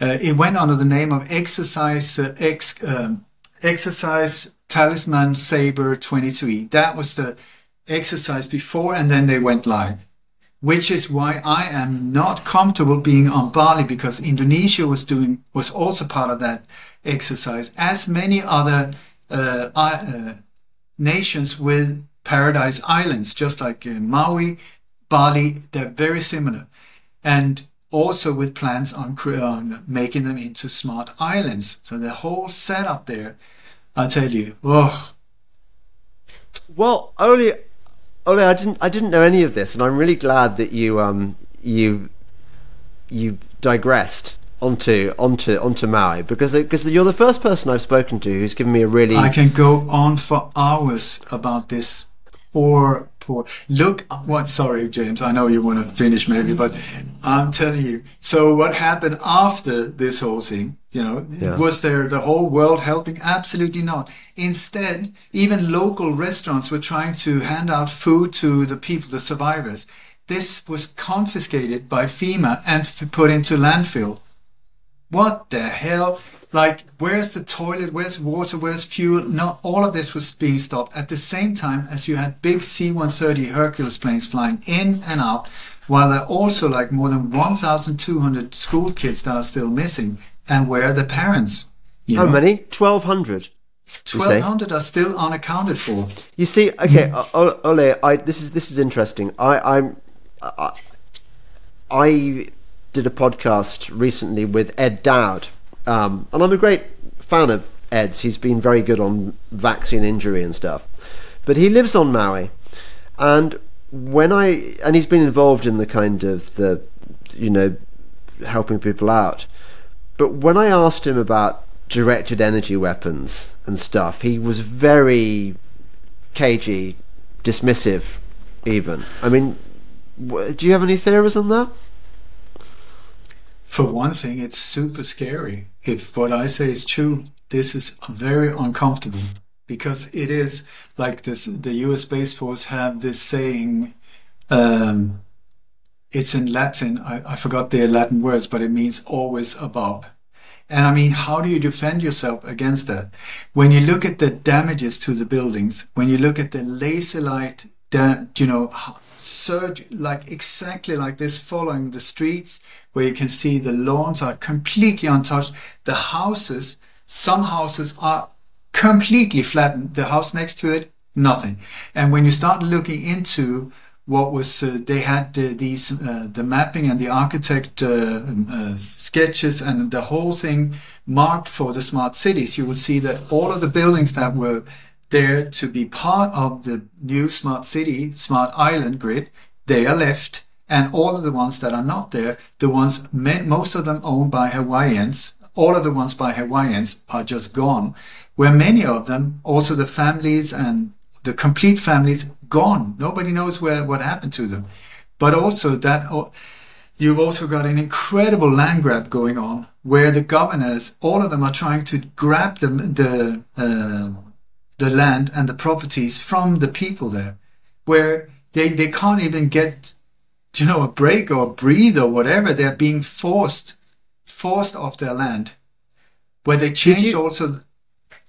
uh, it went under the name of Exercise uh, Ex, um, Exercise Talisman Saber 23. That was the exercise before, and then they went live. Which is why I am not comfortable being on Bali because Indonesia was doing was also part of that exercise, as many other uh, uh, nations with paradise islands, just like uh, Maui, Bali, they're very similar. And also with plans on, on making them into smart islands. So the whole setup there, I tell you, oh. Well, Ole, Ole, I didn't, I didn't know any of this, and I'm really glad that you, um, you, you digressed onto onto onto Maui because because you're the first person I've spoken to who's given me a really. I can go on for hours about this poor poor. Look, what? Sorry, James. I know you want to finish maybe, but I'm telling you. So what happened after this whole thing? You know, yeah. was there the whole world helping? Absolutely not. Instead, even local restaurants were trying to hand out food to the people, the survivors. This was confiscated by FEMA and put into landfill what the hell? Like, where's the toilet? Where's water? Where's fuel? Not all of this was being stopped at the same time as you had big C-130 Hercules planes flying in and out, while there are also like more than 1,200 school kids that are still missing. And where are the parents? You How know? many? 1,200. 1200 are still unaccounted for. You see, okay, Ole, I, this is this is interesting. I, I'm, I, I did a podcast recently with Ed Dowd, um, and I'm a great fan of Ed's. He's been very good on vaccine injury and stuff, but he lives on Maui, and when I and he's been involved in the kind of the, you know, helping people out. But when I asked him about directed energy weapons and stuff. He was very cagey, dismissive, even. I mean, do you have any theories on that? For one thing, it's super scary. If what I say is true, this is very uncomfortable because it is like this. The U.S. Space Force have this saying. Um, it's in Latin. I, I forgot the Latin words, but it means always above. And I mean, how do you defend yourself against that? When you look at the damages to the buildings, when you look at the laser light, you know, surge like exactly like this following the streets where you can see the lawns are completely untouched. The houses, some houses are completely flattened. The house next to it, nothing. And when you start looking into what was uh, they had uh, these uh, the mapping and the architect uh, um, uh, sketches and the whole thing marked for the smart cities. You will see that all of the buildings that were there to be part of the new smart city smart island grid they are left. And all of the ones that are not there the ones most of them owned by hawaiians all of the ones by hawaiians are just gone. Where many of them also the families and the complete families gone. Nobody knows where what happened to them. But also that you've also got an incredible land grab going on where the governors, all of them are trying to grab the the uh, the land and the properties from the people there, where they they can't even get you know a break or breathe or whatever. They're being forced forced off their land, where they changed also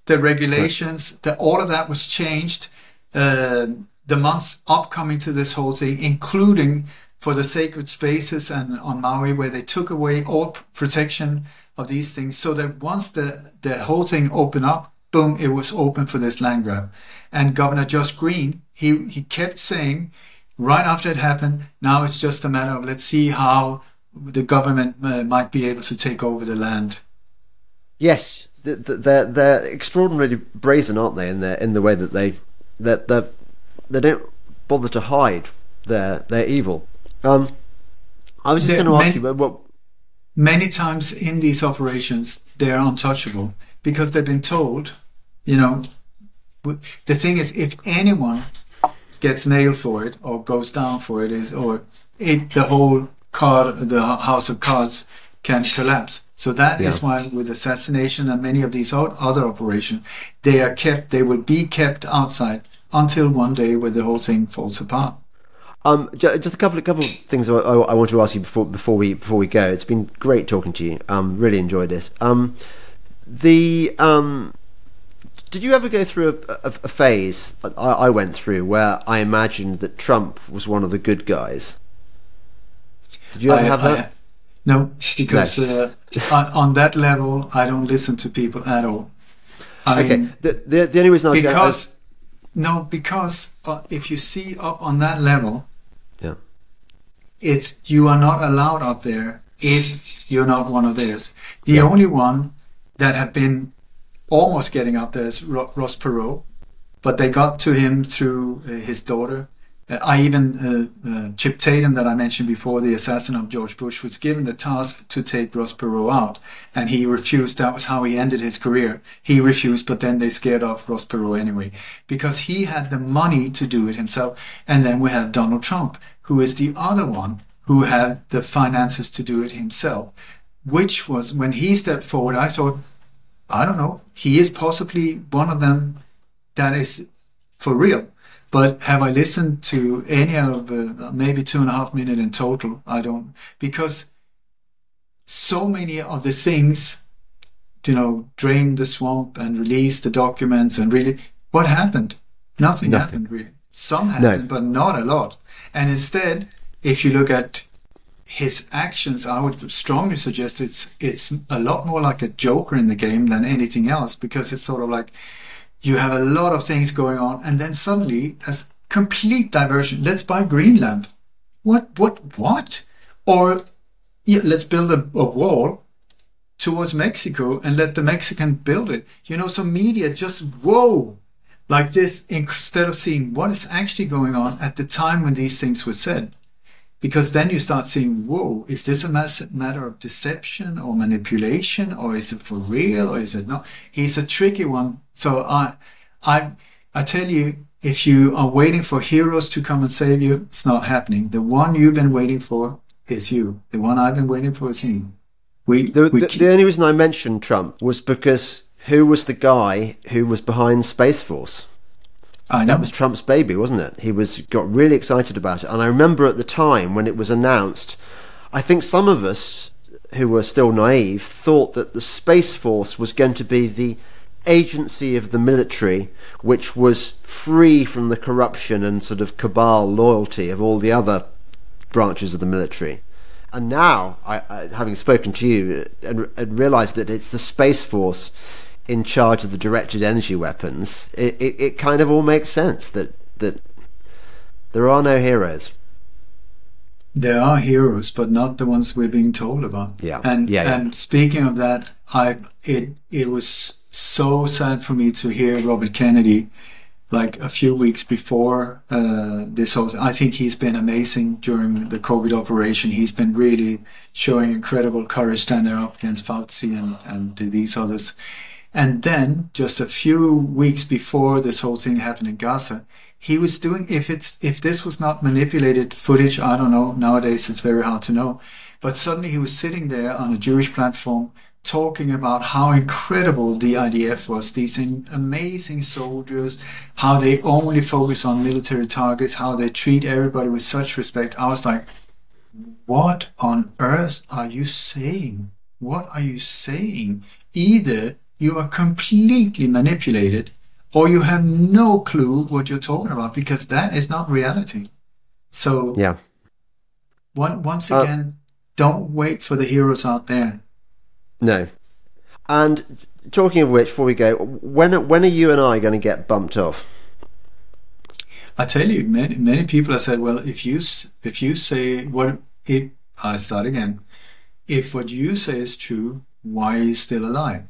the regulations. That all of that was changed. Uh, the months upcoming to this whole thing, including for the sacred spaces and on Maui, where they took away all protection of these things, so that once the, the whole thing opened up, boom, it was open for this land grab. And Governor Josh Green, he, he kept saying, right after it happened, now it's just a matter of let's see how the government uh, might be able to take over the land. Yes, they're they're extraordinarily brazen, aren't they? In the in the way that they that the they don't bother to hide their their evil. Um, I was just going to ask many, you what. Many times in these operations, they're untouchable because they've been told, you know, the thing is, if anyone gets nailed for it or goes down for it, is or it the whole card, the house of cards can collapse. So that yeah. is why with assassination and many of these other operations, they are kept, they will be kept outside until one day where the whole thing falls apart. Um, just a couple of couple of things I, I, want to ask you before before we before we go. It's been great talking to you. Um, really enjoyed this. Um, the um, did you ever go through a, a, a phase I, I, went through where I imagined that Trump was one of the good guys? Did you ever I, have that? no, because no. Uh, on, that level, I don't listen to people at all. okay, the, the, the only reason I was because. Going, no, because uh, if you see up on that level, yeah, it's you are not allowed up there if you're not one of theirs. The yeah. only one that have been almost getting up there is Ross Perot, but they got to him through uh, his daughter, I even uh, uh, Chip Tatum that I mentioned before, the assassin of George Bush, was given the task to take Ross Perot out, and he refused. That was how he ended his career. He refused, but then they scared off Ross Perot anyway because he had the money to do it himself. And then we have Donald Trump, who is the other one who had the finances to do it himself. Which was when he stepped forward, I thought, I don't know, he is possibly one of them that is for real but have I listened to any of uh, maybe two and a half minutes in total? I don't because so many of the things, you know, drain the swamp and release the documents and really, what happened? Nothing, Nothing. happened really. Some happened, no. but not a lot. And instead, if you look at his actions, I would strongly suggest it's it's a lot more like a joker in the game than anything else because it's sort of like you have a lot of things going on, and then suddenly there's complete diversion. Let's buy Greenland. What? What? What? Or yeah, let's build a, a wall towards Mexico and let the Mexican build it. You know, so media just whoa like this instead of seeing what is actually going on at the time when these things were said. because then you start seeing, whoa, is this a matter of deception or manipulation, or is it for real, or is it not? He's a tricky one. So I, I, I tell you, if you are waiting for heroes to come and save you, it's not happening. The one you've been waiting for is you. The one I've been waiting for is me. We, the, we the, keep... the only reason I mentioned Trump was because who was the guy who was behind Space Force? I know. That was Trump's baby, wasn't it? He was got really excited about it, and I remember at the time when it was announced, I think some of us who were still naive thought that the Space Force was going to be the agency of the military which was free from the corruption and sort of cabal loyalty of all the other branches of the military. And now, I, I, having spoken to you and, and realised that it's the Space Force in charge of the directed energy weapons, it, it, it kind of all makes sense that that there are no heroes. There are heroes, but not the ones we're being told about. Yeah. And yeah, yeah. and speaking of that, I it it was so sad for me to hear Robert Kennedy like a few weeks before uh, this whole I think he's been amazing during the COVID operation. He's been really showing incredible courage standing up against Fauci and, and these others. And then just a few weeks before this whole thing happened in Gaza, he was doing if it's if this was not manipulated footage, I don't know. Nowadays it's very hard to know. But suddenly he was sitting there on a Jewish platform talking about how incredible the IDF was, these amazing soldiers, how they only focus on military targets, how they treat everybody with such respect. I was like, what on earth are you saying? What are you saying? Either you are completely manipulated or you have no clue what you're talking about because that is not reality. So, yeah. One, once uh, again, uh, don't wait for the heroes out there. No. And talking of which, before we go, when when are you and I going to get bumped off? I tell you, many many people have said, well, if you if you say what if I start again, if what you say is true, why are you still alive?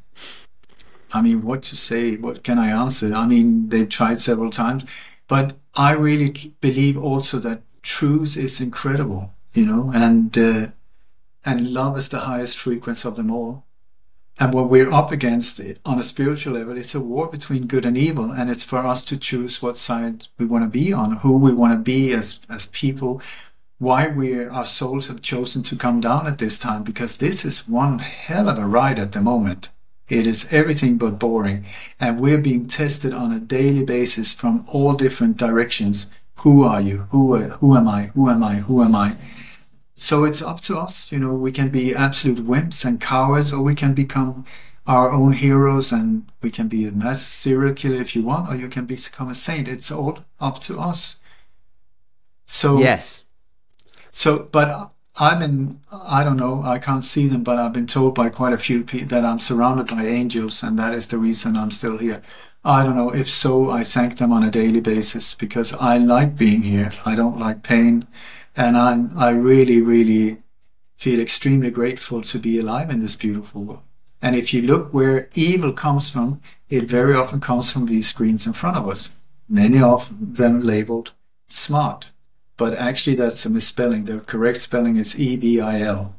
I mean, what to say? What can I answer? I mean, they've tried several times, but I really believe also that truth is incredible, you know, and uh, and love is the highest frequency of them all. And what we're up against on a spiritual level, it's a war between good and evil, and it's for us to choose what side we want to be on, who we want to be as as people, why we our souls have chosen to come down at this time, because this is one hell of a ride at the moment. It is everything but boring. And we're being tested on a daily basis from all different directions. Who are you? Who, who am I? Who am I? Who am I? So it's up to us. You know, we can be absolute wimps and cowards, or we can become our own heroes and we can be a mass serial killer if you want, or you can become a saint. It's all up to us. So, yes. So, but I've been, I don't know, I can't see them, but I've been told by quite a few people that I'm surrounded by angels, and that is the reason I'm still here. I don't know. If so, I thank them on a daily basis because I like being here. I don't like pain, and I I really, really feel extremely grateful to be alive in this beautiful world. And if you look where evil comes from, it very often comes from these screens in front of us. Many of them labeled smart but actually that's a misspelling. The correct spelling is E V I L.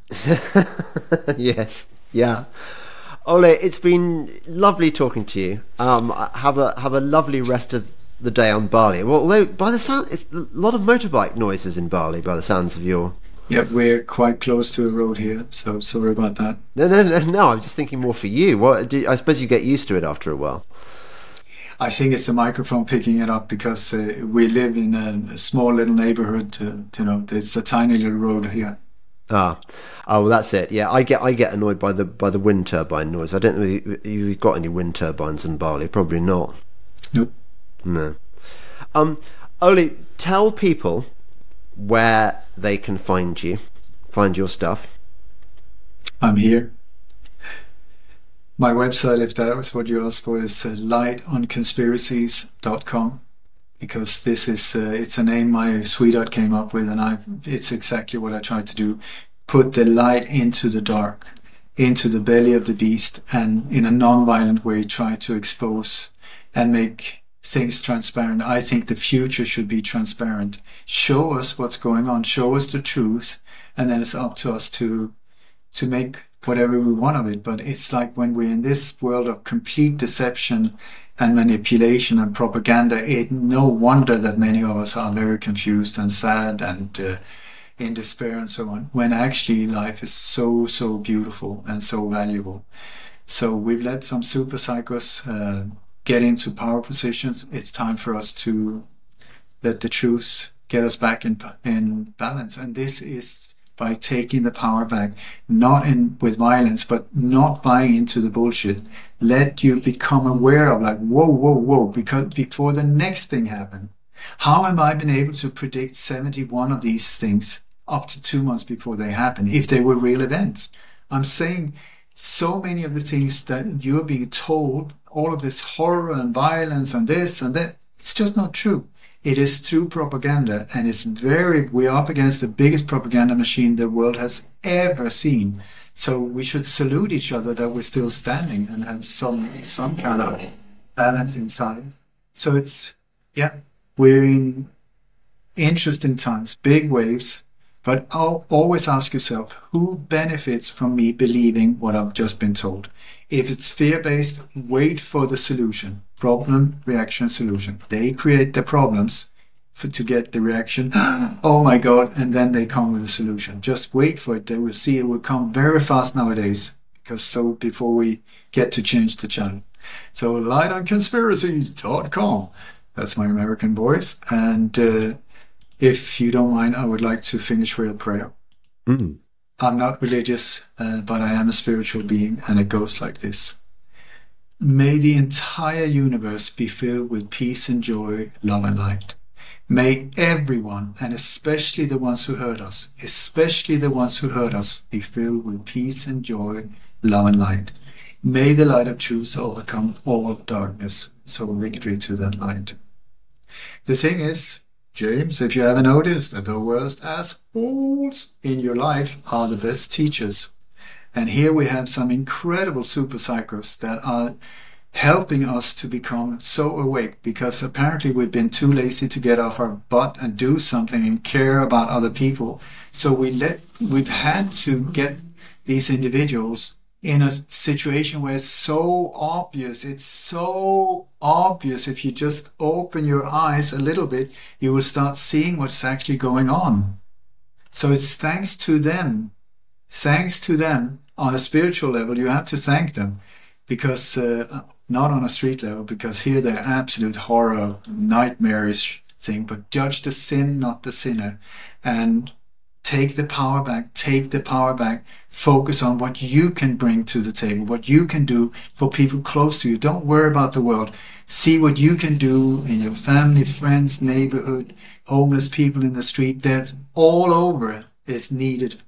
yes, yeah. Ole, it's been lovely talking to you. Um, have a have a lovely rest of the day on Bali. Well, although by the sound, it's a lot of motorbike noises in Bali. By the sounds of your. Yeah, we're quite close to a road here, so sorry about that. No, no, no, no. I'm just thinking more for you. What? Do, I suppose you get used to it after a while. I think it's the microphone picking it up because uh, we live in a, small little neighborhood. To, you know, it's a tiny little road here. Ah, oh, well, that's it. Yeah, I get I get annoyed by the by the wind turbine noise. I don't know if you've got any wind turbines in Bali. Probably not. Nope. No. Um, Ole, tell people where they can find you, find your stuff. I'm here. My website, if that was what you asked for, is uh, lightonconspiracies.com because this is uh, it's a name my sweetheart came up with, and I it's exactly what I try to do: put the light into the dark, into the belly of the beast, and in a non-violent way try to expose and make things transparent. I think the future should be transparent. Show us what's going on. Show us the truth, and then it's up to us to to make whatever we want of it. But it's like when we're in this world of complete deception and manipulation and propaganda, it no wonder that many of us are very confused and sad and uh, in despair and so on, when actually life is so, so beautiful and so valuable. So we've let some super psychos uh, get into power positions. It's time for us to let the truth get us back in, in balance. And this is by taking the power back, not in with violence, but not buying into the bullshit. Let you become aware of like, whoa, whoa, whoa, because before the next thing happened, how am I been able to predict 71 of these things up to two months before they happen, if they were real events? I'm saying so many of the things that you're being told, all of this horror and violence and this and that, it's just not true. It is through propaganda, and it's very, we're up against the biggest propaganda machine the world has ever seen. So we should salute each other that we're still standing and have some, some kind of balance inside. So it's, yeah, we're in interesting times, big waves, but I'll always ask yourself, who benefits from me believing what I've just been told? If it's fear based, wait for the solution. Problem, reaction, solution. They create the problems for, to get the reaction. oh my God. And then they come with a solution. Just wait for it. They will see it will come very fast nowadays because so before we get to change the channel. So lightonconspiracies.com. That's my American voice. And uh, if you don't mind, I would like to finish with a prayer. Mm. I'm not religious, uh, but I am a spiritual being, and it goes like this. May the entire universe be filled with peace and joy, love and light. May everyone, and especially the ones who hurt us, especially the ones who hurt us, be filled with peace and joy, love and light. May the light of truth overcome all darkness, so victory to that light. The thing is, James, if you haven't noticed, that the worst assholes in your life are the best teachers. And here we have some incredible super psychos that are helping us to become so awake because apparently we've been too lazy to get off our butt and do something and care about other people. So we let, we've had to get these individuals in a situation where it's so obvious. It's so obvious. If you just open your eyes a little bit, you will start seeing what's actually going on. So it's thanks to them, thanks to them on a spiritual level. You have to thank them because, uh, not on a street level, because here they're absolute horror, nightmarish thing, but judge the sin, not the sinner. And Take the power back. Take the power back. Focus on what you can bring to the table, what you can do for people close to you. Don't worry about the world. See what you can do in your family, friends, neighborhood, homeless people in the street. That's all over is needed.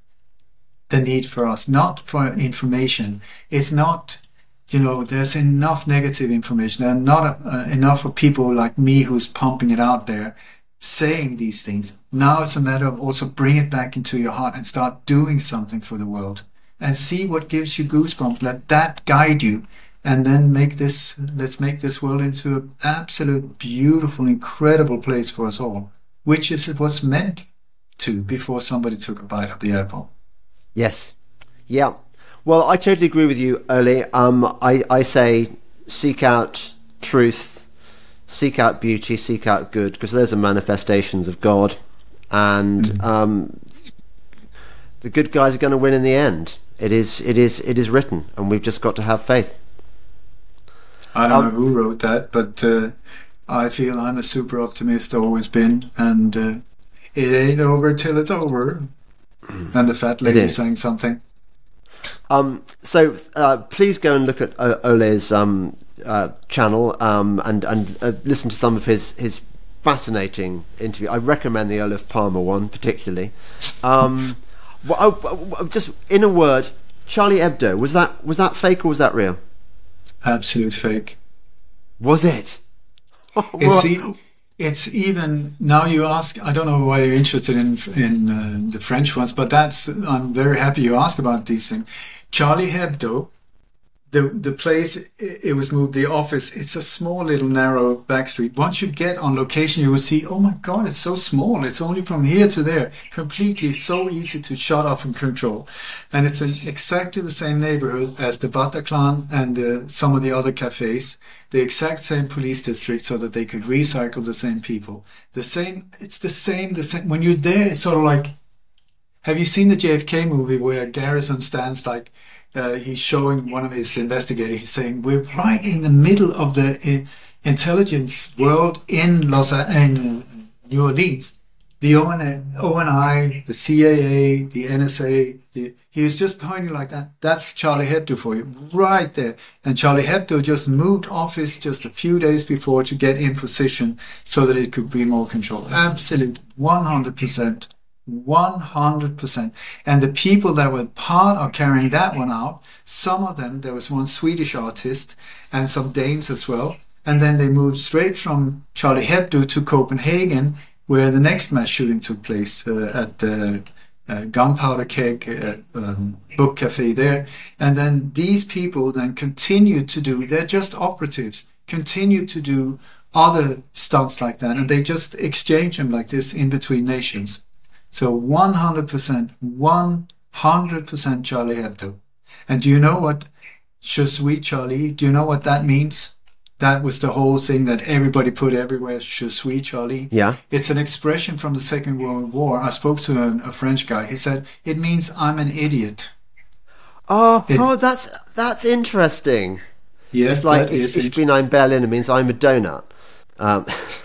The need for us, not for information. It's not you know, there's enough negative information and not uh, enough of people like me who's pumping it out there saying these things. Now it's a matter of also bring it back into your heart and start doing something for the world and see what gives you goosebumps. Let that guide you and then make this, let's make this world into an absolute beautiful, incredible place for us all, which is it was meant to before somebody took a bite of the apple. Yes. Yeah. Well, I totally agree with you, Ole. Um, I, I say seek out truth seek out beauty, seek out good, because those are manifestations of God, and mm. um, the good guys are going to win in the end. It is, it is, it is written, and we've just got to have faith. I don't um, know who wrote that, but uh, I feel I'm a super optimist, I've always been, and uh, it ain't over till it's over. And the fat lady saying something. Um, so uh, please go and look at Ole's um, uh, channel um, and and uh, listen to some of his his fascinating interview. I recommend the Olof Palme one particularly. Um, well, oh, oh, just in a word, Charlie Hebdo was that was that fake or was that real? Absolute fake. Was it? it's, e- it's even now. You ask. I don't know why you're interested in in uh, the French ones, but that's. I'm very happy you ask about these things. Charlie Hebdo the the place it, was moved, the office. It's a small little narrow back street. Once you get on location, you will see. Oh my God, it's so small. It's only from here to there. Completely so easy to shut off and control, and it's an, exactly the same neighborhood as the Bataclan and some of the other cafes. The exact same police district, so that they could recycle the same people. The same. It's the same. The same. When you're there, it's sort of like. Have you seen the JFK movie where Garrison stands like? Uh, he's showing one of his investigators. He's saying we're right in the middle of the uh, intelligence world in Los in uh, New Orleans. The ONI, the CIA, the NSA. The, he was just pointing like that. That's Charlie Hebdo for you, right there. And Charlie Hebdo just moved office just a few days before to get in position so that it could be more controlled. Absolute, 100%. 100%. And the people that were part of carrying that one out, some of them, there was one Swedish artist and some Danes as well. And then they moved straight from Charlie Hebdo to Copenhagen, where the next mass shooting took place uh, at the uh, Gunpowder Keg uh, um, book cafe there. And then these people then continued to do, they're just operatives, continued to do other stunts like that. And they just exchange them like this in between nations. So 100%, 100% Charlie Hebdo. And do you know what Je suis Charlie, do you know what that means? That was the whole thing that everybody put everywhere, Je suis Charlie. Yeah. It's an expression from the Second World War. I spoke to a, a French guy. He said, it means I'm an idiot. Oh, oh that's that's interesting. Yeah, it's like ich, ich bin ein Berliner means I'm a donut. Um,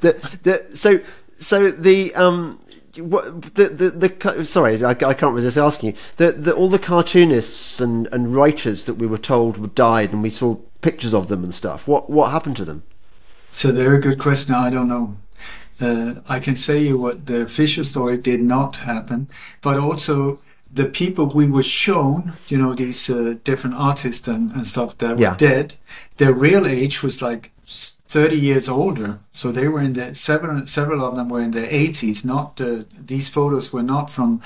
the, the, so so the um, what the, the the sorry I, I can't resist asking you. The, the all the cartoonists and, and writers that we were told died and we saw pictures of them and stuff what what happened to them? So they're a good question I don't know. Uh, I can say you what the official story did not happen but also the people we were shown you know these uh, different artists and, and stuff that were dead their real age was like 30 years older. So they were in the several several of them were in their 80s. Not uh, these photos were not from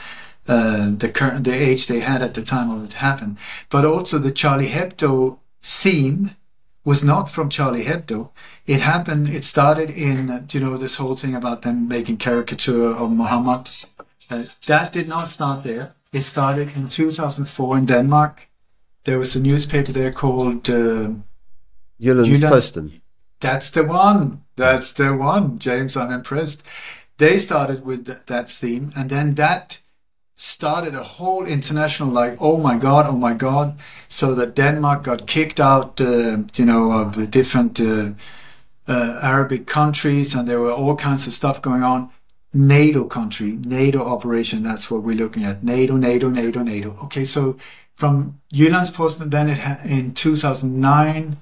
uh, the current the age they had at the time of it happened. But also the Charlie Hebdo theme was not from Charlie Hebdo. It happened. It started in you know this whole thing about them making caricature of Muhammad. Uh, that did not start there. It started in 2004 in Denmark. There was a newspaper there called. Uh, Jyllands that's the one. That's the one, James. I'm impressed. They started with th- that theme, and then that started a whole international like, oh my god, oh my god. So that Denmark got kicked out, uh, you know, of the different uh, uh, Arabic countries, and there were all kinds of stuff going on. NATO country, NATO operation. That's what we're looking at. NATO, NATO, NATO, NATO. Okay, so from Jyllands-Posten, then it ha- in 2009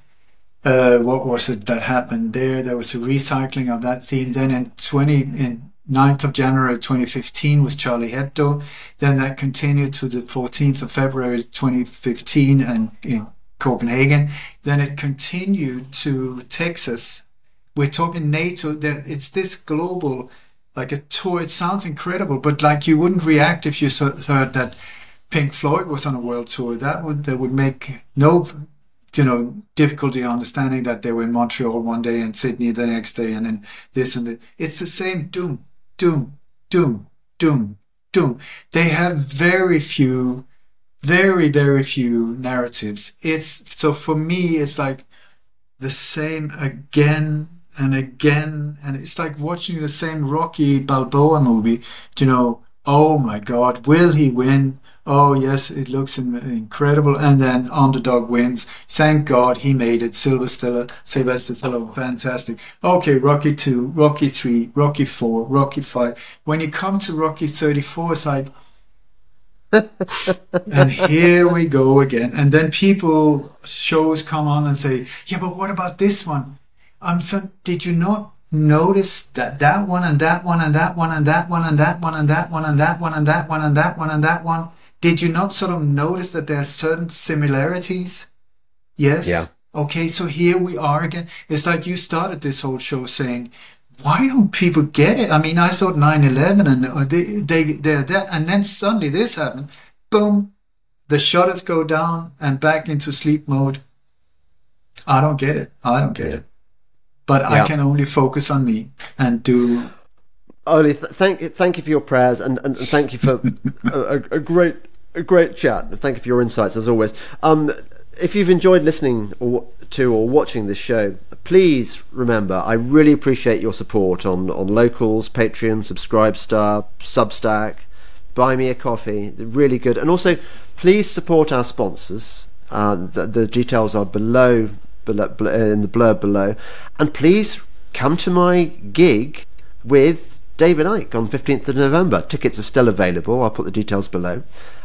uh, what was it that happened there? There was a recycling of that theme. Then in 20, in 9th of January 2015 was Charlie Hebdo. Then that continued to the 14th of February 2015 and in Copenhagen. Then it continued to Texas. We're talking NATO. It's this global, like a tour. It sounds incredible, but like you wouldn't react if you heard that Pink Floyd was on a world tour. That would that would make no you know, difficulty understanding that they were in Montreal one day and Sydney the next day and then this and that. It's the same doom, doom, doom, doom, doom. They have very few, very, very few narratives. It's, so for me, it's like the same again and again. And it's like watching the same Rocky Balboa movie, you know, oh my God, will he win? Oh yes, it looks incredible. And then underdog wins. Thank God he made it. Sylvester, Sylvester Stallone, fantastic. Okay, Rocky two, Rocky three, Rocky four, Rocky five. When you come to Rocky thirty four, it's like, and here we go again. And then people shows come on and say, yeah, but what about this one? I'm so. Did you not notice that that one and that one and that one and that one and that one and that one and that one and that one and that one and that one? Did you not sort of notice that there are certain similarities? Yes. Yeah. Okay, so here we are again. It's like you started this whole show saying, why don't people get it? I mean, I thought 9 11 and uh, they, they, they're that, and then suddenly this happened. Boom. the shutters go down and back into sleep mode. I don't get it. I don't get it. But Yeah. I can only focus on me and do. Ole, th- thank thank you for your prayers and, and and thank you for a, a, great great chat. Thank you for your insights as always. Um, if you've enjoyed listening or to or watching this show, please remember I really appreciate your support on on Locals, Patreon, Subscribestar, Substack, Buy Me a Coffee. They're really good, and also please support our sponsors. Uh, the, the details are below, below, below in the blurb below, and please come to my gig with David Icke on 15th of November. Tickets are still available. I'll put the details below.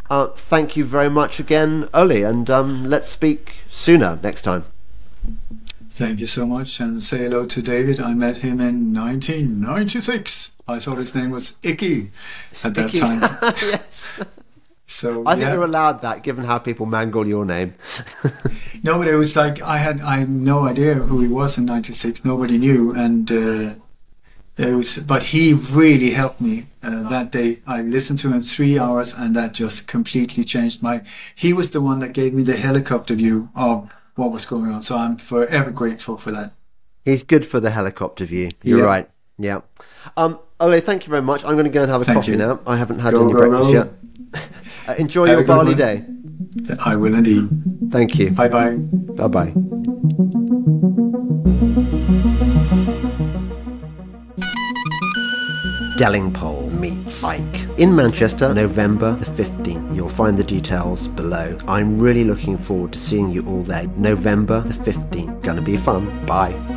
Uh, thank you very much again, Ole, and um, let's speak sooner next time. Thank you so much and say hello to David. I met him in 1996. I thought his name was Icky at that Icky. time. yes. So I think yeah. they're allowed that, given how people mangle your name. No, but it was like I had I had no idea who he was in '96. Nobody knew, and uh, was. But he really helped me uh, that day. I listened to him three hours, and that just completely changed my. He was the one that gave me the helicopter view of what was going on. So I'm forever grateful for that. He's good for the helicopter view. You're Yeah. right. Yeah. Um, Ole, thank you very much. I'm going to go and have a Thank coffee you. now. I haven't had Go, any go, breakfast go. yet. Uh, enjoy Have your Bali day. I will indeed. Thank you. Bye bye. Bye bye. Delingpole meets Icke in Manchester, November the 15th. You'll find the details below. I'm really looking forward to seeing you all there. November the 15th. Gonna be fun. Bye.